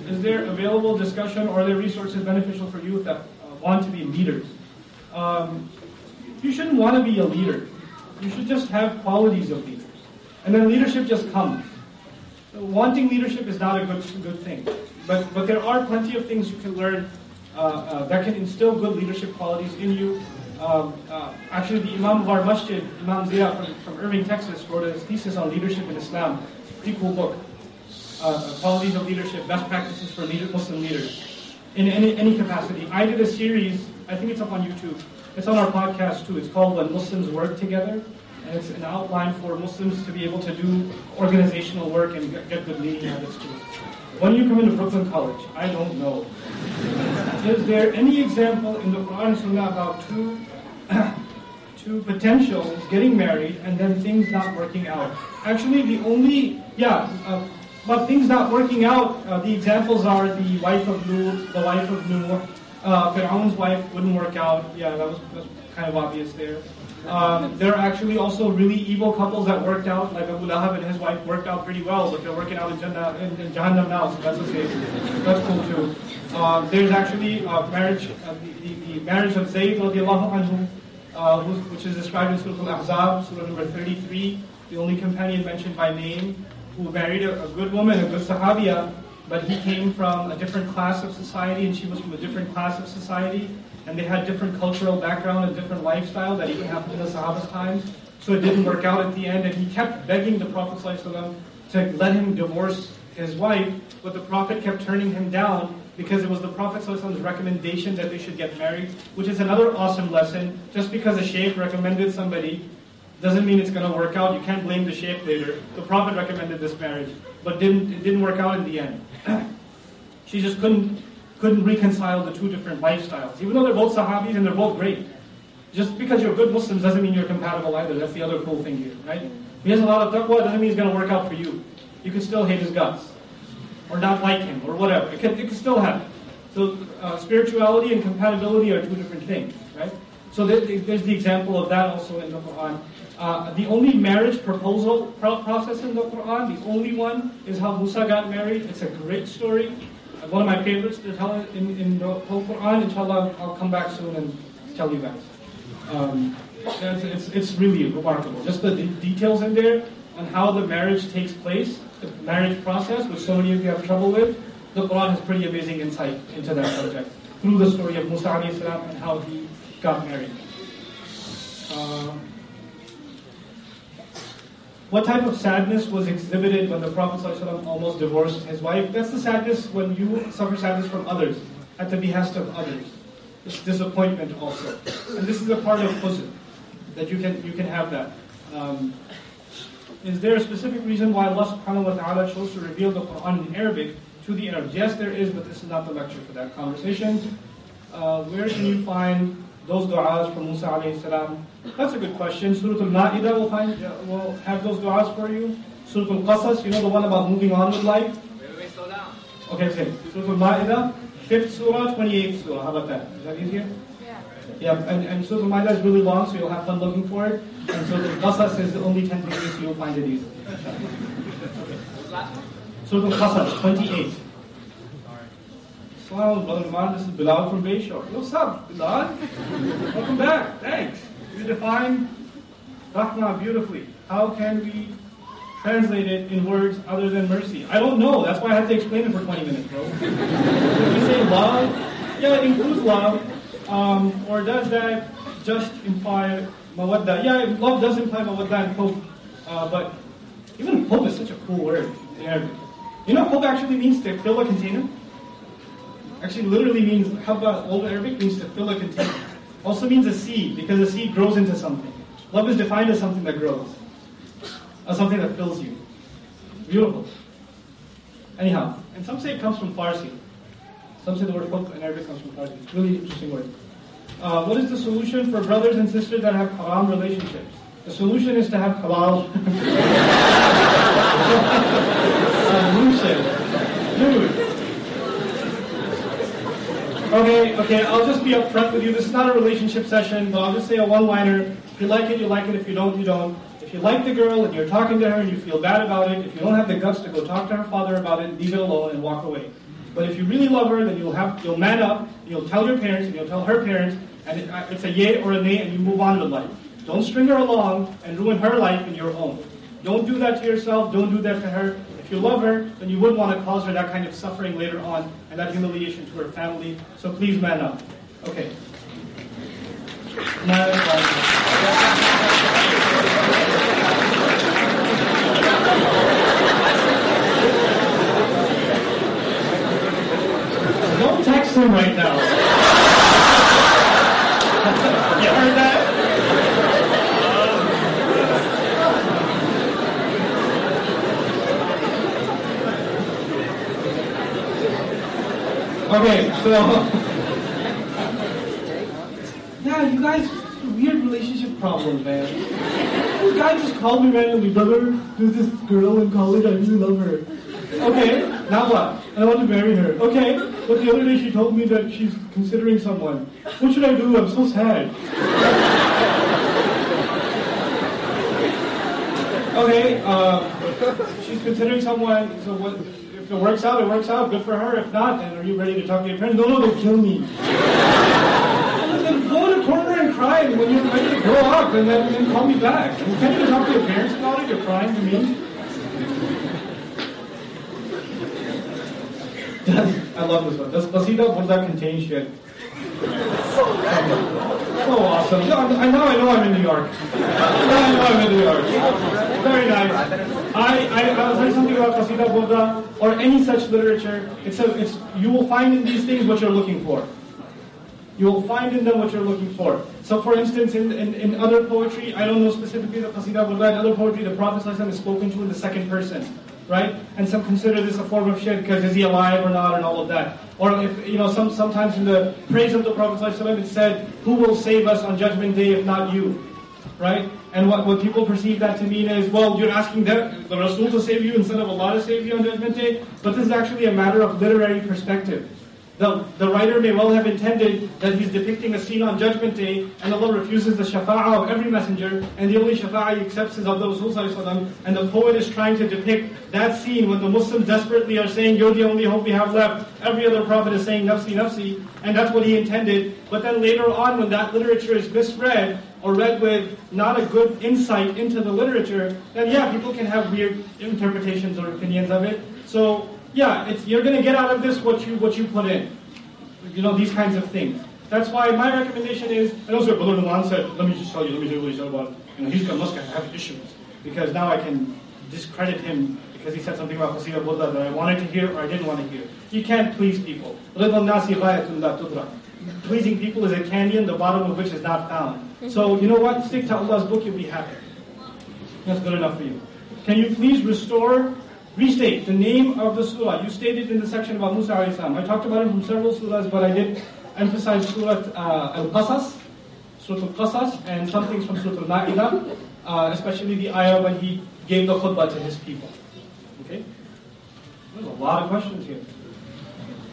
Is there available discussion or are there resources beneficial for youth that uh, want to be leaders? Um, you shouldn't want to be a leader. You should just have qualities of leaders. And then leadership just comes. So wanting leadership is not a good, good thing. But, but there are plenty of things you can learn uh, uh, that can instill good leadership qualities in you. Um, uh, actually, the Imam of our masjid, Imam Zia from, from Irving, Texas, wrote a thesis on leadership in Islam. Pretty cool book. uh, qualities of leadership, best practices for leader, Muslim leaders in any, any capacity. I did a series, I think it's up on YouTube. It's on our podcast too. It's called When Muslims Work Together. And it's an outline for Muslims to be able to do organizational work and get, get good leading habits too. When you come into Brooklyn College, I don't know. Is there any example in the Quran and Sunnah about two, two potentials getting married and then things not working out? Actually, the only, yeah, uh, but things not working out, uh, the examples are the wife of Lut, the wife of Noah, uh, Fir'aun's wife wouldn't work out. Yeah, that was, that was kind of obvious there. Um, there are actually also really evil couples that worked out, like Abu Lahab and his wife worked out pretty well, but they're working out in, Jannah, in, in Jahannam now, so that's okay. That's cool too. Uh, there's actually uh, marriage, uh, the, the, the, marriage of Zayd radiallahu anhu, uh, which is described in Surah Al-Ahzab, Surah number 33, the only companion mentioned by name, who married a, a good woman, a good sahabiya, but he came from a different class of society and she was from a different class of society and they had different cultural background and different lifestyle that even happened in the Sahaba's times. So it didn't work out at the end, and he kept begging the Prophet to let him divorce his wife, but the Prophet kept turning him down because it was the Prophet ﷺ's recommendation that they should get married, which is another awesome lesson. Just because a sheikh recommended somebody doesn't mean it's going to work out. You can't blame the sheikh later. The Prophet recommended this marriage, but didn't, it didn't work out in the end. she just couldn't couldn't reconcile the two different lifestyles, even though they're both Sahabis and they're both great. Just because you're good Muslims doesn't mean you're compatible either. That's the other cool thing here, right? He has a lot of taqwa, doesn't mean he's going to work out for you. You can still hate his guts, or not like him, or whatever. It can, it still happen. So uh, spirituality and compatibility are two different things, right? So there's the example of that also in the Quran. Uh, the only marriage proposal process in the Quran, the only one, is how Musa got married. It's a great story one of my favorites to tell in, in the whole Quran. Inshallah, I'll come back soon and tell you guys. Um, it's, it's, it's, really remarkable. Just the details in there on how the marriage takes place, the marriage process, which so many of you have trouble with. The Quran has pretty amazing insight into that subject through the story of Musa and how he got married. Um, what type of sadness was exhibited when the Prophet almost divorced his wife? That's the sadness when you suffer sadness from others, at the behest of others. It's disappointment also. And this is a part of huzn, that you can, you can have that. Um, is there a specific reason why Allah subhanahu wa ta'ala chose to reveal the Quran in Arabic to the Arabs? Yes, there is, but this is not the lecture for that conversation. Uh, where can you find those du'as from Musa alayhi salam? That's a good question. Surah Al-Ma'idah will, find, uh, will have those du'as for you. Surah Al-Qasas, you know the one about moving on with life? Wait, wait, slow down. Okay, same. Surah Al-Ma'idah, 5th surah, 28th surah. How about that? Is that easier? Yeah. And, and Surah Al-Ma'idah is really long, so you'll have fun looking for it. And so the qasas is the only 10 pages, so you'll find it easy. So the qasas, 28. Salam, Man. This is Bilal from Bayshore. What's up, Bilal? Welcome back. Thanks. You define rahmah beautifully. How can we translate it in words other than mercy? I don't know. That's why I have to explain it for 20 minutes, bro. If we say love, yeah, it includes love. Um, or does that just imply mawadda? Yeah, love does imply mawadda and hope. Uh, but even hope is such a cool word in Arabic. You know, hope actually means to fill a container actually literally means, habba, old Arabic means to fill a container. Also means a seed, because a seed grows into something. Love is defined as something that grows, as something that fills you. Beautiful. Anyhow, and some say it comes from Farsi. Some say the word hukk in Arabic comes from Farsi. It's really interesting word. Uh, what is the solution for brothers and sisters that have haram relationships? The solution is to have halal. solution. Dude. Okay, okay, I'll just be upfront with you. This is not a relationship session, but I'll just say a one-liner. If you like it, you like it. If you don't, you don't. If you like the girl and you're talking to her and you feel bad about it, if you don't have the guts to go talk to her father about it, leave it alone and walk away. But if you really love her, then you'll have you'll man up, you'll tell your parents, and you'll tell her parents, and it, uh, it's a yay or a nay, and you move on with life. Don't string her along and ruin her life and your own. Don't do that to yourself. Don't do that to her. If you love her, then you wouldn't want to cause her that kind of suffering later on and that humiliation to her family. So please man up. Okay. Text him right now. you heard that? Um, okay, so yeah, you guys weird relationship problems, man. This guy just called me randomly, brother. There's this girl in college. I really love her. Okay, now what? I want to marry her. Okay, but the other day she told me that she's considering someone. What should I do? I'm so sad. Okay, uh, she's considering someone. So what? If it works out, it works out. Good for her. If not, then are you ready to talk to your parents? No, no, they'll kill me. Then go in a corner and cry and when you're ready to grow up, and then, then call me back. And can't you talk to your parents about it? You're crying to me. I love this one. Does Qasida Burda contain shit? So awesome. No, I know, I know I'm in New York. Now I know I'm in New York. Very nice. I, I, I'll say something about Qasida Burda or any such literature. It's a, it's, you will find in these things what you're looking for. You will find in them what you're looking for. So, for instance, in, in, in other poetry, I don't know specifically the Qasida Burda, in other poetry, the Prophet is spoken to in the second person right? And some consider this a form of shirk because is he alive or not and all of that. Or if, you know, some, sometimes in the praise of the Prophet it said, who will save us on judgment day if not you? Right? And what, what people perceive that to mean is, well, you're asking them, the Rasul to save you instead of Allah to save you on judgment day? But this is actually a matter of literary perspective. The, the writer may well have intended that he's depicting a scene on Judgment Day, and Allah refuses the shafa'ah of every messenger, and the only shafa'ah he accepts is of the Rasul and the poet is trying to depict that scene when the Muslims desperately are saying, You're the only hope we have left. Every other prophet is saying, Nafsi, Nafsi, and that's what he intended. But then later on, when that literature is misread, or read with not a good insight into the literature, then yeah, people can have weird interpretations or opinions of it. So yeah, you're going to get out of this what you what you put in. You know these kinds of things. That's why my recommendation is. And also, Brother Milan said, "Let me just tell you. Let me tell you what he said about. You know, he's got have issues because now I can discredit him because he said something about Qasida Burda that I wanted to hear or I didn't want to hear. You can't please people. Pleasing people is a canyon, the bottom of which is not found. So you know what? Stick to Allah's book, you'll be happy. That's good enough for you. Can you please restore restate the name of the surah. You stated in the section about Musa alayhi salam. I talked about it from several surahs, but I did emphasize Surah uh, Al-Qasas, Surah Al-Qasas, and some things from Surah Al-Ma'idah, uh, especially the ayah when he gave the khutbah to his people. Okay? There's a lot of questions here.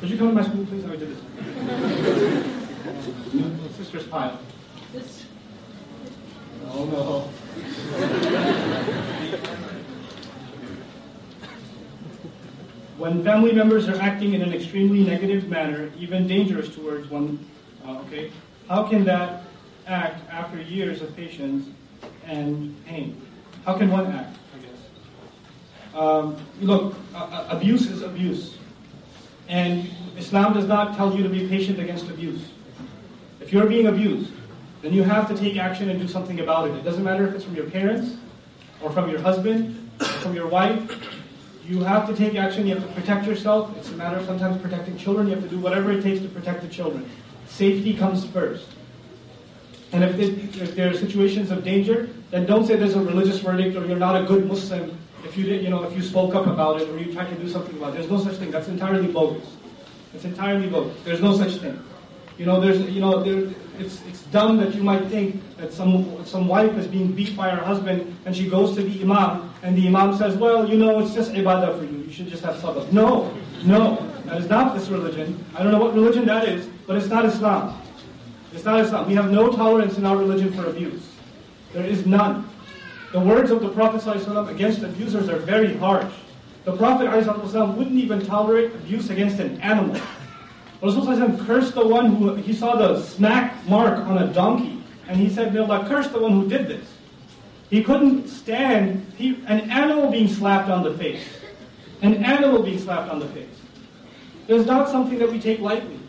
Could you come to my school, please? I did this. Sister's pile. Oh no. when family members are acting in an extremely negative manner, even dangerous towards one, uh, okay, how can that act after years of patience and pain? How can one act, I guess? Um, look, uh, abuse is abuse. And Islam does not tell you to be patient against abuse. If you're being abused, then you have to take action and do something about it. It doesn't matter if it's from your parents, or from your husband, or from your wife, you have to take action, you have to protect yourself. It's a matter of sometimes protecting children. You have to do whatever it takes to protect the children. Safety comes first. And if, it, if there are situations of danger, then don't say there's a religious verdict or you're not a good Muslim if you did, you know, if you spoke up about it or you tried to do something about it. There's no such thing. That's entirely bogus. It's entirely bogus. There's no such thing. You know, there's, you know, there, it's, it's dumb that you might think that some, some wife is being beat by her husband and she goes to the imam and the imam says, well, you know, it's just ibadah for you. You should just have sabr. No, no, that is not this religion. I don't know what religion that is, but it's not Islam. It's not Islam. We have no tolerance in our religion for abuse. There is none. The words of the Prophet ﷺ against abusers are very harsh. The Prophet ﷺ wouldn't even tolerate abuse against an animal. Rasulullah cursed the one who, he saw the smack mark on a donkey, and he said, May Allah curse the one who did this. He couldn't stand he, an animal being slapped on the face. An animal being slapped on the face. It's not something that we take lightly.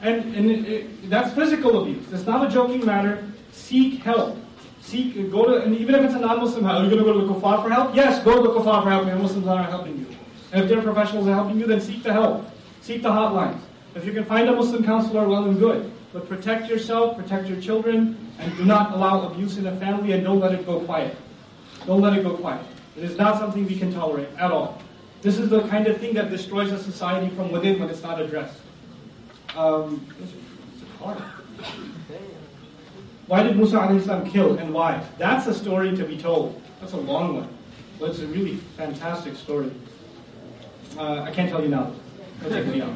And, and it, it, that's physical abuse. It's not a joking matter. Seek help. Seek, go to, and even if it's a non-Muslim, are you going to go to the kuffar for help? Yes, go to the kuffar for help. The Muslims aren't helping you. And if their professionals are helping you, then seek the help. Seek the hotlines. If you can find a Muslim counselor, well and good. But protect yourself, protect your children, and do not allow abuse in the family and don't let it go quiet. Don't let it go quiet. It is not something we can tolerate at all. This is the kind of thing that destroys a society from within when it's not addressed. Um, why did Musa alayhi kill and why? That's a story to be told. That's a long one. But it's a really fantastic story. Uh, I can't tell you now. Take me out.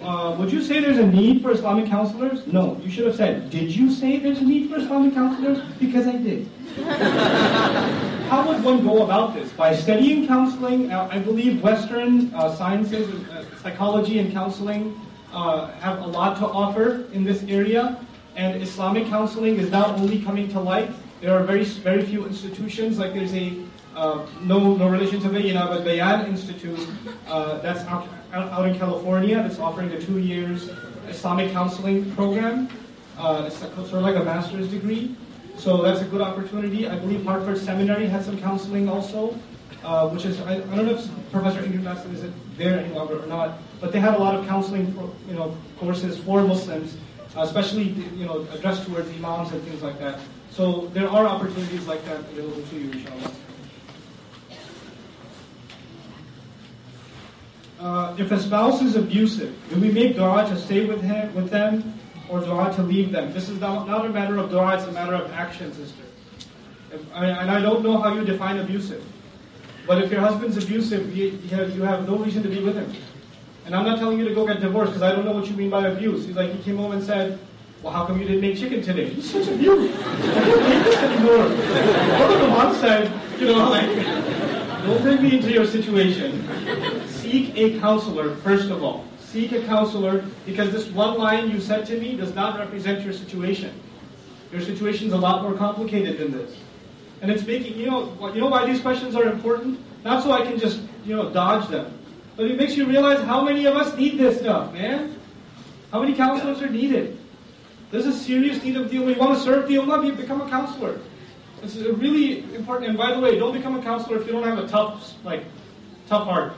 Uh, would you say there's a need for Islamic counselors? No. You should have said, did you say there's a need for Islamic counselors? Because I did. How would one go about this? By studying counseling, uh, I believe Western uh, sciences, uh, psychology and counseling uh, have a lot to offer in this area. And Islamic counseling is not only coming to light, there are very, very few institutions, like there's a uh, no, no relation to Bayyinah, but Bayan Institute uh, that's out, out, in California that's offering a two years Islamic counseling program. Uh, it's sort of like a master's degree. So that's a good opportunity. I believe Hartford Seminary has some counseling also, uh, which is, I, I, don't know if Professor Ingrid Mattson is there any longer or not, but they have a lot of counseling for, you know, courses for Muslims, especially you know, addressed towards imams and things like that. So there are opportunities like that available to you, inshallah. Uh, if a spouse is abusive, do we make dua to stay with him, with them, or dua to leave them? This is not, not a matter of dua; it's a matter of action, sister. If, and I don't know how you define abusive, but if your husband's abusive, you, you, have, you have no reason to be with him. And I'm not telling you to go get divorced because I don't know what you mean by abuse. He's like, he came home and said, well, how come you didn't make chicken today? It's such a abuse. I can't make this anymore. One of the moms said, you know, like, don't bring me into your situation seek a counselor, first of all. Seek a counselor because this one line you said to me does not represent your situation. Your situation is a lot more complicated than this. And it's making, you know, you know why these questions are important? Not so I can just, you know, dodge them. But it makes you realize how many of us need this stuff, man. How many counselors are needed? There's a serious need of the. You want to serve the you become a counselor. This It's really important. And by the way, don't become a counselor if you don't have a tough, like, tough heart.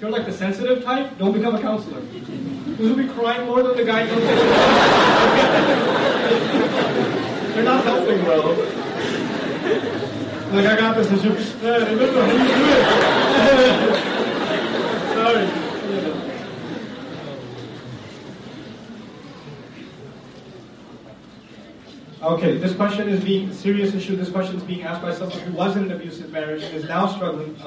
If you're like the sensitive type, don't become a counselor. You'll be crying more than the guy knows. You're not helping, bro. Like, I got this. I don't how you do. Sorry. Okay, this question is being a serious issue. This question is being asked by someone who was in an abusive marriage and is now struggling, a,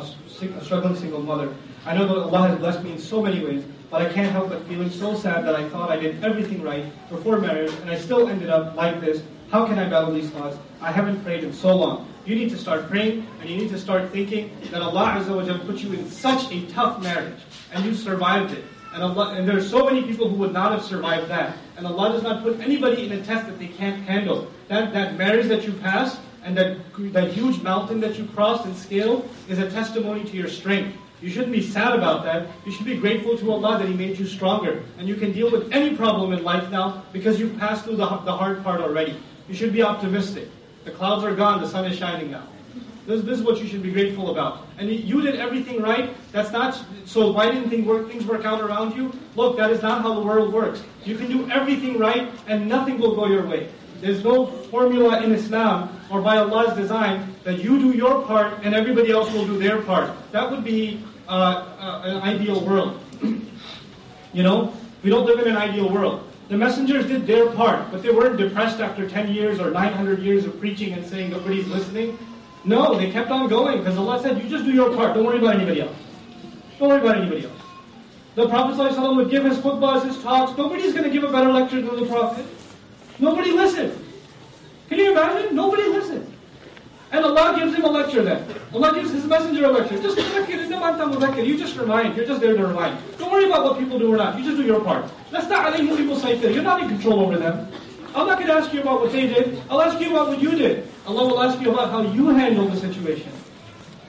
a struggling single mother. I know that Allah has blessed me in so many ways, but I can't help but feeling so sad that I thought I did everything right before marriage, and I still ended up like this. How can I battle these thoughts? I haven't prayed in so long. You need to start praying, and you need to start thinking that Allah Azza wa put you in such a tough marriage, and you survived it. And, Allah, and there are so many people who would not have survived that. And Allah does not put anybody in a test that they can't handle. That, that marriage that you passed and that, that huge mountain that you crossed and scaled is a testimony to your strength. You shouldn't be sad about that. You should be grateful to Allah that He made you stronger. And you can deal with any problem in life now because you've passed through the, the hard part already. You should be optimistic. The clouds are gone, the sun is shining now. This, this is what you should be grateful about. And you did everything right. That's not so. Why didn't things work, things work out around you? Look, that is not how the world works. You can do everything right, and nothing will go your way. There's no formula in Islam or by Allah's design that you do your part and everybody else will do their part. That would be uh, uh, an ideal world. you know, we don't live in an ideal world. The messengers did their part, but they weren't depressed after 10 years or 900 years of preaching and saying nobody's listening. No, they kept on going because Allah said, you just do your part. Don't worry about anybody else. Don't worry about anybody else. The Prophet would give his khutbahs, his talks. Nobody's going to give a better lecture than the Prophet. Nobody listened. Can you imagine? Nobody listened. And Allah gives him a lecture then. Allah gives his messenger a lecture. Just it's not raqar. you just remind. You're just there to remind. Don't worry about what people do or not. You just do your part. That's not what people say. You're not in control over them. I'm not going to ask you about what they did. I'll ask you about what you did. Allah will ask you about how you handled the situation.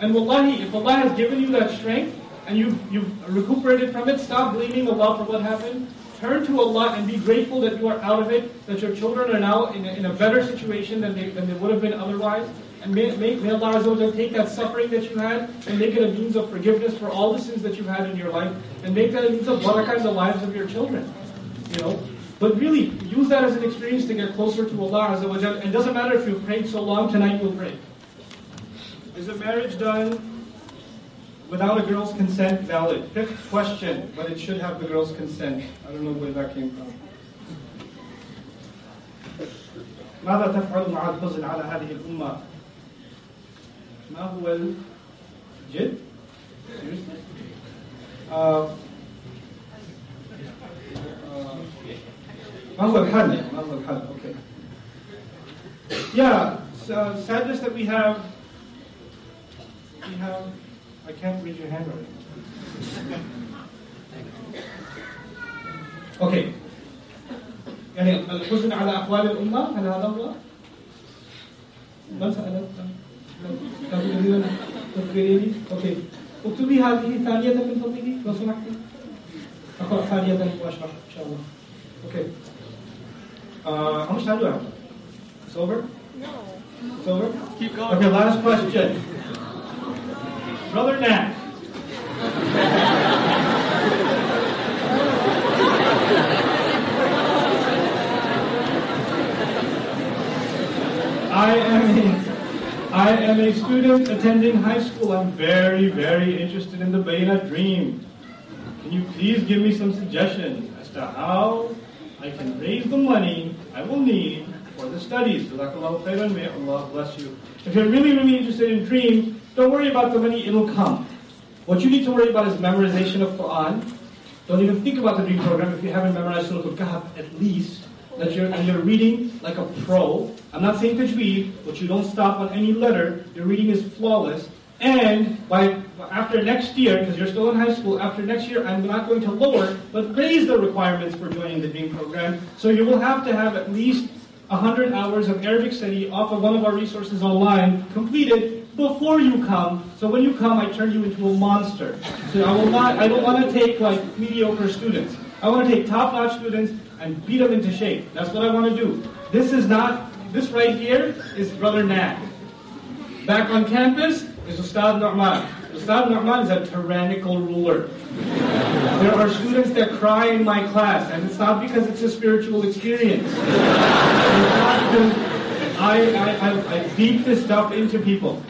And wallahi, if Allah has given you that strength and you've, you've recuperated from it, stop blaming Allah for what happened. Turn to Allah and be grateful that you are out of it, that your children are now in a, in a better situation than they, than they would have been otherwise. And may, may, may Allah Azza take that suffering that you had and make it a means of forgiveness for all the sins that you've had in your life and make that a means of barakah in the lives of your children. You know? But really, use that as an experience to get closer to Allah Azza wa And doesn't matter if you've prayed so long, tonight you'll pray. Is a marriage done without a girl's consent valid? Fiqh question, but it should have the girl's consent. I don't know where that came from. ماذا تفعل مع الحزن على هذه الأمة ما هو الجد؟ Seriously? Uh, uh, ما هو الحل؟ ما هو الحل؟ Okay. Yeah, so sadness that we have, we have, I can't read your handwriting. Okay. يعني الحزن على أحوال الأمة هل هذا هو؟ من سأل؟ تقدرين تقدريني؟ أوكي. اكتبي هذه ثانية من فضلك لو سمحتي. أقرأ ثانية وأشرح إن شاء الله. Okay. Uh, how much time do I have? It's over? No. It's over? Keep going. Okay, last question. Brother Nat. I am a, I am a student attending high school. I'm very, very interested in the Bayyinah dream. Can you please give me some suggestions as to how I can raise the money I will need for the studies? May Allah bless you. If you're really, really interested in dream, don't worry about the money, it'll come. What you need to worry about is memorization of Quran. Don't even think about the dream program if you haven't memorized Surah Al-Kahf at least. That you're, and you're reading like a pro. I'm not saying tajweed, but you don't stop on any letter. Your reading is flawless. And by after next year, because you're still in high school, after next year, I'm not going to lower, but raise the requirements for joining the dream program. So you will have to have at least 100 hours of Arabic study off of one of our resources online completed before you come. So when you come, I turn you into a monster. So I will not. I don't want to take like mediocre students. I want to take top-notch students and beat them into shape. That's what I want to do. This is not. This right here is Brother Nat. Back on campus is Ustad Nouman. Ustad Nouman is a tyrannical ruler. There are students that cry in my class, and it's not because it's a spiritual experience. I, I, I, I beat this stuff into people.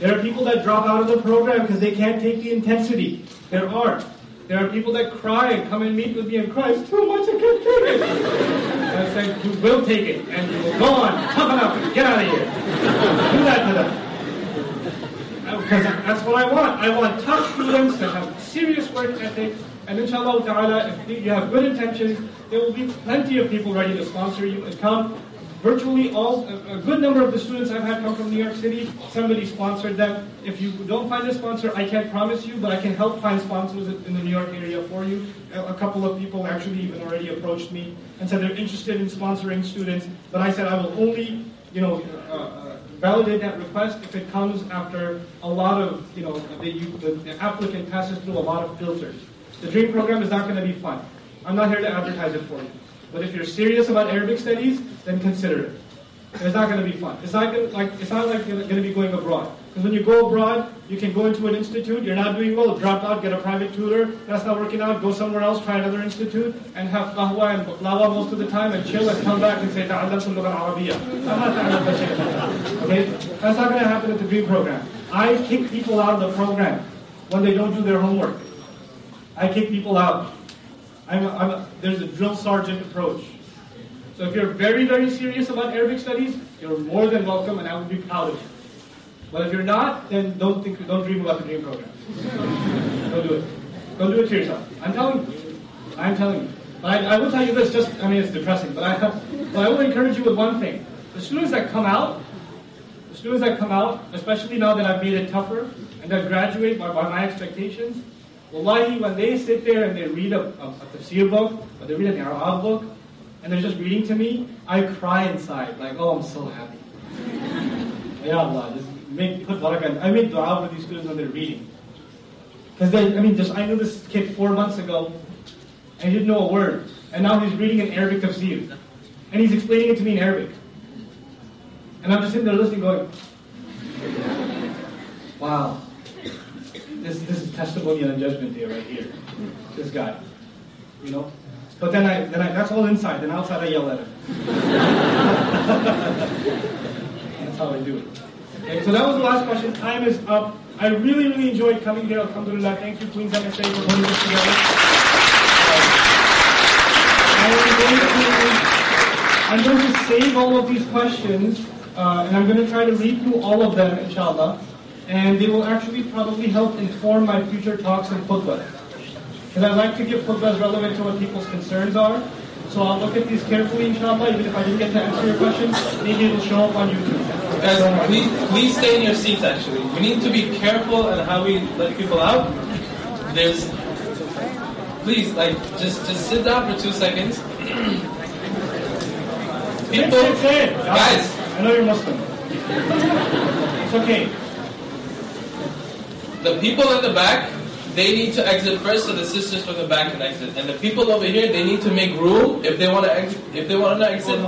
There are people that drop out of the program because they can't take the intensity. There are. There are people that cry and come and meet with me and cry, it's too much, I can't take it. I say, you will take it, and you will go on, toughen up, and get out of here. Do that to them. Uh, because that's what I want. I want tough students that have serious work ethic, and inshallah ta'ala, if you have good intentions, there will be plenty of people ready to sponsor you and come. Virtually all, a a good number of the students I've had come from New York City, somebody sponsored them. If you don't find a sponsor, I can't promise you, but I can help find sponsors in the New York area for you. A a couple of people actually even already approached me and said they're interested in sponsoring students, but I said I will only, you know, uh, uh, validate that request if it comes after a lot of, you know, the, the, the applicant passes through a lot of filters. The DREAM program is not going to be fun. I'm not here to advertise it for you. But if you're serious about Arabic studies, then consider it. It's not going to be fun. It's not gonna, like it's not like going to be going abroad. Because when you go abroad, you can go into an institute. You're not doing well, drop out, get a private tutor. That's not working out. Go somewhere else, try another institute, and have lahwa and lawa most of the time, and chill, and come back and say ta'allamtu Arabiya. Okay, that's not going to happen at the degree program. I kick people out of the program when they don't do their homework. I kick people out. I'm a, I'm a, there's a drill sergeant approach. So if you're very, very serious about Arabic studies, you're more than welcome, and I would be proud of you. But if you're not, then don't think, don't dream about the dream program. don't do it. Don't do it to yourself. I'm telling you. I'm telling you. But I, I will tell you this. Just, I mean, it's depressing, but I, but I will encourage you with one thing. The students that come out, the students that come out, especially now that I've made it tougher and that graduate by, by my expectations, Wallahi, when they sit there and they read a, a, a tafsir book, or they read an Arab book, and they're just reading to me, I cry inside, like, oh, I'm so happy. Ya Allah, just make, put barakah. I make dua for these students when they're reading. Because I mean, just, I knew this kid four months ago, and he didn't know a word. And now he's reading an Arabic tafsir. And he's explaining it to me in Arabic. And I'm just sitting there listening, going, Wow. This, this is testimony on judgment day right here. This guy. You know? But then I, then I, that's all inside. Then outside I yell at him. that's how I do it. Okay, so that was the last question. Time is up. I really, really enjoyed coming here. Alhamdulillah. Thank you, Queens MSA, for putting this together. To, I'm going to save all of these questions, uh, and I'm going to try to read through all of them, inshallah. And they will actually probably help inform my future talks and khutbah. Because I like to give khutbahs relevant to what people's concerns are. So I'll look at these carefully, inshallah. Even if I didn't get to answer your question, maybe it'll show up on YouTube. Guys, please, please stay in your seats actually. We need to be careful in how we let people out. There's, please, like, just, just sit down for two seconds. people, guys, I know you're Muslim. It's okay. The people in the back, they need to exit first, so the sisters from the back can exit. And the people over here, they need to make room. If they want to exit, if they want to exit,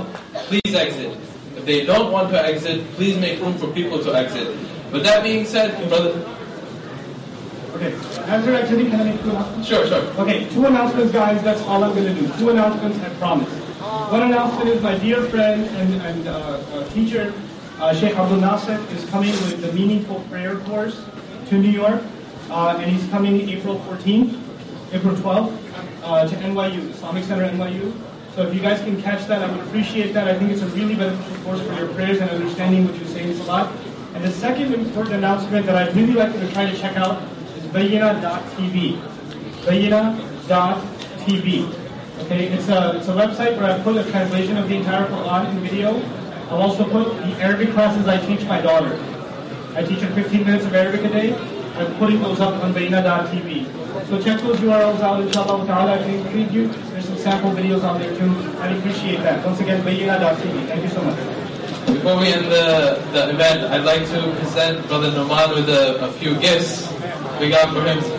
please exit. If they don't want to exit, please make room for people to exit. With that being said, brother, Okay. You're exiting, can I make two announcements? sure, sure. Okay, two announcements, guys. That's all I'm going to do. Two announcements, I promise. One announcement is my dear friend and, and uh, uh, teacher, uh, Sheikh Abdul Nasser, is coming with the Meaningful Prayer course to New York. Uh, and he's coming April 14th, April 12th, uh, to NYU, Islamic Center NYU. So if you guys can catch that, I would appreciate that. I think it's a really beneficial course for your prayers and understanding what you're say in Salat. And the second important announcement that I'd really like you to try to check out is Bayyinah.tv. Bayyinah.tv. Okay, it's a, it's a website where I put a translation of the entire Quran in video. I'll also put the Arabic classes I teach my daughter. I teach her 15 minutes of Arabic a day. I'm putting those up on Bayyinah.tv. So check those URLs out, inshallah ta'ala. If they intrigue you, there's some sample videos on there too. I'd appreciate that. Once again, Bayyinah.tv. Thank you so much. Before we end the, the event, I'd like to present Brother Nouman with a, a few gifts we got for him.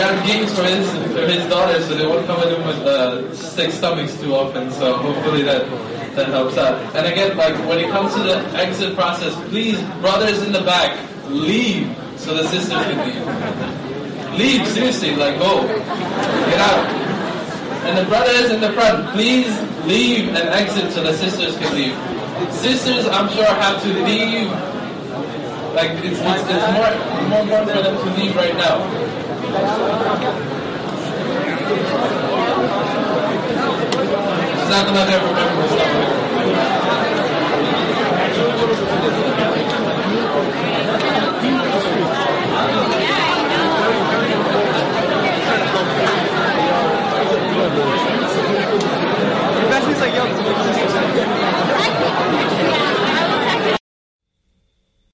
Got games for his for his daughter, so they won't come at him with uh, sick stomachs too often. So hopefully that that helps out. And again, like when it comes to the exit process, please, brothers in the back, leave so the sisters can leave. Leave, seriously, like go. Get out. And the brothers in the front, please leave and exit so the sisters can leave. Sisters, I'm sure, have to leave. Like, it's, it's, it's more, more important for them to leave right now. It's not Especially like young.